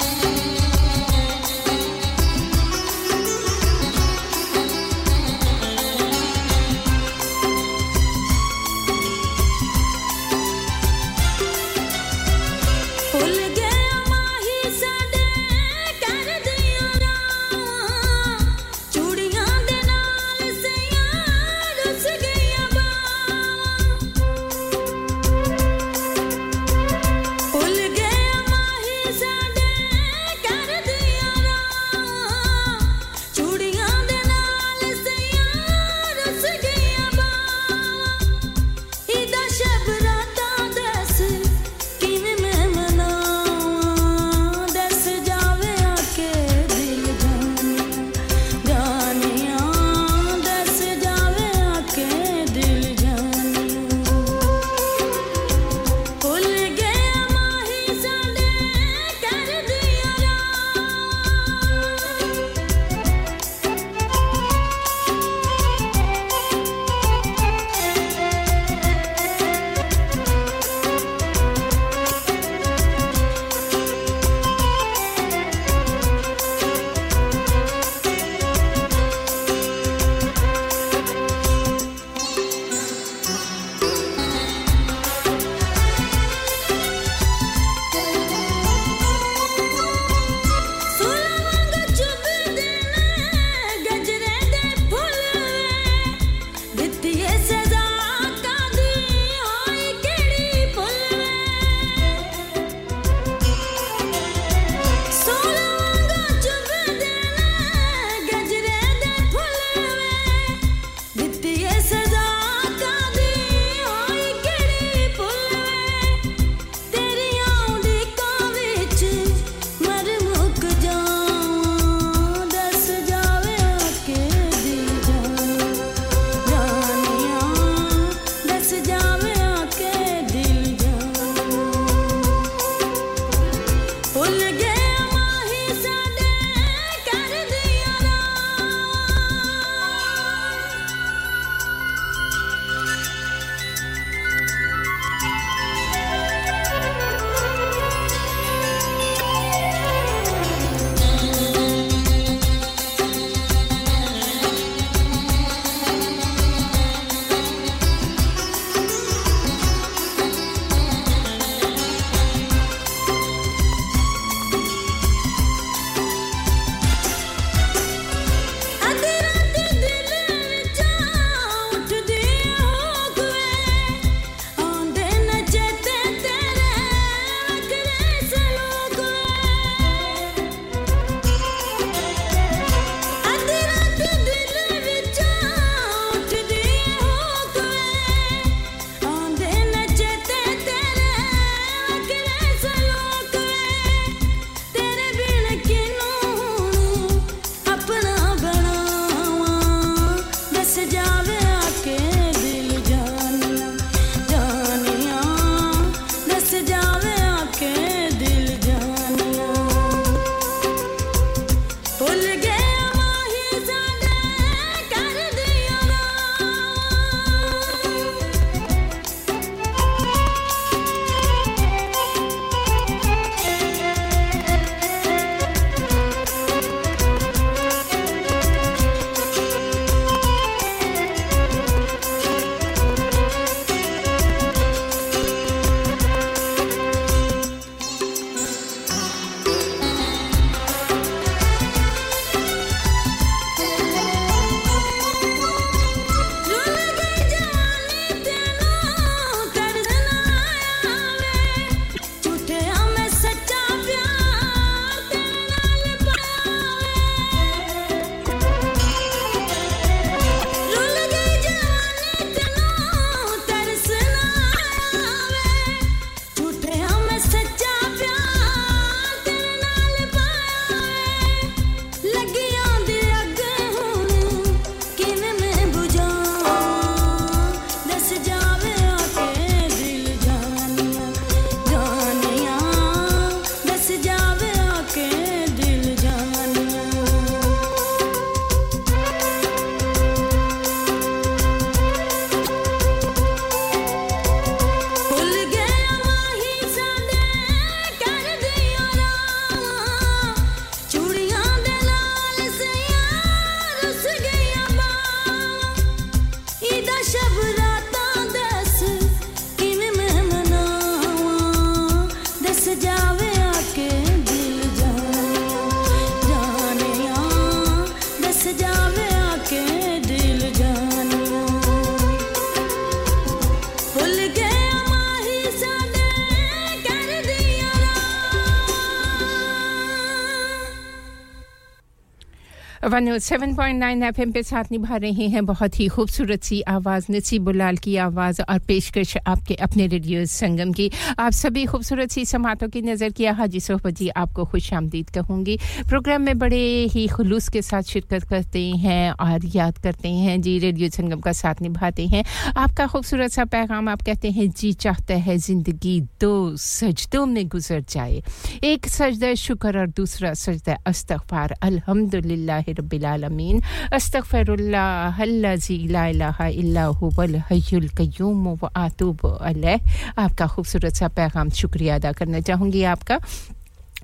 107.9 ایف ایم پہ ساتھ نبھا رہے ہیں۔ بہت ہی خوبصورت سی آواز، نصیب بلال کی آواز اور پیشکش آپ کے اپنے ریڈیو سنگم کی۔ آپ سبھی خوبصورت سی سماعتوں کی نظر کیا۔ حاجی صحبت جی آپ کو خوش آمدید کہوں گی۔ پروگرام میں بڑے ہی خلوص کے ساتھ شرکت کرتے ہیں اور یاد کرتے ہیں۔ جی ریڈیو سنگم کا ساتھ نبھاتے ہیں۔ آپ کا خوبصورت سا پیغام آپ کہتے ہیں جی چاہتا ہے زندگی دو سجدوں میں گزر جائے۔ ایک سجدہ شکر اور دوسرا سجدہ استغفار۔ الحمد للہ رب العالمین. استغفر اللہ الذي لا الہ الا هو الحي القيوم و آتوب علیہ آپ کا خوبصورت سا پیغام شکریہ ادا کرنا چاہوں گی آپ کا.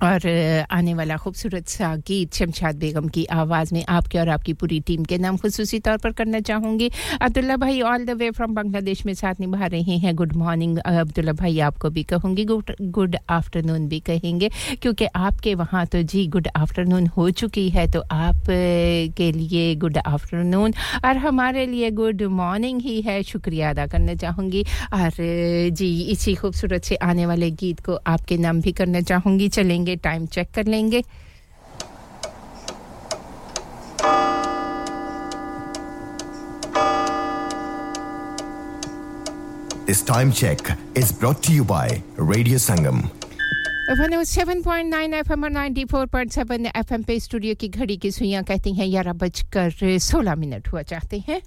اور آنے والا خوبصورت سا گیت شمشاد بیگم کی آواز میں آپ کے اور آپ کی پوری ٹیم کے نام خصوصی طور پر کرنا چاہوں گی۔ عبداللہ بھائی آل دا وے فرام بنگلہ دیش میں ساتھ نبھا رہے ہیں۔ گڈ مارننگ عبداللہ بھائی آپ کو بھی کہوں گی۔ گڈ آفٹرنون بھی کہیں گے۔ کیونکہ آپ کے وہاں تو جی گڈ آفٹرنون ہو چکی ہے، تو آپ کے لیے گڈ آفٹرنون اور ہمارے لیے گڈ مارننگ ہی ہے۔ شکریہ ادا کرنا چاہوں گی۔ اور جی اسی خوبصورت سے آنے والے گیت کو آپ کے نام بھی کرنا چاہوں گی۔ چلیں گے۔ گے ٹائم چیک کر لیں گے This time check is brought to you by Radio Sangam. 107.9 F M اور 94.7 ایف پہ اسٹوڈیو کی گھڑی کی سوئیاں کہتی ہیں یارہ بج کر سولہ منٹ ہوا چاہتے ہیں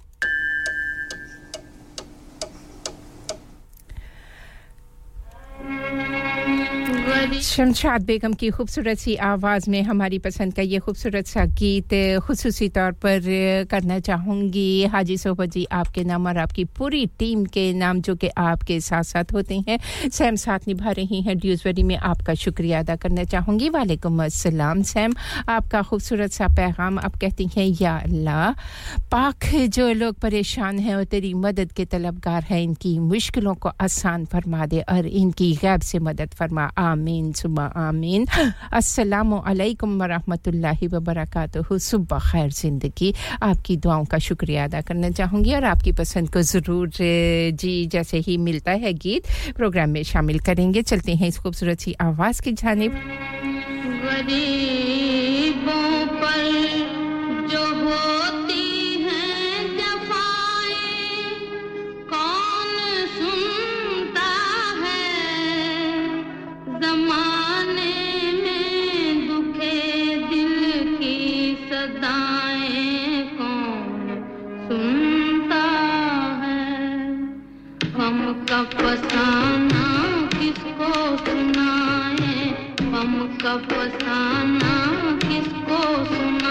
شمشاد. بیگم کی خوبصورت سی آواز میں ہماری پسند کا یہ خوبصورت سا گیت خصوصی طور پر کرنا چاہوں گی. حاجی صحبت جی آپ کے نام اور آپ کی پوری ٹیم کے نام جو کہ آپ کے ساتھ ساتھ ہوتے ہیں، سیم ساتھ نبھا رہی ہیں ڈیوزوری میں آپ کا شکریہ ادا کرنا چاہوں گی. وعلیکم السلام سیم، آپ کا خوبصورت سا پیغام آپ کہتی ہیں، یا اللہ، پاک جو لوگ پریشان ہیں اور تیری مدد کے طلبگار ہیں، ان کی مشکلوں کو آسان فرما دے اور ان کی غیب سے مدد فرما. آمین. آمین صبح آمین السلام علیکم ورحمۃ اللہ وبرکاتہ صبح خیر زندگی آپ کی دعاؤں کا شکریہ ادا کرنا چاہوں گی اور آپ کی پسند کو ضرور جی جیسے ہی ملتا ہے گیت پروگرام میں شامل کریں گے چلتے ہیں اس خوبصورت سی آواز کی جانب غریبوں پر زمانے میں دکھے دل کی کون سنتا ہے؟ ہم کا کس کو سنائے؟ ہم کا فسانہ کس کو سنا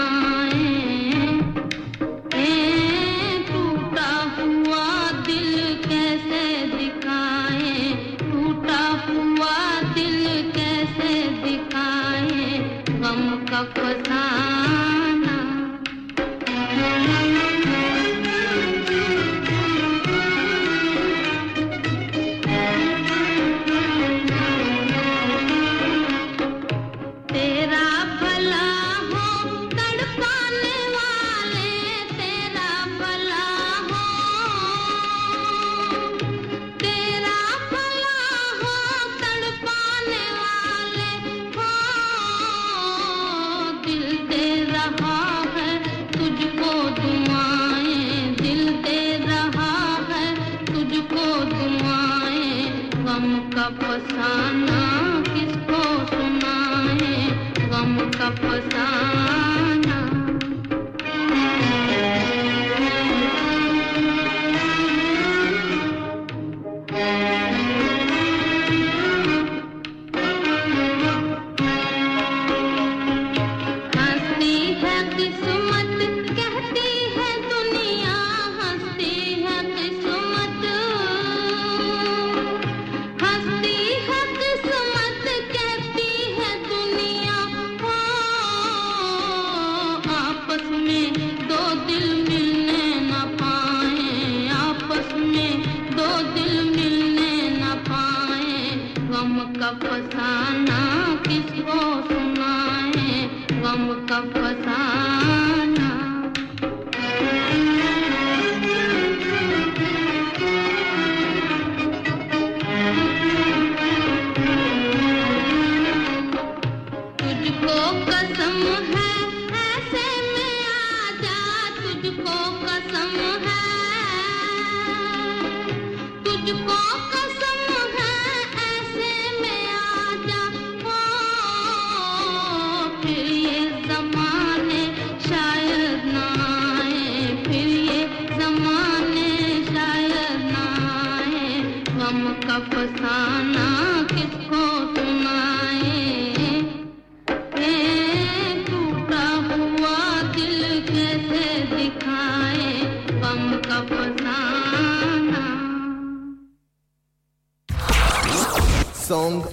کا فسان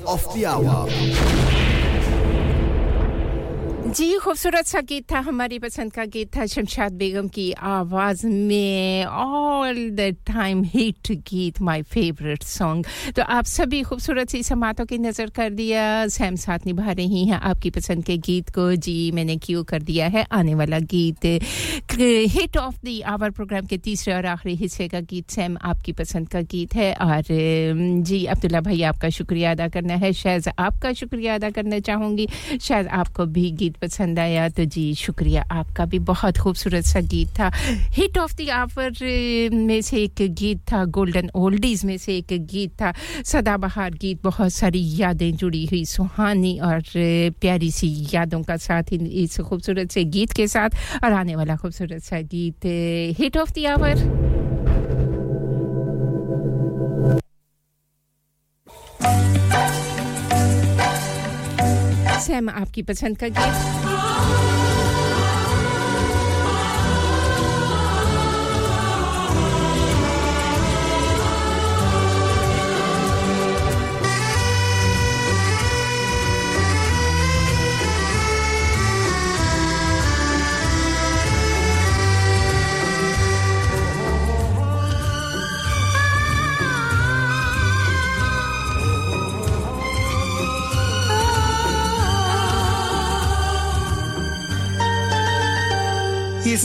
of the Hour. جی خوبصورت سا گیت تھا، ہماری پسند کا گیت تھا شمشاد بیگم کی آواز میں آل دا ٹائم ہٹ گیت مائی فیوریٹ سانگ تو آپ سبھی خوبصورت سی سماعتوں کی نظر کر دیا، سیم ساتھ نبھا رہی ہیں آپ کی پسند کے گیت کو۔ جی میں نے کیوں کر دیا ہے آنے والا گیت۔ ہٹ آف دی آور پروگرام کے تیسرے اور آخری حصے کا گیت سیم آپ کی پسند کا گیت ہے۔ اور جی عبداللہ بھائی، آپ کا شکریہ ادا کرنا ہے۔ شاید آپ کا شکریہ ادا کرنا چاہوں گی۔ شاید آپ کو بھی گیت پسند پسند آیا تو جی شکریہ، آپ کا بھی بہت خوبصورت سا گیت تھا۔ ہٹ آف دی آور میں سے ایک گیت تھا گولڈن اولڈیز میں سے ایک گیت تھا۔ سدا بہار گیت بہت ساری یادیں جڑی ہوئی، سہانی اور پیاری سی یادوں کا ساتھ اس خوبصورت سے گیت کے ساتھ اور آنے والا خوبصورت سا گیت ہٹ آف دی آور ہے آپ کی پسند کا گیس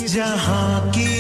جہاں کی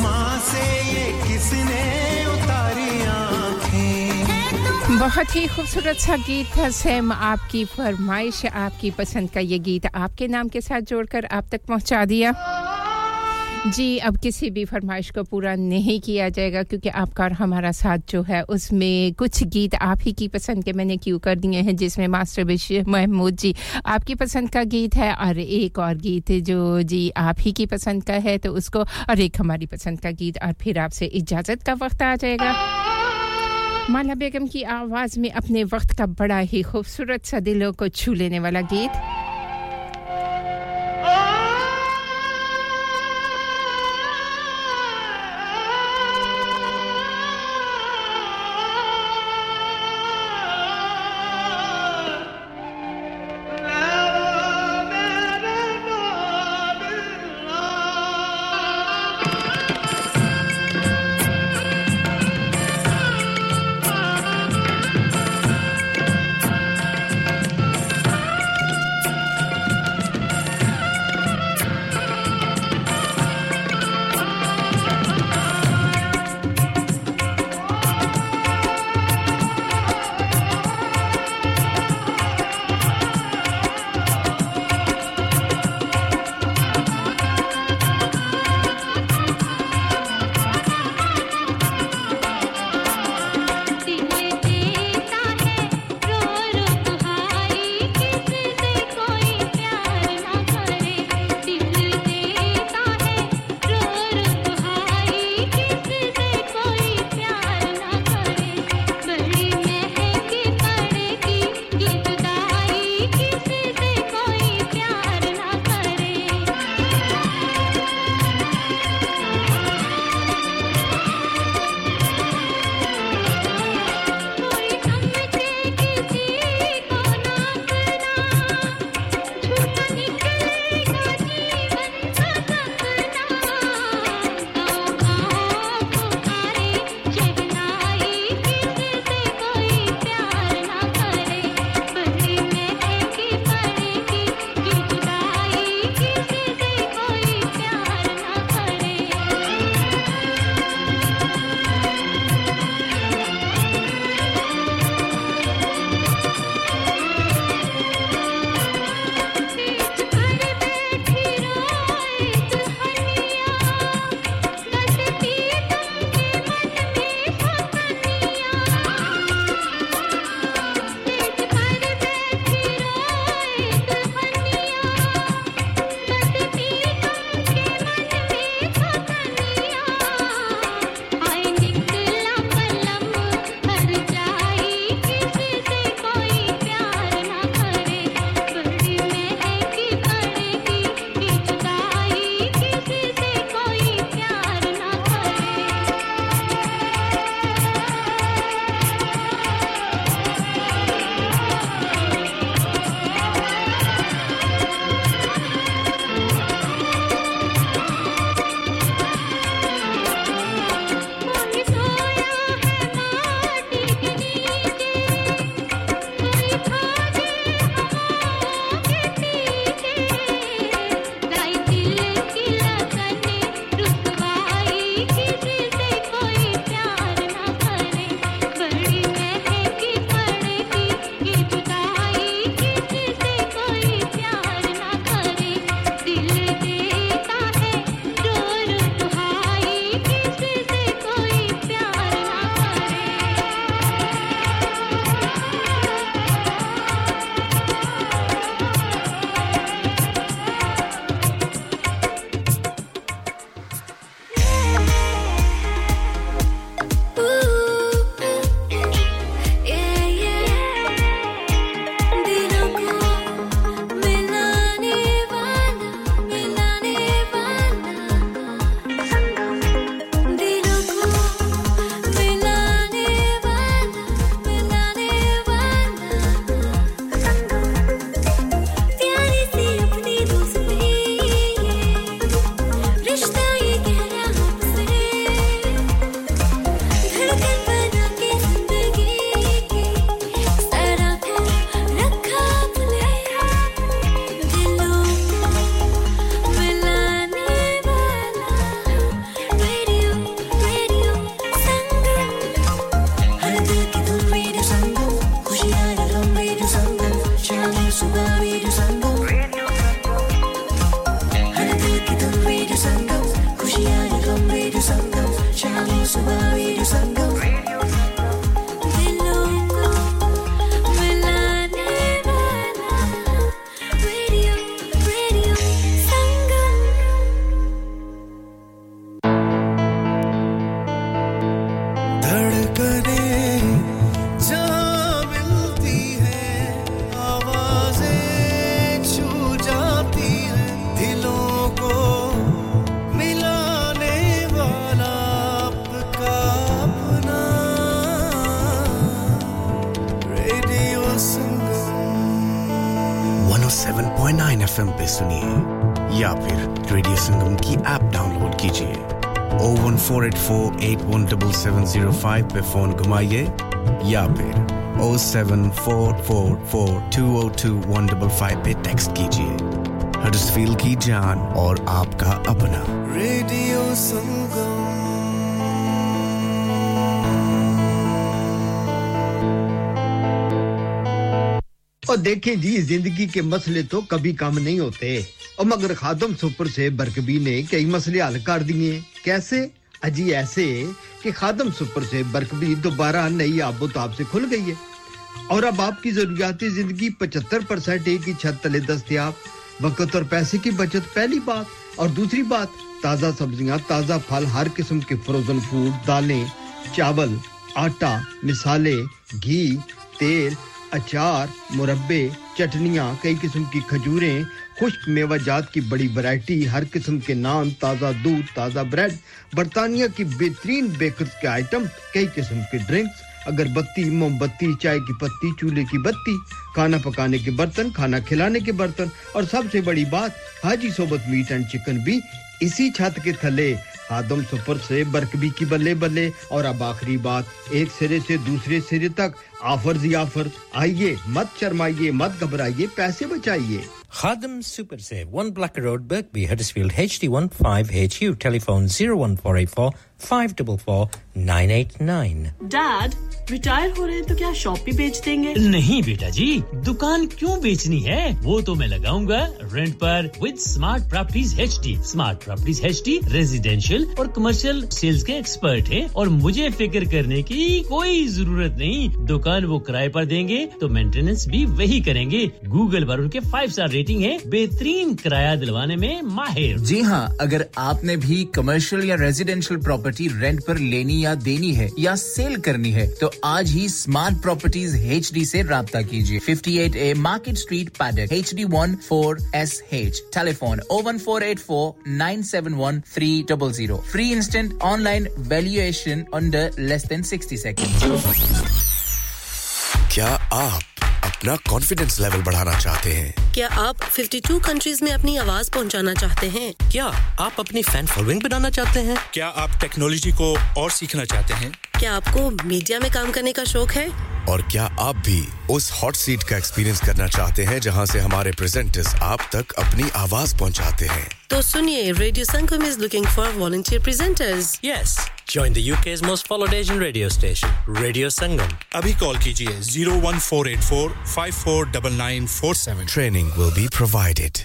آسمان سے یہ کس نے اتاری آنکھیں؟ بہت ہی خوبصورت سا گیت تھا سیم آپ کی فرمائش، آپ کی پسند کا یہ گیت آپ کے نام کے ساتھ جوڑ کر آپ تک پہنچا دیا۔ جی اب کسی بھی فرمائش کو پورا نہیں کیا جائے گا کیونکہ آپ کا اور ہمارا ساتھ جو ہے، اس میں کچھ گیت آپ ہی کی پسند کے میں نے کیوں کر دیے ہیں، جس میں ماسٹر بشیر محمود جی آپ کی پسند کا گیت ہے اور ایک اور گیت جو جی آپ ہی کی پسند کا ہے، تو اس کو اور ایک ہماری پسند کا گیت اور پھر آپ سے اجازت کا وقت آ جائے گا۔ مالا بیگم کی آواز میں اپنے وقت کا بڑا ہی خوبصورت سا دلوں کو چھو لینے والا گیت۔ Four eight four eight one double seven zero five پہ فون گھمائیے یا پھر O seven four four four two O two one double five پہ ٹیکسٹ کیجیے۔ ہرس فیل کی جان اور آپ کا اپنا۔ ریڈیو اور دیکھیں جی زندگی کے مسئلے تو کبھی کم نہیں ہوتے۔ اور مگر خادم سپر سے برکبی نے کئی مسئلے حل کر دیے۔ کیسے؟ اجی ایسے کہ خادم سپر سے برکبی دوبارہ نئی آب و تاب سے کھل گئی ہے۔ اور اب آپ کی ضروریاتی زندگی پچہتر پرسینٹ ایک ہی چھت تلے دستیاب، وقت اور پیسے کی بچت پہلی بات، اور دوسری بات، تازہ سبزیاں، تازہ پھل، ہر قسم کے فروزن فوڈ دالیں، چاول، آٹا مسالے گھی، تیل، اچار، مربے، چٹنیاں، کئی قسم کی کھجوریں خشک میوہ جات کی بڑی ورائٹی ہر قسم کے نان، تازہ دودھ، تازہ بریڈ برطانیہ کی بہترین بیکرز کے آئٹم کئی قسم کے ڈرنکس اگر بتی، موم بتی، چائے کی پتی، چولہے کی بتی، کھانا پکانے کے برتن، کھانا کھلانے کے برتن، اور سب سے بڑی بات، حاجی صوبت میٹ اینڈ چکن بھی اسی چھت کے تھلے، آدم سفر سے برکبی کی بلے بلے، اور اب آخری بات، ایک سرے سے دوسرے سرے تک آفر زی آفر آئیے مت شرمائیے مت گھبرائیے پیسے بچائیے۔ Khadim super save one block road Birkby Huddersfield H D one five H U telephone zero one four eight four five double four nine eight nine dad retire ہو رہے ہیں تو کیا شاپ بھی بیچ دیں گے؟ نہیں بیٹا جی دکان کیوں بیچنی ہے؟ وہ تو میں لگاؤں گا rent per with smart properties H D smart properties H D residential اور کمرشل سیلس کے ایکسپرٹ ہیں اور مجھے فکر کرنے کی کوئی ضرورت نہیں۔ دکان مکان وہ کرائے پر دیں گے تو مینٹیننس بھی وہی کریں گے۔ گوگل پر ان کے فائیو سٹار ریٹنگ ہے بہترین کرایہ دلوانے میں ماہر۔ جی ہاں اگر آپ نے بھی کمرشل یا ریزیڈینشل پراپرٹی رینٹ پر لینی یا دینی ہے یا سیل کرنی ہے، تو آج ہی اسمارٹ پراپرٹیز ایچ ڈی سے رابطہ کیجیے۔ Fifty eight A market street Paddock H D one four S H telephone O one four eight four nine seven one three double zero free instant online valuation under less than sixty second کیا آپ اپنا confidence level بڑھانا چاہتے ہیں؟ کیا آپ 52 countries میں اپنی آواز پہنچانا چاہتے ہیں؟ کیا آپ اپنی فین فالوئنگ بنانا چاہتے ہیں؟ کیا آپ ٹیکنالوجی کو اور سیکھنا چاہتے ہیں؟ کیا آپ کو میڈیا میں کام کرنے کا شوق ہے؟ اور کیا آپ بھی اس ہاٹ سیٹ کا ایکسپیرینس کرنا چاہتے ہیں جہاں سے ہمارے پریزنٹرز آپ تک اپنی آواز پہنچاتے ہیں؟ تو سنیے Radio Sangam is looking for volunteer presenters yes Join the UK's most followed Asian radio station, Radio Sangam. Four double nine 01484 549947. Training will be provided.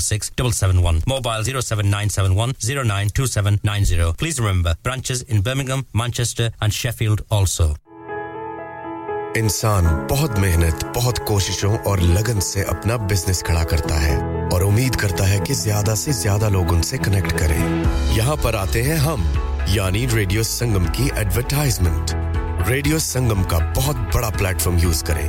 866 771. Mobile 07971 092790. Please remember, branches in Birmingham, Manchester and Sheffield also. انسان بہت محنت بہت کوششوں اور لگن سے اپنا business کھڑا کرتا ہے اور امید کرتا ہے کہ زیادہ سے زیادہ لوگ ان سے کنیکٹ کریں یہاں پر آتے ہیں ہم یعنی ریڈیو سنگم کی ایڈورٹائزمنٹ ریڈیو سنگم کا بہت بڑا پلیٹ فارم یوز کریں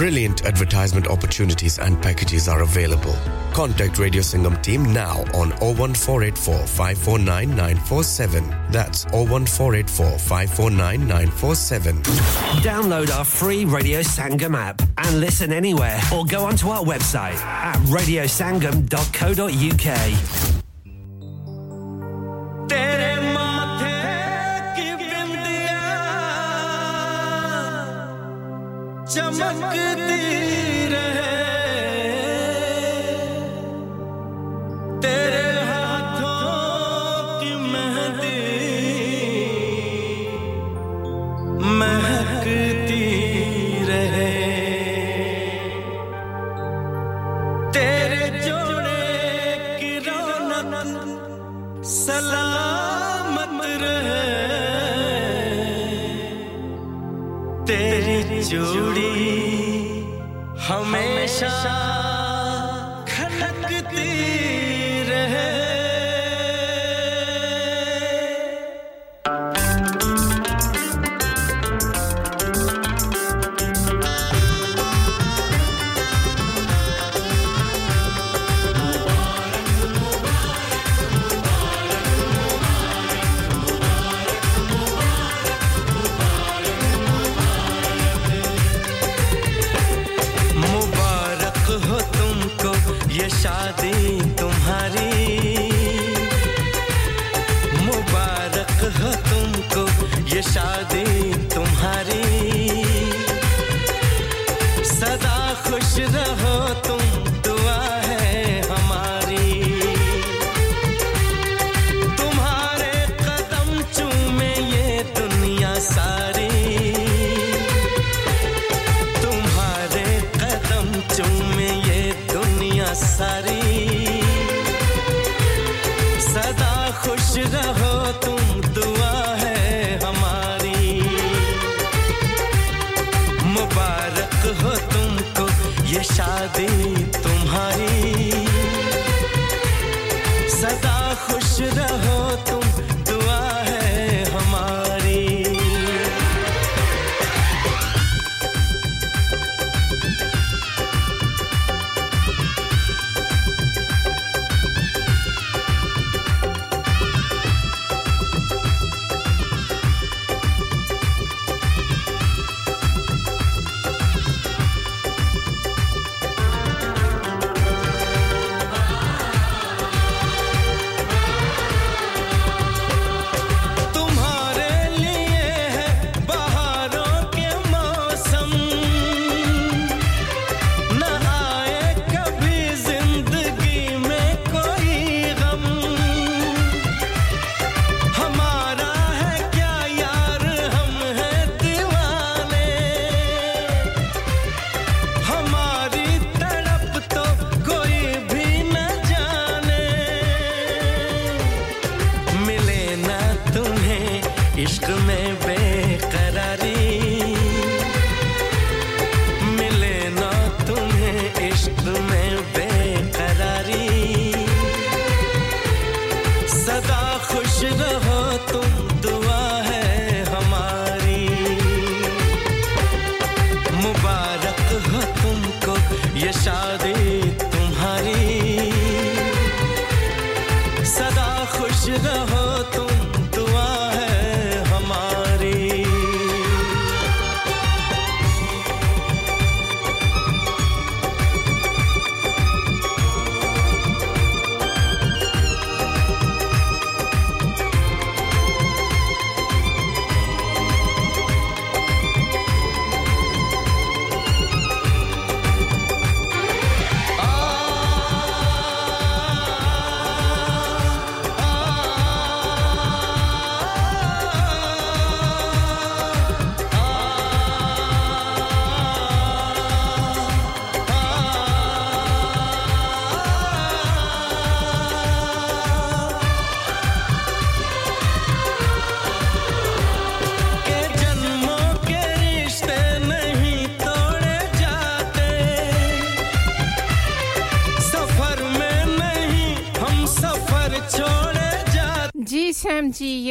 Brilliant advertisement opportunities and packages are available. Contact Radio Singham team now on 01484 549947. That's 01484 549947. Download our free Radio Sangam app and listen anywhere or go onto our website at radiosangam.co.uk. چمکتی رہے۔ تیرے ہاتھوں کی جوڑی ہمیشہ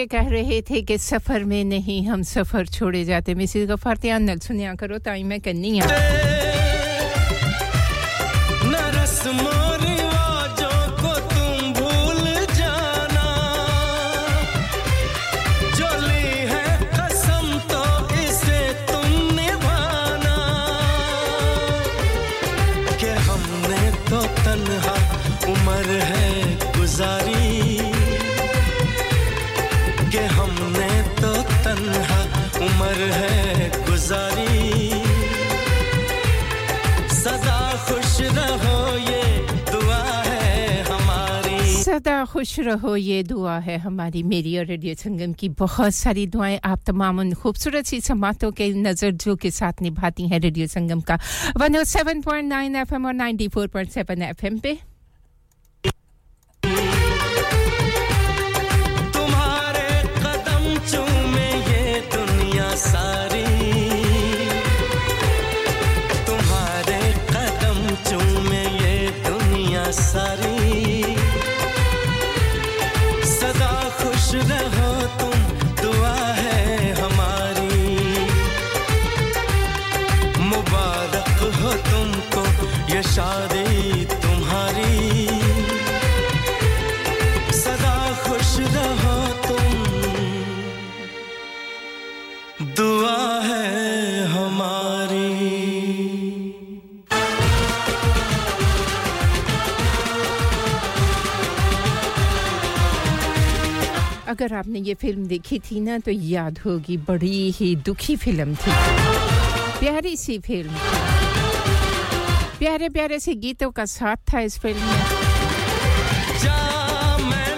یہ کہہ رہے تھے کہ سفر میں نہیں ہم سفر چھوڑے جاتے۔ مسز غفار، دھیان نل سنیا کرو تائی میں کرنی ہوں خوش رہو، یہ دعا ہے ہماری میری اور ریڈیو سنگم کی۔ بہت ساری دعائیں آپ تمام ان خوبصورت سی سماعتوں کے نظر جو کے ساتھ نبھاتی ہیں ریڈیو سنگم کا۔ One O seven point nine F M اور ninety four point seven F M پہ۔ ساری تمہاری۔ سدا خوش رہو تم۔ دعا ہے اگر آپ نے یہ فلم دیکھی تھی نا تو یاد ہوگی، بڑی ہی دکھی فلم تھی۔ پیاری سی فلم پیارے پیارے سے گیتوں کا ساتھ تھا اس فلم میں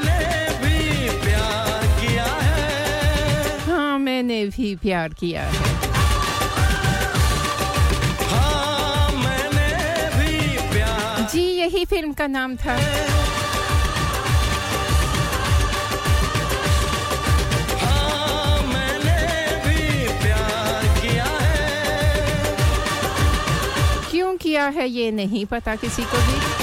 میں نے بھی پیار کیا ہے میں نے بھی پیار جی یہی فلم کا نام تھا کیا ہے یہ نہیں پتا کسی کو بھی۔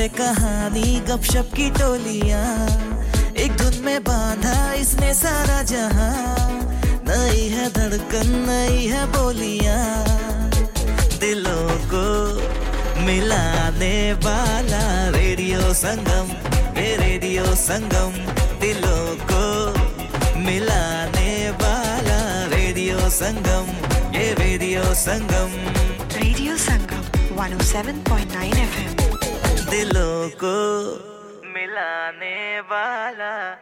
سے کہانی، گپ شپ کی ٹولیاں۔ ایک دھن میں باندھا اس نے سارا جہاں۔ نئی ہے دھڑکن، نئی ہے بولیاں۔ دلوں کو ملانے والا ریڈیو سنگم، اے ریڈیو سنگم۔ دلوں کو ملانے والا ریڈیو سنگم، اے Radio Sangam. Radio Sangam, 107.9 FM دلوں کو ملانے والا۔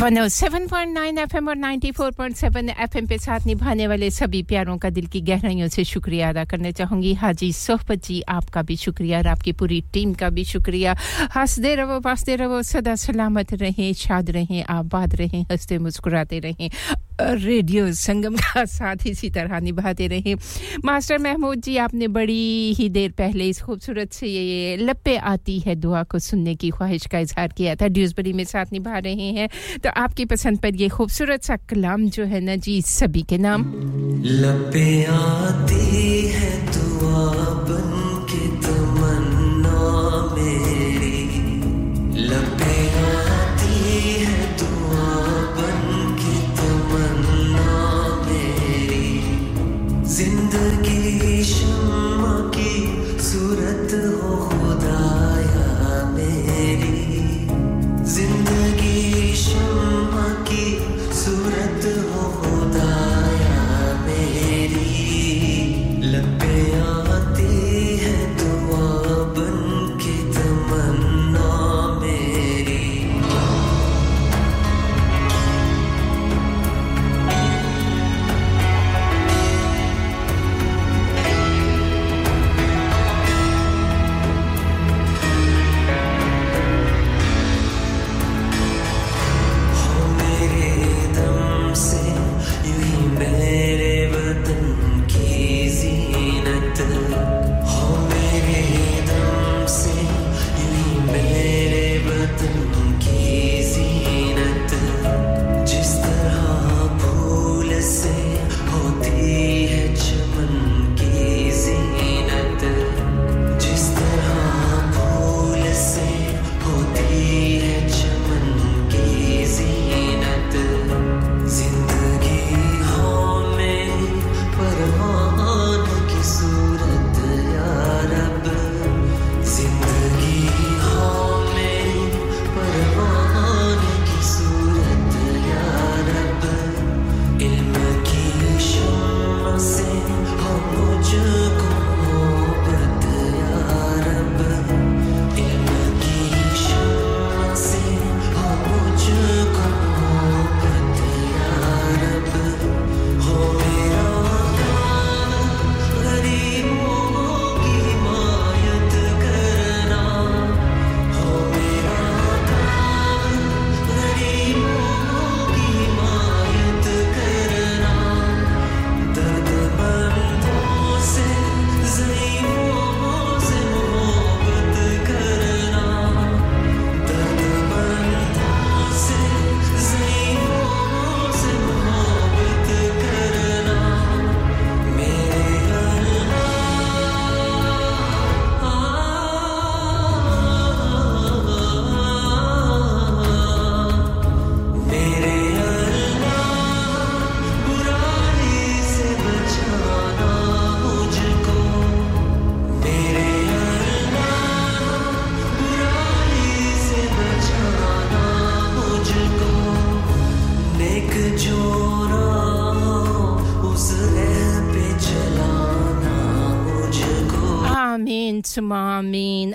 One O seven point nine F M اور ninety four point seven F M پہ ساتھ نبھانے والے سبھی پیاروں کا دل کی گہرائیوں سے شکریہ ادا کرنا چاہوں گی۔ حاجی صحبت جی آپ کا بھی شکریہ اور آپ کی پوری ٹیم کا بھی شکریہ۔ ہنستے رہو باستے رہو سدا سلامت رہیں، شاد رہیں، آباد رہیں، ہنستے مسکراتے رہیں۔ ریڈیو سنگم کا ساتھ اسی طرح نبھاتے رہے۔ ماسٹر محمود جی آپ نے بڑی ہی دیر پہلے اس خوبصورت سے یہ لب آتی ہے دعا کو سننے کی خواہش کا اظہار کیا تھا۔ ڈیوزبری میں ساتھ نبھا رہے ہیں۔ تو آپ کی پسند پر یہ خوبصورت سا کلام جو ہے نا جی سبھی کے نام۔ لپے آتی ہے دعا زندگی شمع کی صورت ہو میری۔ زندگی شمع کی صورت ہو میری۔ لبیاں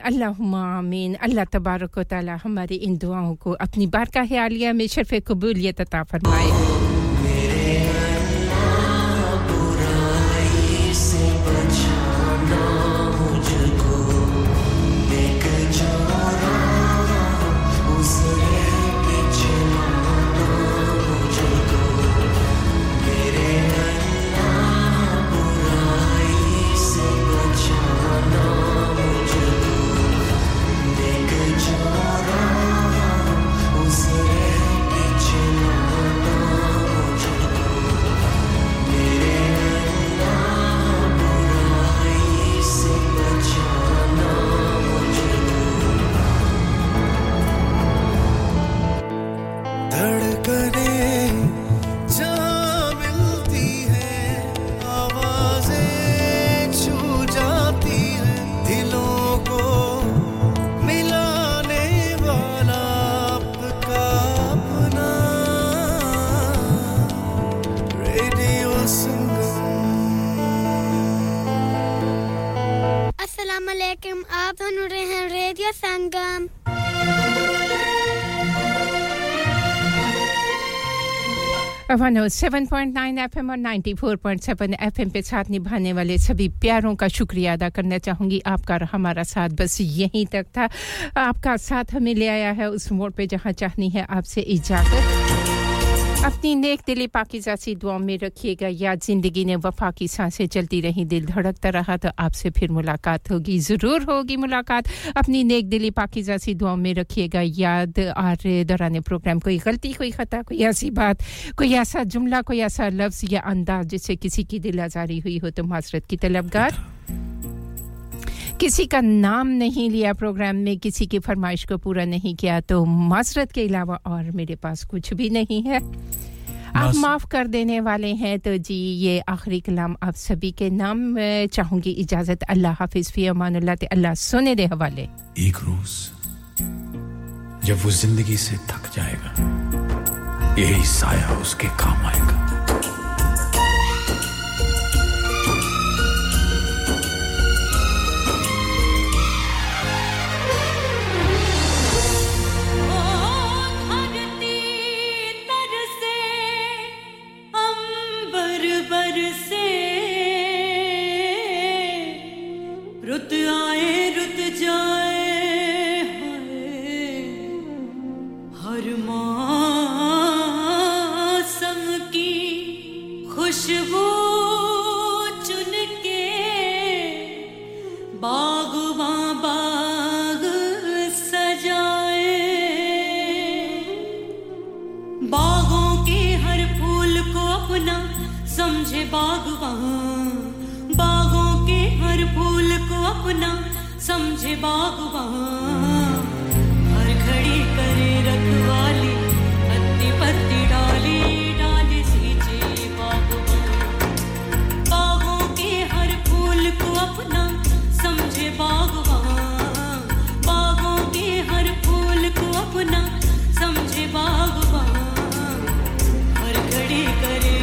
اللہم آمین۔ اللہ تبارک و تعالی ہماری ان دعاؤں کو اپنی بارکاہ عالیہ میں شرف قبولیت عطا فرمائے۔ One O seven point nine F M اور ninety four point seven F M پہ ساتھ نبھانے والے سبھی پیاروں کا شکریہ ادا کرنا چاہوں گی۔ آپ کا ہمارا ساتھ، بس یہیں تک تھا۔ آپ کا ساتھ ہمیں لے آیا ہے اس موڑ پہ جہاں چاہنی ہے، آپ سے اجازت۔ اپنی نیک دلی پاکیزاسی دعاؤں میں رکھیے گا۔ یاد زندگی نے وفا کی سانسیں چلتی رہیں، دل دھڑکتا رہا تو آپ سے پھر ملاقات ہوگی، ضرور ہوگی ملاقات۔ اپنی نیک دلی پاکیزاسی دعاؤں میں رکھیے گا۔ یاد اور دوران پروگرام، کوئی غلطی، کوئی خطا، کوئی ایسی بات، کوئی ایسا جملہ، کوئی ایسا لفظ یا انداز جس سے کسی کی دل آزاری ہوئی ہو تو معذرت کی طلبگار۔ کسی کا نام نہیں لیا پروگرام میں کسی کی فرمائش کو پورا نہیں کیا تو معذرت کے علاوہ اور میرے پاس کچھ بھی نہیں ہے۔ آپ معاف کر دینے والے ہیں تو جی یہ آخری کلام آپ سبھی کے نام چاہوں گی اجازت۔ اللہ حافظ فی امان اللہ تے اللہ سونے دے حوالے۔ ایک روز جب وہ زندگی سے تھک جائے گا یہی سایہ اس کے کام آئے گا۔ تجھے باغباں ہر گھڑی کرے رکھوالی پتی پتی ڈالی ڈالی سیچے باغباں باغوں کے ہر پھول کو اپنا سمجھے باغباں باغوں کے ہر پھول کو اپنا سمجھے باغباں ہر گھڑی کرے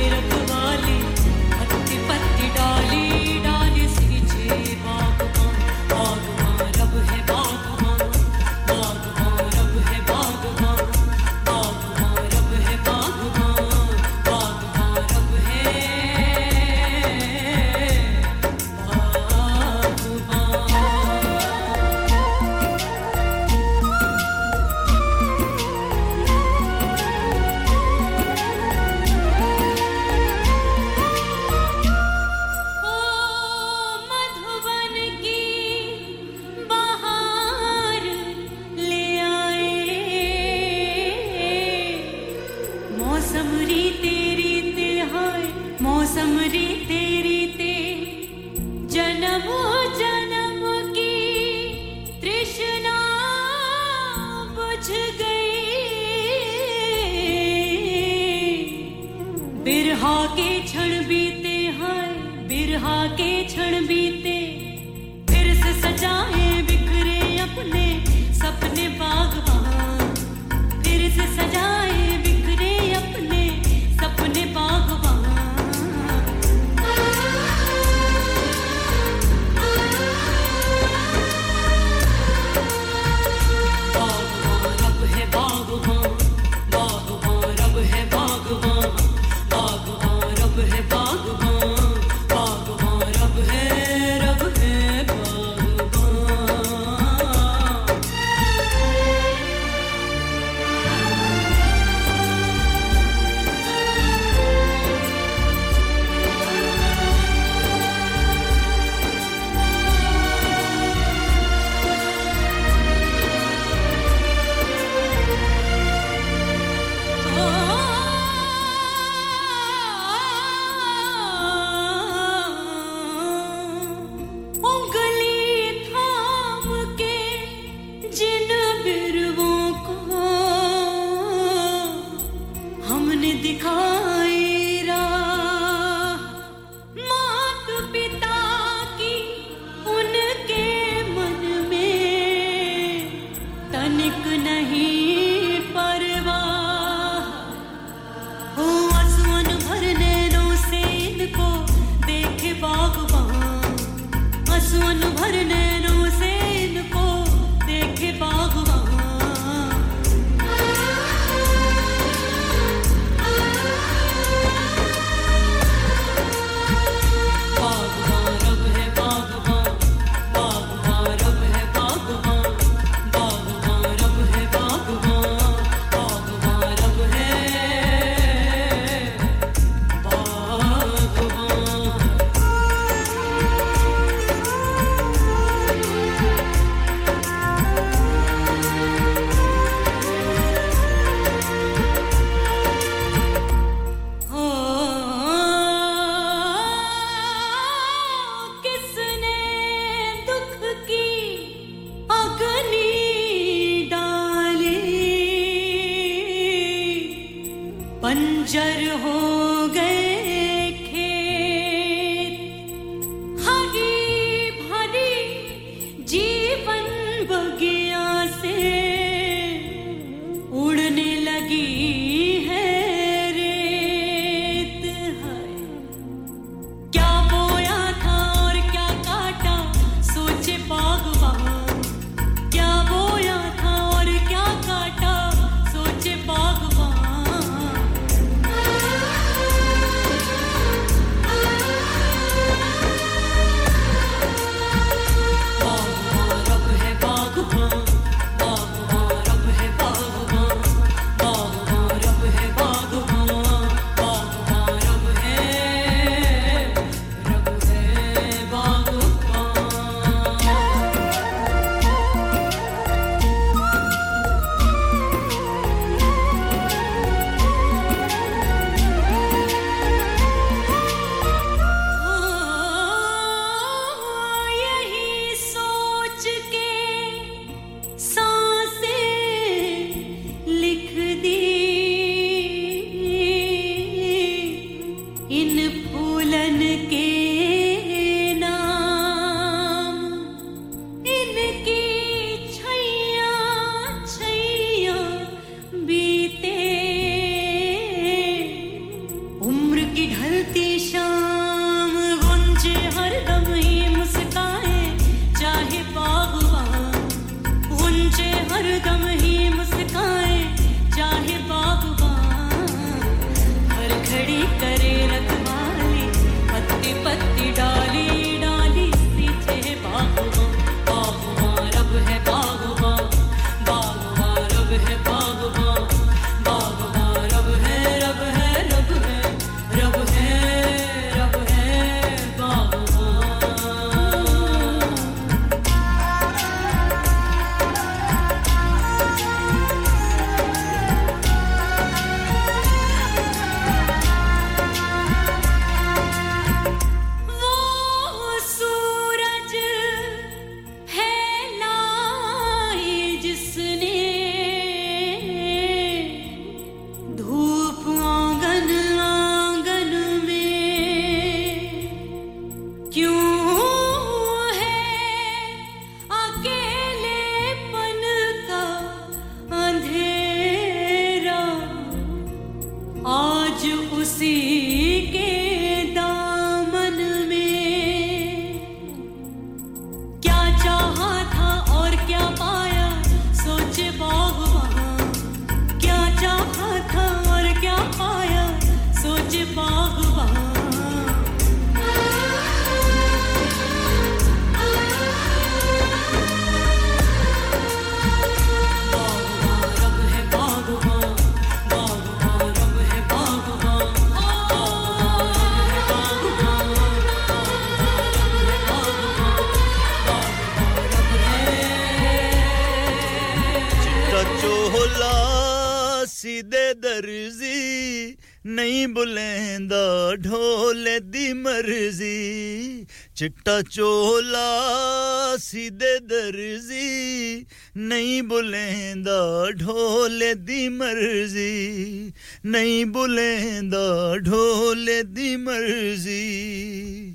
چولا سیدے درزی، نہیں بلیں دا ڈھول دی مرضی، نہیں بلیں دا ڈھول دی مرضی۔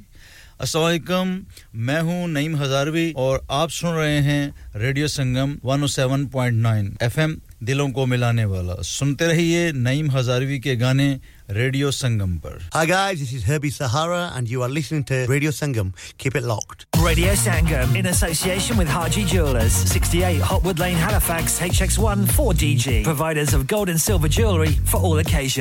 السلام علیکم، میں ہوں نعیم ہزاروی اور آپ سن رہے ہیں ریڈیو سنگم 107.9 ایف ایم دلوں کو ملانے والا۔ سنتے رہیے نعیم ہزاروی کے گانے Radio Sangam. Hi guys, this is Herbie Sahara and you are listening to Radio Sangam. Keep it locked. Radio Sangam in association with Haji Jewelers, 68 Hotwood Lane, Halifax, HX1 4DG. Providers of gold and silver jewellery for all occasions.